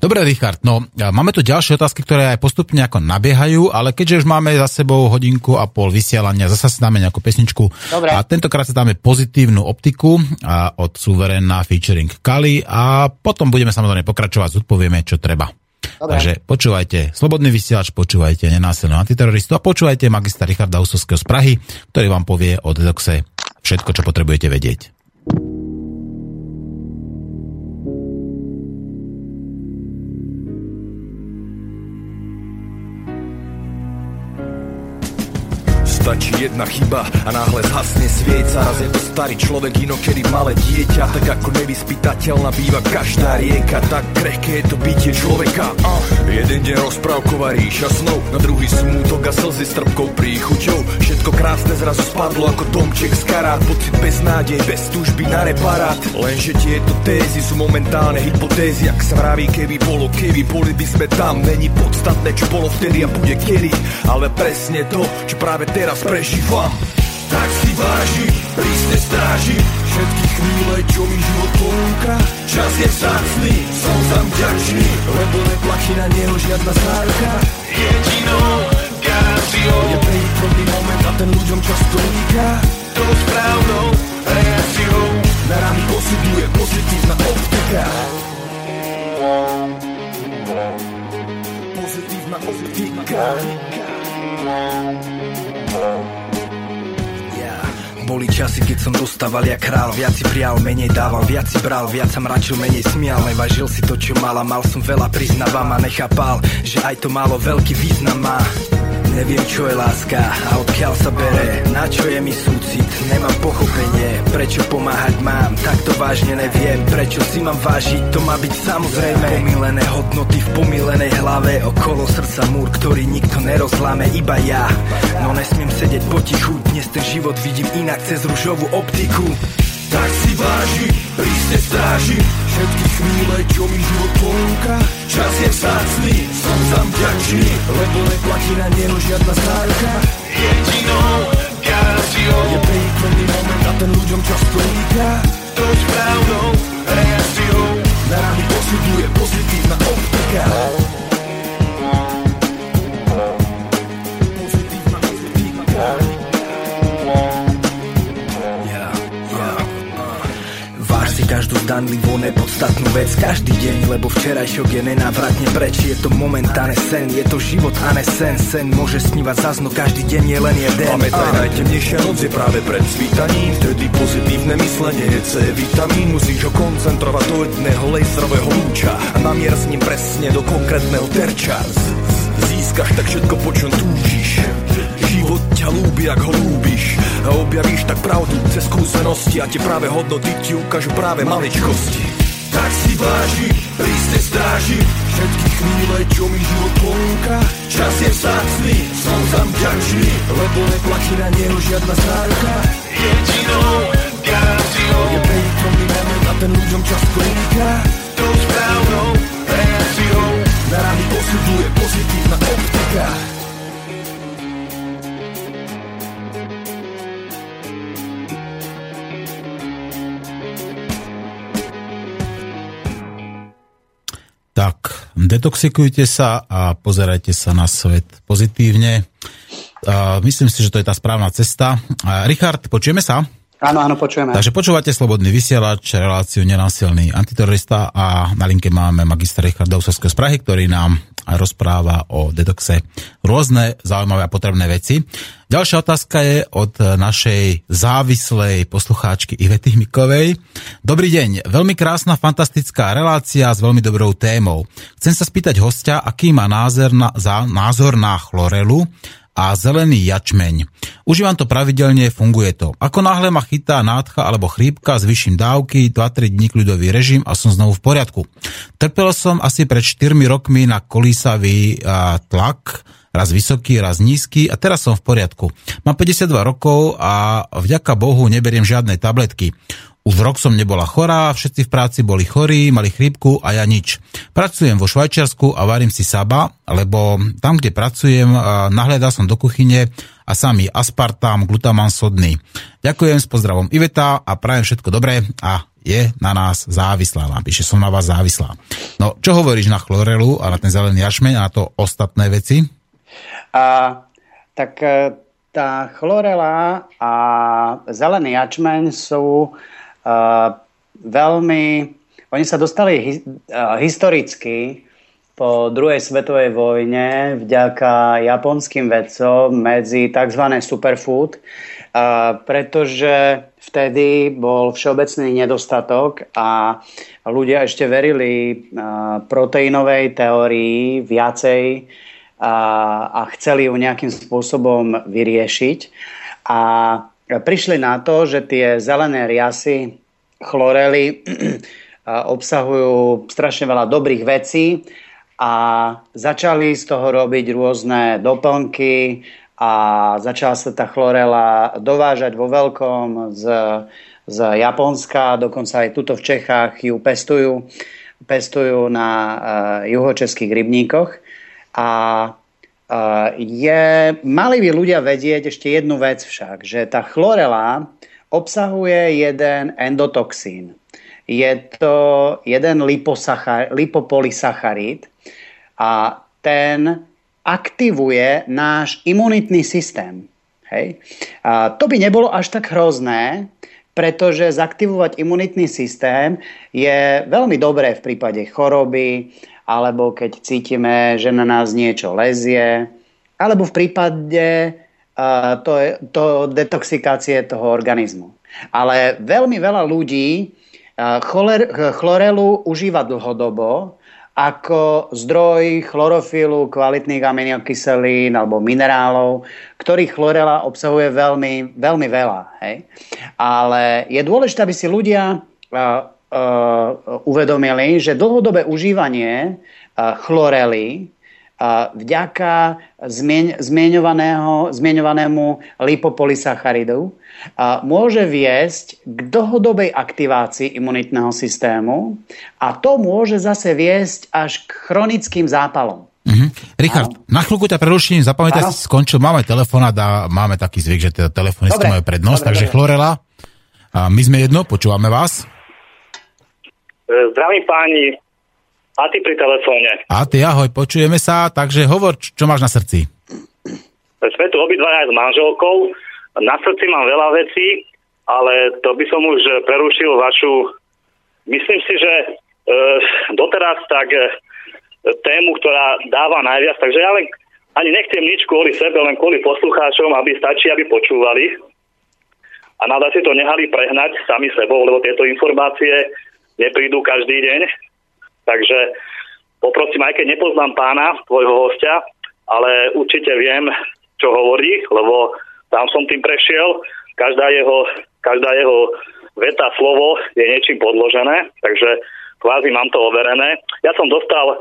Dobre, Richard, no máme tu ďalšie otázky, ktoré aj postupne ako nabiehajú, ale keďže už máme za sebou hodinku a pol vysielania, zase si dáme nejakú pesničku. Dobre. A tentokrát si dáme pozitívnu optiku a od Suverena featuring Kali a potom budeme samozrejme pokračovať, zodpovieme, čo treba. Dobre. Takže počúvajte Slobodný vysielač, počúvajte Nenásilnú antiteroristu a počúvajte magistra Richarda Usovského z Prahy, ktorý vám povie o detoxe všetko, čo potrebujete vedieť. Stačí jedna chyba a náhle zhasne svieca. Raz je to starý človek, inokedy malé dieťa, tak ako nevyspytateľná býva každá rieka, tak krehké je to bytie človeka. A jeden deň rozprávková ríša snov, na druhý smútok a slzy s trpkou príchuťou. Všetko krásne zrazu spadlo ako domček z karát, pocit bez nádej, bez túžby na reparát. Lenže tieto tézy sú momentálne hypotézy, ak sa vraví, keby bolo, keby boli by sme tam. Není podstatné, čo bolo vtedy a bude kedy, ale presne to, čo práve teraz prežívam. Tak si váži, prísne stráži Všetky chvíle, čo mi život ponúka Čas je vzácný, som za vďačný Lebo neplačí na neho žiadna záruka Jedinou garanciou Je prvý moment a ten ľuďom často uniká Tou správnou reakciou Na rany osudu je pozitívna optika. Pozitívna optika boli časy, keď som dostával jak král Viac si prial, menej dával, viac si bral Viac sa mračil, menej smial Nevažil si to, čo mala, mal som veľa, priznávam a nechápal Že aj to málo veľký význam má Neviem, čo je láska a odkiaľ sa bere. Na čo je mi súcit, nemám pochopenie. Prečo pomáhať mám, tak to vážne neviem. Prečo si mám vážiť, to má byť samozrejme. Pomilené hodnoty v pomilenej hlave. Okolo srdca múr, ktorý nikto nerozláme, iba ja. No nesmiem sedieť potichu, dnes ten život vidím inak cez ružovú optiku tak si váži, prísne stráži. Všetky chvíle, čo mi život ponúka Čas je vzácný, som tam vďačný. Lebo neplatí na neho žiadna záruka Jedinou garanciou Je príkladný moment a ten ľuďom často uniká Tou správnou reakciou. Rany posuduje pozitívna optika každú zdanlivú nepodstatnú vec. Každý deň, lebo včerajšok je nenávratne preč. Je to momentálne sen, je to život a ne sen. Sen môže snívať zazno, každý deň je len jeden. Pamätaj, najtemnejšia noc je práve pred svítaním. Vtedy pozitívne myslenie je C vitamín. Musíš ho koncentrovať do jedného laserového lúča. A namier s ním presne do konkrétneho terča. Získaš tak všetko, po čom túžiš ťa lúbi, ak ho lúbiš. A objavíš tak pravdu cez skúsenosti A tie práve hodnoty ti ukážu práve maličkosti. Tak si váži, prísne stráži. Všetky chvíle, čo mi život ponúka. Čas je vzácný, som tam vďačný Lebo neplatí na neho žiadna záruka. Jedinou garanciou Je prítomný moment a ten ľuďom čas uniká Tou správnou reakciou Na rany posuduje pozitívna optika detoxikujte sa a pozerajte sa na svet pozitívne. Myslím si, že to je tá správna cesta. Richard, počujeme sa? Áno, áno, počujeme. Takže počúvate Slobodný vysielač, reláciu Nenásilný antiterorista a na linke máme magistra Richarda Usovského z Prahy, ktorý nám rozpráva o detoxe rôzne zaujímavé a potrebné veci. Ďalšia otázka je od našej závislej poslucháčky Ivety Hmikovej. Dobrý deň, veľmi krásna, fantastická relácia s veľmi dobrou témou. Chcem sa spýtať hostia, aký má názor na, za, názor na chlorelu a zelený jačmeň. Užívam to pravidelne, funguje to. Ako náhle ma chytá nádcha alebo chrípka, zvyším dávky, 2-3 dní kľudový režim a som znovu v poriadku. Trpel som asi pred 4 rokmi na kolísavý tlak, raz vysoký, raz nízky a teraz som v poriadku. Mám 52 rokov a vďaka Bohu neberiem žiadne tabletky. Už rok som nebola chorá, všetci v práci boli chorí, mali chrípku a ja nič. Pracujem vo Švajčiarsku a varím si saba, lebo tam, kde pracujem, nahľadal som do kuchyne a samý aspartám, glutaman sodný. Ďakujem s pozdravom Iveta a prajem všetko dobré a je na nás závislá. Napíše, som na vás závislá. No, čo hovoríš na chlorelu a na ten zelený jašmeň a na to ostatné veci? A, tak e, tá chlorela a zelený jačmeň sú veľmi... Oni sa dostali hi, historicky po druhej svetovej vojne vďaka japonským vedcom medzi tzv. superfood, pretože vtedy bol všeobecný nedostatok a ľudia ešte verili proteínovej teórii viacej a, a chceli ju nejakým spôsobom vyriešiť. A prišli na to, že tie zelené riasy chlorely obsahujú strašne veľa dobrých vecí a začali z toho robiť rôzne doplnky a začala sa tá chlorela dovážať vo veľkom z, z Japonska, dokonca aj tuto v Čechách ju pestujú, pestujú na uh, juhočeských rybníkoch. A je, mali by ľudia vedieť ešte jednu vec však, že tá chlorela obsahuje jeden endotoxín. Je to jeden lipopolysacharid a ten aktivuje náš imunitný systém. Hej? A to by nebolo až tak hrozné, pretože zaktivovať imunitný systém je veľmi dobré v prípade choroby, alebo keď cítime, že na nás niečo lezie, alebo v prípade uh, to, to detoxikácie toho organizmu. Ale veľmi veľa ľudí Choler, chlorelu užíva dlhodobo ako zdroj chlorofilu, kvalitných aminokyselín alebo minerálov, ktorých chlorela obsahuje veľmi, veľmi veľa. Hej? Ale je dôležité, aby si ľudia uh, uh, uvedomili, že dlhodobé užívanie uh, chlorely vďaka zmieňovanému lipopolysacharidu môže viesť k dlhodobej aktivácii imunitného systému a to môže zase viesť až k chronickým zápalom. Mm-hmm. Richard, ano. na chvíľku ťa preruším, zapamätaj si, skončil, máme telefonát a máme taký zvyk, že teda telefonisti majú prednosť, dobre, takže dobre. Chlorela, a my sme jedno, počúvame vás. Zdravím páni, a ty pri telefóne. A ty ahoj, počujeme sa, takže hovor, čo máš na srdci. Sme tu obidvaja s manželkou. Na srdci mám veľa vecí, ale to by som už prerušil vašu... Myslím si, že e, doteraz tak e, tému, ktorá dáva najviac, takže ja len ani nechcem nič kvôli sebe, len kvôli poslucháčom, aby stačí, aby počúvali. A nada si to nehali prehnať sami sebou, lebo tieto informácie neprídu každý deň Takže poprosím, aj keď nepoznám pána, tvojho hostia, ale určite viem, čo hovorí, lebo tam som tým prešiel. Každá jeho, každá jeho veta, slovo je niečím podložené, takže kvázi mám to overené. Ja som dostal e,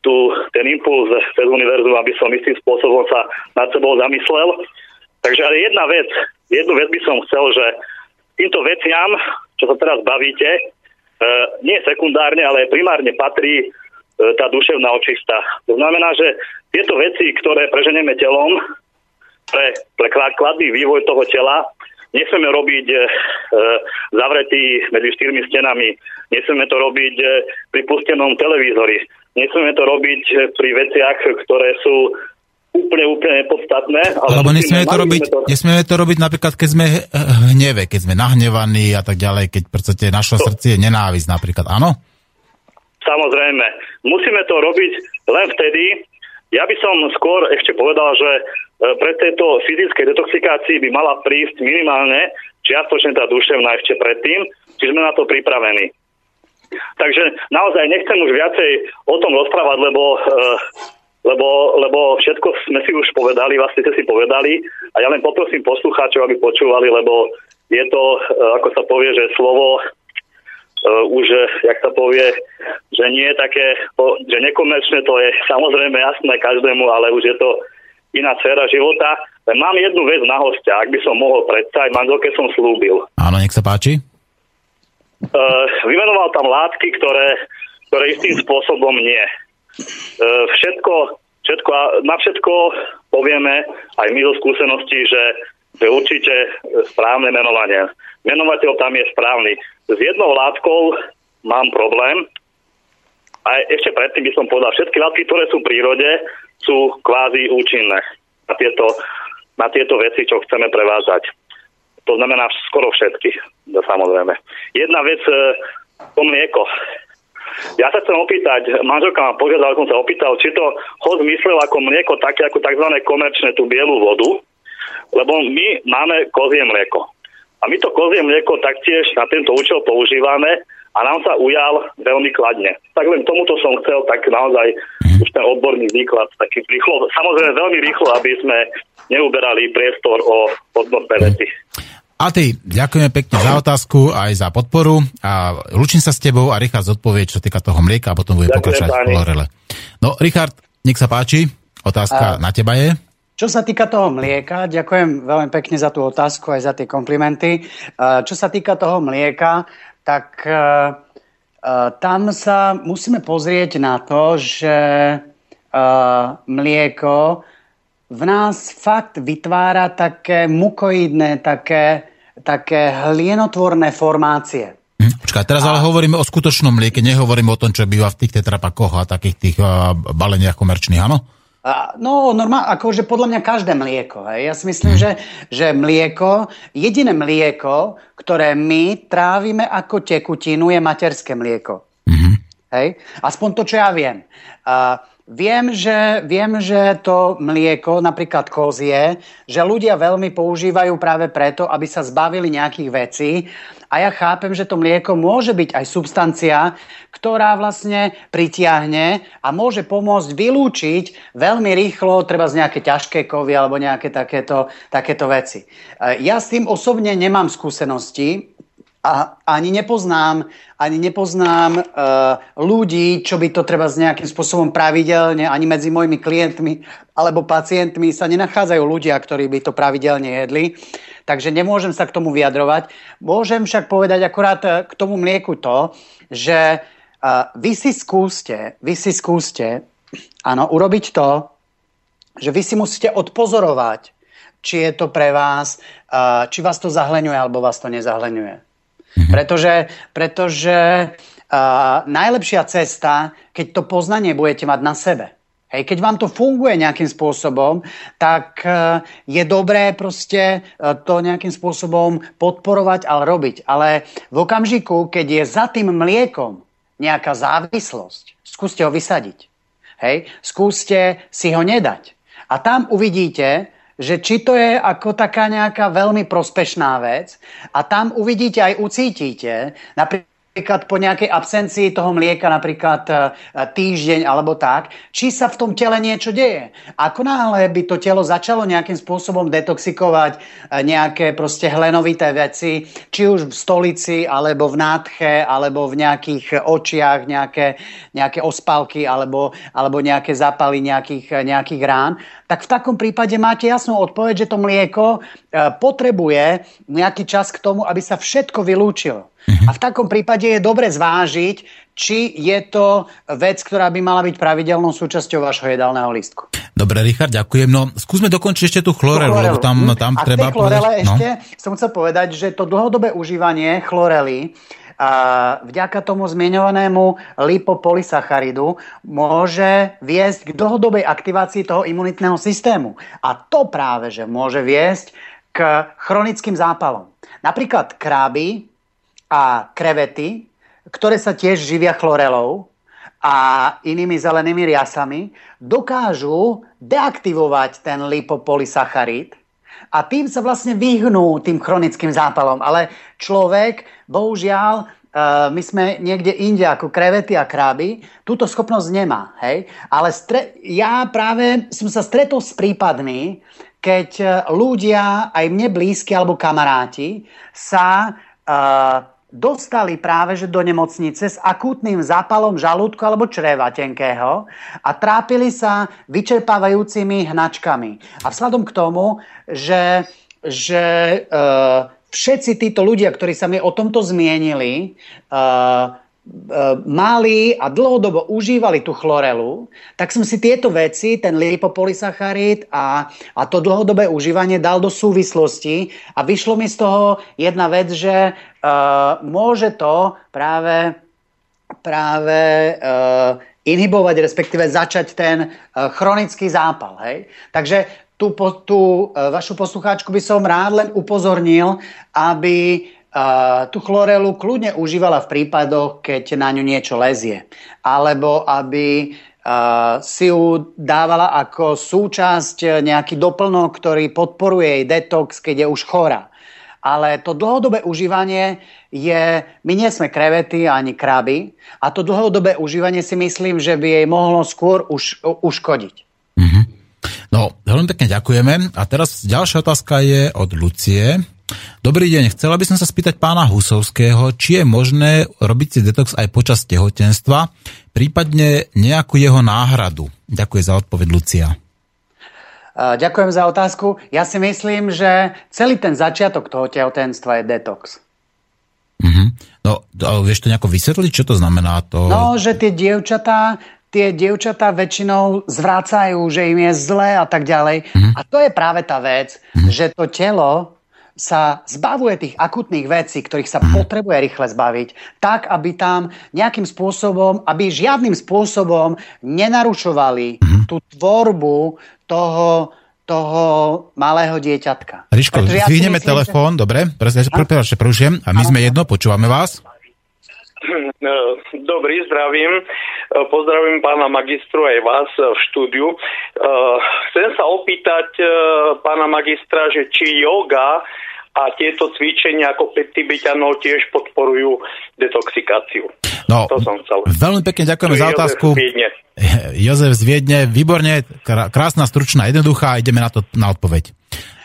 tu ten impuls cez univerzum, aby som istým spôsobom sa nad sebou zamyslel. Takže ale jedna vec, jednu vec by som chcel, že týmto veciam, čo sa teraz bavíte, nie sekundárne, ale primárne patrí e, tá duševná očista. To znamená, že tieto veci, ktoré preženeme telom pre, pre kladný vývoj toho tela, nesmieme robiť e, zavretý medzi štyrmi stenami, nesmieme to robiť e, pri pustenom televízori, nesmieme to robiť pri veciach, ktoré sú úplne, úplne podstatné. Ale Lebo nesmieme to, robiť, to... nesmieme to robiť napríklad, keď sme eh, hneve, keď sme nahnevaní a tak ďalej, keď v podstate našo to... srdcie je nenávisť napríklad, áno? Samozrejme. Musíme to robiť len vtedy. Ja by som skôr ešte povedal, že eh, pre tejto fyzickej detoxikácii by mala prísť minimálne čiastočne tá duševná ešte predtým, či sme na to pripravení. Takže naozaj nechcem už viacej o tom rozprávať, lebo e, lebo, lebo všetko sme si už povedali, vlastne ste si povedali a ja len poprosím poslucháčov, aby počúvali, lebo je to, e, ako sa povie, že slovo uh, už, jak sa povie, že nie je také, že nekomerčné, to je samozrejme jasné každému, ale už je to iná sféra života. Mám jednu vec na hostia, ak by som mohol predstaviť, manželke som slúbil. Áno, nech sa páči. Uh, vymenoval tam látky, ktoré, ktoré istým spôsobom nie. E, všetko, všetko, na všetko povieme aj my zo skúsenosti, že je určite správne menovanie. Menovateľ tam je správny. S jednou látkou mám problém, a ešte predtým by som povedal, všetky látky, ktoré sú v prírode, sú kvázi účinné na tieto, na tieto veci, čo chceme prevázať. To znamená skoro všetky, samozrejme. Jedna vec, e, to mlieko. Ja sa chcem opýtať, manželka ma požiadala, som sa opýtal, či to hod myslel ako mlieko také ako tzv. komerčné tú bielu vodu, lebo my máme kozie mlieko. A my to kozie mlieko taktiež na tento účel používame, a nám sa ujal veľmi kladne. Tak len tomuto som chcel tak naozaj mm. už ten odborný výklad taký rýchlo, samozrejme veľmi rýchlo, aby sme neuberali priestor o odborné veci. A ty, ďakujeme pekne za otázku aj za podporu a lučím sa s tebou a Richard zodpovie, čo týka toho mlieka a potom bude pokračovať v kolorele. No, Richard, nech sa páči, otázka a... na teba je. Čo sa týka toho mlieka, ďakujem veľmi pekne za tú otázku aj za tie komplimenty. Čo sa týka toho mlieka, tak tam sa musíme pozrieť na to, že mlieko v nás fakt vytvára také mukoidné, také, také hlienotvorné formácie. Hm, počkaj, teraz a... ale hovoríme o skutočnom mlieke, nehovoríme o tom, čo býva v tých tetrapakoch a takých tých uh, baleniach komerčných, áno? No, normálne, akože podľa mňa každé mlieko. Hej. Ja si myslím, mm. že, že mlieko, jediné mlieko, ktoré my trávime ako tekutinu, je materské mlieko. Mm-hmm. Hej. Aspoň to, čo ja viem. Uh, Viem že, viem, že to mlieko, napríklad kozie, že ľudia veľmi používajú práve preto, aby sa zbavili nejakých vecí. A ja chápem, že to mlieko môže byť aj substancia, ktorá vlastne pritiahne a môže pomôcť vylúčiť veľmi rýchlo treba z nejaké ťažké kovy alebo nejaké takéto, takéto veci. Ja s tým osobne nemám skúsenosti, a ani nepoznám, ani nepoznám uh, ľudí, čo by to treba s nejakým spôsobom pravidelne, ani medzi mojimi klientmi alebo pacientmi sa nenachádzajú ľudia, ktorí by to pravidelne jedli. Takže nemôžem sa k tomu vyjadrovať. Môžem však povedať akorát eh, k tomu mlieku to, že uh, vy si skúste, vy si skúste, áno, urobiť to, že vy si musíte odpozorovať, či je to pre vás, uh, či vás to zahleňuje alebo vás to nezahleňuje. Mm-hmm. Pretože, pretože uh, najlepšia cesta, keď to poznanie budete mať na sebe, Hej, keď vám to funguje nejakým spôsobom, tak uh, je dobré proste uh, to nejakým spôsobom podporovať, ale robiť. Ale v okamžiku, keď je za tým mliekom nejaká závislosť, skúste ho vysadiť. Hej, skúste si ho nedať. A tam uvidíte, že či to je ako taká nejaká veľmi prospešná vec. A tam uvidíte aj ucítite, napríklad napríklad po nejakej absencii toho mlieka, napríklad e, týždeň alebo tak, či sa v tom tele niečo deje. Ako náhle by to telo začalo nejakým spôsobom detoxikovať e, nejaké proste hlenovité veci, či už v stolici, alebo v nádche, alebo v nejakých očiach, nejaké, nejaké ospalky, alebo, alebo nejaké zápaly nejakých, nejakých rán, tak v takom prípade máte jasnú odpoveď, že to mlieko e, potrebuje nejaký čas k tomu, aby sa všetko vylúčilo. A v takom prípade je dobre zvážiť, či je to vec, ktorá by mala byť pravidelnou súčasťou vašho jedálneho listku. Dobre, Richard, ďakujem. No, skúsme dokončiť ešte tú chlorelu, lebo tam, tam a treba... A chlorele no. ešte som chcel povedať, že to dlhodobé užívanie chlorely a vďaka tomu zmienovanému lipopolysacharidu môže viesť k dlhodobej aktivácii toho imunitného systému. A to práve, že môže viesť k chronickým zápalom. Napríklad kráby a krevety, ktoré sa tiež živia chlorelou a inými zelenými riasami, dokážu deaktivovať ten lipopolysacharid a tým sa vlastne vyhnú tým chronickým zápalom. Ale človek, bohužiaľ, Uh, my sme niekde inde ako krevety a kráby, túto schopnosť nemá. Hej? Ale stre- ja práve som sa stretol s prípadmi, keď ľudia, aj mne blízki alebo kamaráti, sa uh, dostali práve že do nemocnice s akútnym zápalom žalúdku alebo čreva tenkého a trápili sa vyčerpávajúcimi hnačkami. A vzhľadom k tomu, že, že e, všetci títo ľudia, ktorí sa mi o tomto zmienili, e, mali a dlhodobo užívali tú chlorelu, tak som si tieto veci, ten lipopolysacharid a, a to dlhodobé užívanie dal do súvislosti a vyšlo mi z toho jedna vec, že uh, môže to práve, práve uh, inhibovať, respektíve začať ten uh, chronický zápal. Hej? Takže tú, tú uh, vašu poslucháčku by som rád len upozornil, aby tú chlorelu kľudne užívala v prípadoch, keď na ňu niečo lezie. Alebo aby si ju dávala ako súčasť nejaký doplnok, ktorý podporuje jej detox, keď je už chorá. ale to dlhodobé užívanie je, my nie sme krevety ani kraby a to dlhodobé užívanie si myslím, že by jej mohlo skôr už, uškodiť. Mm-hmm. No, veľmi pekne ďakujeme. A teraz ďalšia otázka je od Lucie. Dobrý deň, chcela by som sa spýtať pána Husovského, či je možné robiť si detox aj počas tehotenstva, prípadne nejakú jeho náhradu. Ďakujem za odpoveď, Lucia. Ďakujem za otázku. Ja si myslím, že celý ten začiatok toho tehotenstva je detox. Mm-hmm. No, vieš to nejako vysvetliť, čo to znamená? To... No, že tie dievčatá, tie dievčatá väčšinou zvracajú, že im je zle a tak ďalej. Mm-hmm. A to je práve tá vec, mm-hmm. že to telo sa zbavuje tých akutných vecí, ktorých sa mm-hmm. potrebuje rýchle zbaviť, tak, aby tam nejakým spôsobom, aby žiadnym spôsobom nenarušovali mm-hmm. tú tvorbu toho, toho malého dieťatka. Ríško, ja zvihneme myslím, telefón, že... dobre, prepáčte, prerušujem, a my sme jedno, počúvame vás. Dobrý, zdravím. Pozdravím pána magistru aj vás v štúdiu. Chcem sa opýtať pána magistra, že či yoga a tieto cvičenia ako Tibetanov tiež podporujú detoxikáciu. No, to som chcel. Veľmi pekne ďakujeme za otázku. Jozef z Viedne, výborne, krásna, stručná, jednoduchá, ideme na to na odpoveď.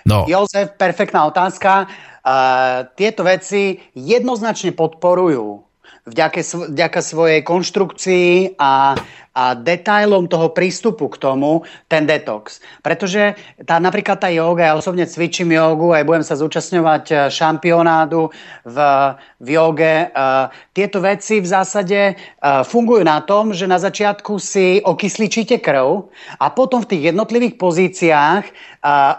No. Jozef, perfektná otázka. Uh, tieto veci jednoznačne podporujú vďaka, vďaka svojej konštrukcii a a detailom toho prístupu k tomu ten detox. Pretože tá, napríklad tá yoga, ja osobne cvičím jogu, aj budem sa zúčastňovať e, šampionádu v, v joge. Uh, tieto veci v zásade uh, fungujú na tom, že na začiatku si okyslíčite krv a potom v tých jednotlivých pozíciách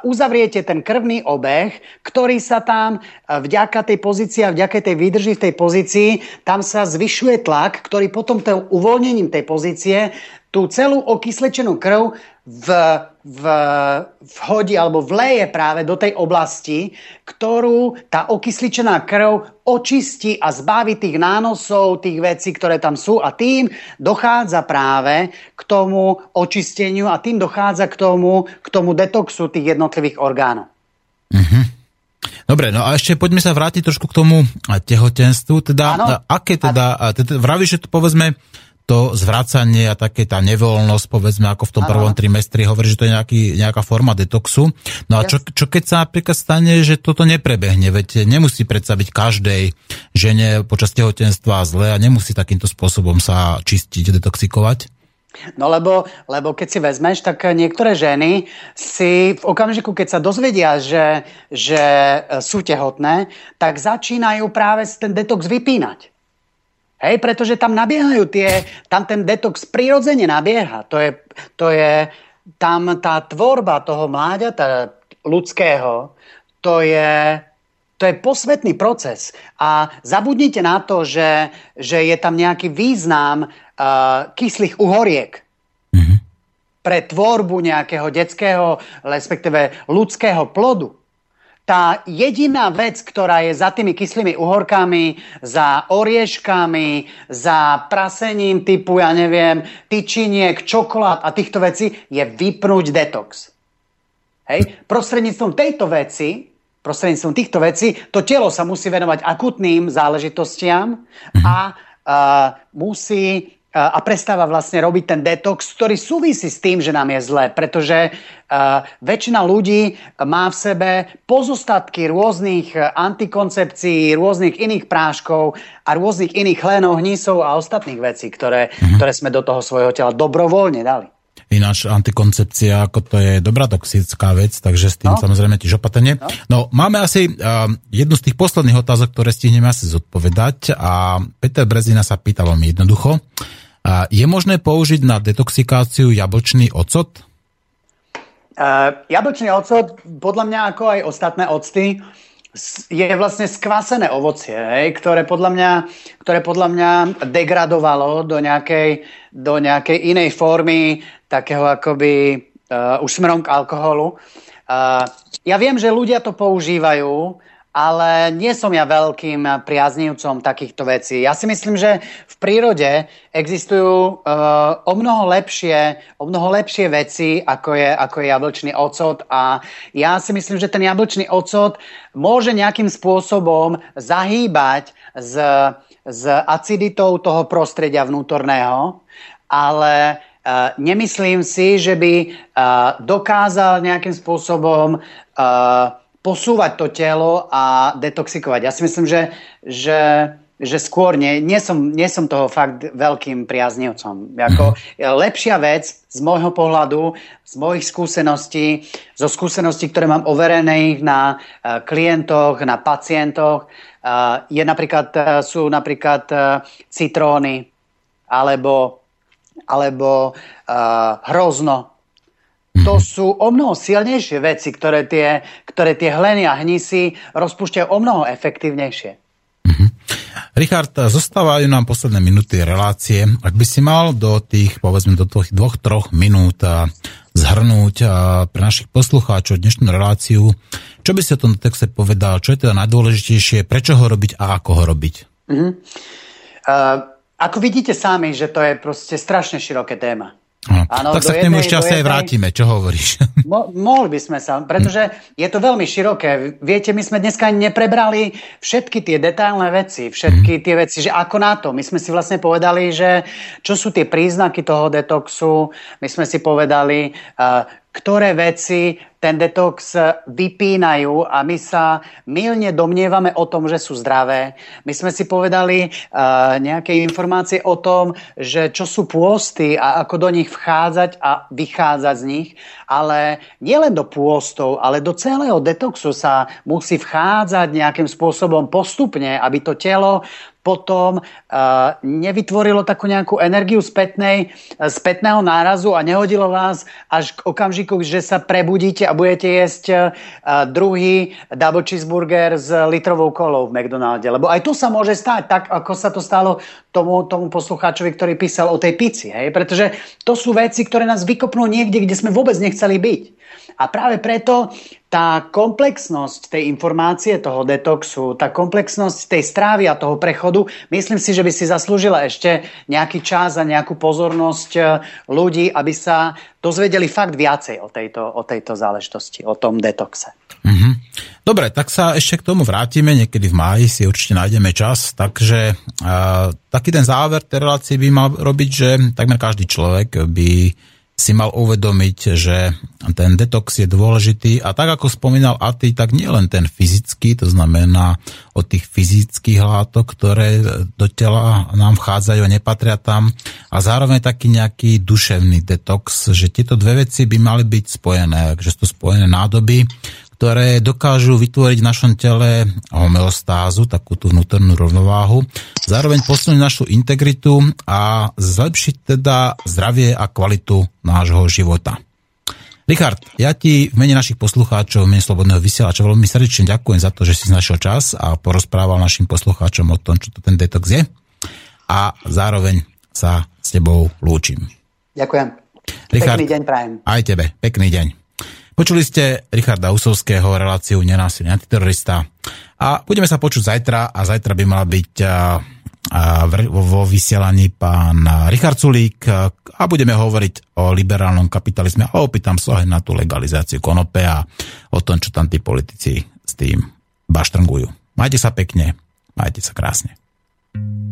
uzavriete ten krvný obeh, ktorý sa tam vďaka tej pozícii a vďaka tej výdrži v tej pozícii, tam sa zvyšuje tlak, ktorý potom tým uvoľnením tej pozície tú celú okyslečenú krv v, v, vhodí alebo vleje práve do tej oblasti, ktorú tá okysličená krv očistí a zbaví tých nánosov, tých vecí, ktoré tam sú a tým dochádza práve k tomu očisteniu a tým dochádza k tomu, k tomu detoxu tých jednotlivých orgánov. Mm-hmm. Dobre, no a ešte poďme sa vrátiť trošku k tomu tehotenstvu. Teda, ano. aké teda, teda vravíš, že to povedzme, to zvracanie a také tá nevoľnosť, povedzme, ako v tom prvom trimestri, hovorí, že to je nejaký, nejaká forma detoxu. No a čo, čo keď sa napríklad stane, že toto neprebehne? Veď nemusí predsa byť každej žene počas tehotenstva zle a nemusí takýmto spôsobom sa čistiť, detoxikovať? No lebo, lebo keď si vezmeš, tak niektoré ženy si v okamžiku, keď sa dozvedia, že, že sú tehotné, tak začínajú práve ten detox vypínať. Hej, pretože tam nabiehajú tie, tam ten detox prirodzene nabieha. To je, to je tam tá tvorba toho mláďata ľudského, to je, to je posvetný proces. A zabudnite na to, že, že je tam nejaký význam uh, kyslých uhoriek mm-hmm. pre tvorbu nejakého detského, respektíve ľudského plodu tá jediná vec, ktorá je za tými kyslými uhorkami, za orieškami, za prasením typu, ja neviem, tyčiniek, čokolád a týchto vecí, je vypnúť detox. Hej? Prostredníctvom tejto veci, prostredníctvom týchto vecí, to telo sa musí venovať akutným záležitostiam a uh, musí a prestáva vlastne robiť ten detox, ktorý súvisí s tým, že nám je zle, pretože uh, väčšina ľudí má v sebe pozostatky rôznych antikoncepcií, rôznych iných práškov a rôznych iných hlenov, hnísov a ostatných vecí, ktoré, mm-hmm. ktoré sme do toho svojho tela dobrovoľne dali. Ináč antikoncepcia, ako to je dobrá toxická vec, takže s tým no. samozrejme tiež opatrne. No. no, máme asi uh, jednu z tých posledných otázok, ktoré stihneme asi zodpovedať a Peter Brezina sa pýta veľmi jednoducho. A je možné použiť na detoxikáciu jablčný ocot? Uh, jablčný ocot, podľa mňa ako aj ostatné octy, je vlastne skvasené ovocie, hej, ktoré, podľa mňa, ktoré podľa mňa degradovalo do nejakej, do nejakej inej formy takého akoby uh, už smerom k alkoholu. Uh, ja viem, že ľudia to používajú ale nie som ja veľkým priaznivcom takýchto vecí. Ja si myslím, že v prírode existujú uh, o mnoho lepšie, o mnoho lepšie veci, ako je, ako je jablčný ocot a ja si myslím, že ten jablčný ocot môže nejakým spôsobom zahýbať s, s aciditou toho prostredia vnútorného, ale uh, nemyslím si, že by uh, dokázal nejakým spôsobom uh, posúvať to telo a detoxikovať. Ja si myslím, že, že, že skôr nie, nie, som, nie som toho fakt veľkým priaznivcom. Jako, lepšia vec z môjho pohľadu, z mojich skúseností, zo skúseností, ktoré mám overených na uh, klientoch, na pacientoch, uh, je napríklad, uh, sú napríklad citróny alebo, alebo hrozno, to sú o mnoho silnejšie veci, ktoré tie, ktoré tie hleny a hnisy rozpúšťajú o mnoho efektívnejšie. Mm-hmm. Richard, zostávajú nám posledné minúty relácie. Ak by si mal do tých, povedzme, do tých dvoch, troch minút zhrnúť pre našich poslucháčov dnešnú reláciu, čo by si o tom texte povedal, čo je teda najdôležitejšie, prečo ho robiť a ako ho robiť? Mm-hmm. Uh, ako vidíte sami, že to je proste strašne široké téma. Ano, tak sa k nemu ešte asi aj vrátime, čo hovoríš? Mo, mohli by sme sa, pretože je to veľmi široké. Viete, my sme dneska neprebrali všetky tie detailné veci, všetky mm. tie veci, že ako na to. My sme si vlastne povedali, že čo sú tie príznaky toho detoxu, my sme si povedali, uh, ktoré veci ten detox vypínajú a my sa milne domnievame o tom, že sú zdravé. My sme si povedali uh, nejaké informácie o tom, že čo sú pôsty a ako do nich vchádzať a vychádzať z nich, ale nielen do pôstov, ale do celého detoxu sa musí vchádzať nejakým spôsobom postupne, aby to telo potom uh, nevytvorilo takú nejakú energiu spätnej, uh, spätného nárazu a nehodilo vás až k okamžiku, že sa prebudíte a budete jesť uh, druhý double cheeseburger s litrovou kolou v McDonalde. Lebo aj to sa môže stať, tak ako sa to stalo tomu, tomu poslucháčovi, ktorý písal o tej pici. Hej? Pretože to sú veci, ktoré nás vykopnú niekde, kde sme vôbec nechceli byť. A práve preto tá komplexnosť tej informácie, toho detoxu, tá komplexnosť tej strávy a toho prechodu, myslím si, že by si zaslúžila ešte nejaký čas a nejakú pozornosť e, ľudí, aby sa dozvedeli fakt viacej o tejto, o tejto záležitosti, o tom detoxe. Mm-hmm. Dobre, tak sa ešte k tomu vrátime, niekedy v máji si určite nájdeme čas, takže uh, taký ten záver tej relácie by mal robiť, že takmer každý človek by si mal uvedomiť, že ten detox je dôležitý a tak ako spomínal Aty, tak nie len ten fyzický, to znamená od tých fyzických látok, ktoré do tela nám vchádzajú a nepatria tam a zároveň taký nejaký duševný detox, že tieto dve veci by mali byť spojené, že sú to spojené nádoby, ktoré dokážu vytvoriť v našom tele homeostázu, takú tú vnútornú rovnováhu, zároveň posunúť našu integritu a zlepšiť teda zdravie a kvalitu nášho života. Richard, ja ti v mene našich poslucháčov, v mene Slobodného vysielača veľmi srdečne ďakujem za to, že si našiel čas a porozprával našim poslucháčom o tom, čo to ten detox je. A zároveň sa s tebou lúčim. Ďakujem. Richard, pekný deň prajem. Aj tebe, pekný deň. Počuli ste Richarda Usovského reláciu Nenásilný antiterorista a budeme sa počuť zajtra a zajtra by mala byť vo vysielaní pán Richard Sulík a budeme hovoriť o liberálnom kapitalizme a opýtam sa aj na tú legalizáciu konope a o tom, čo tam tí politici s tým baštrngujú. Majte sa pekne, majte sa krásne. of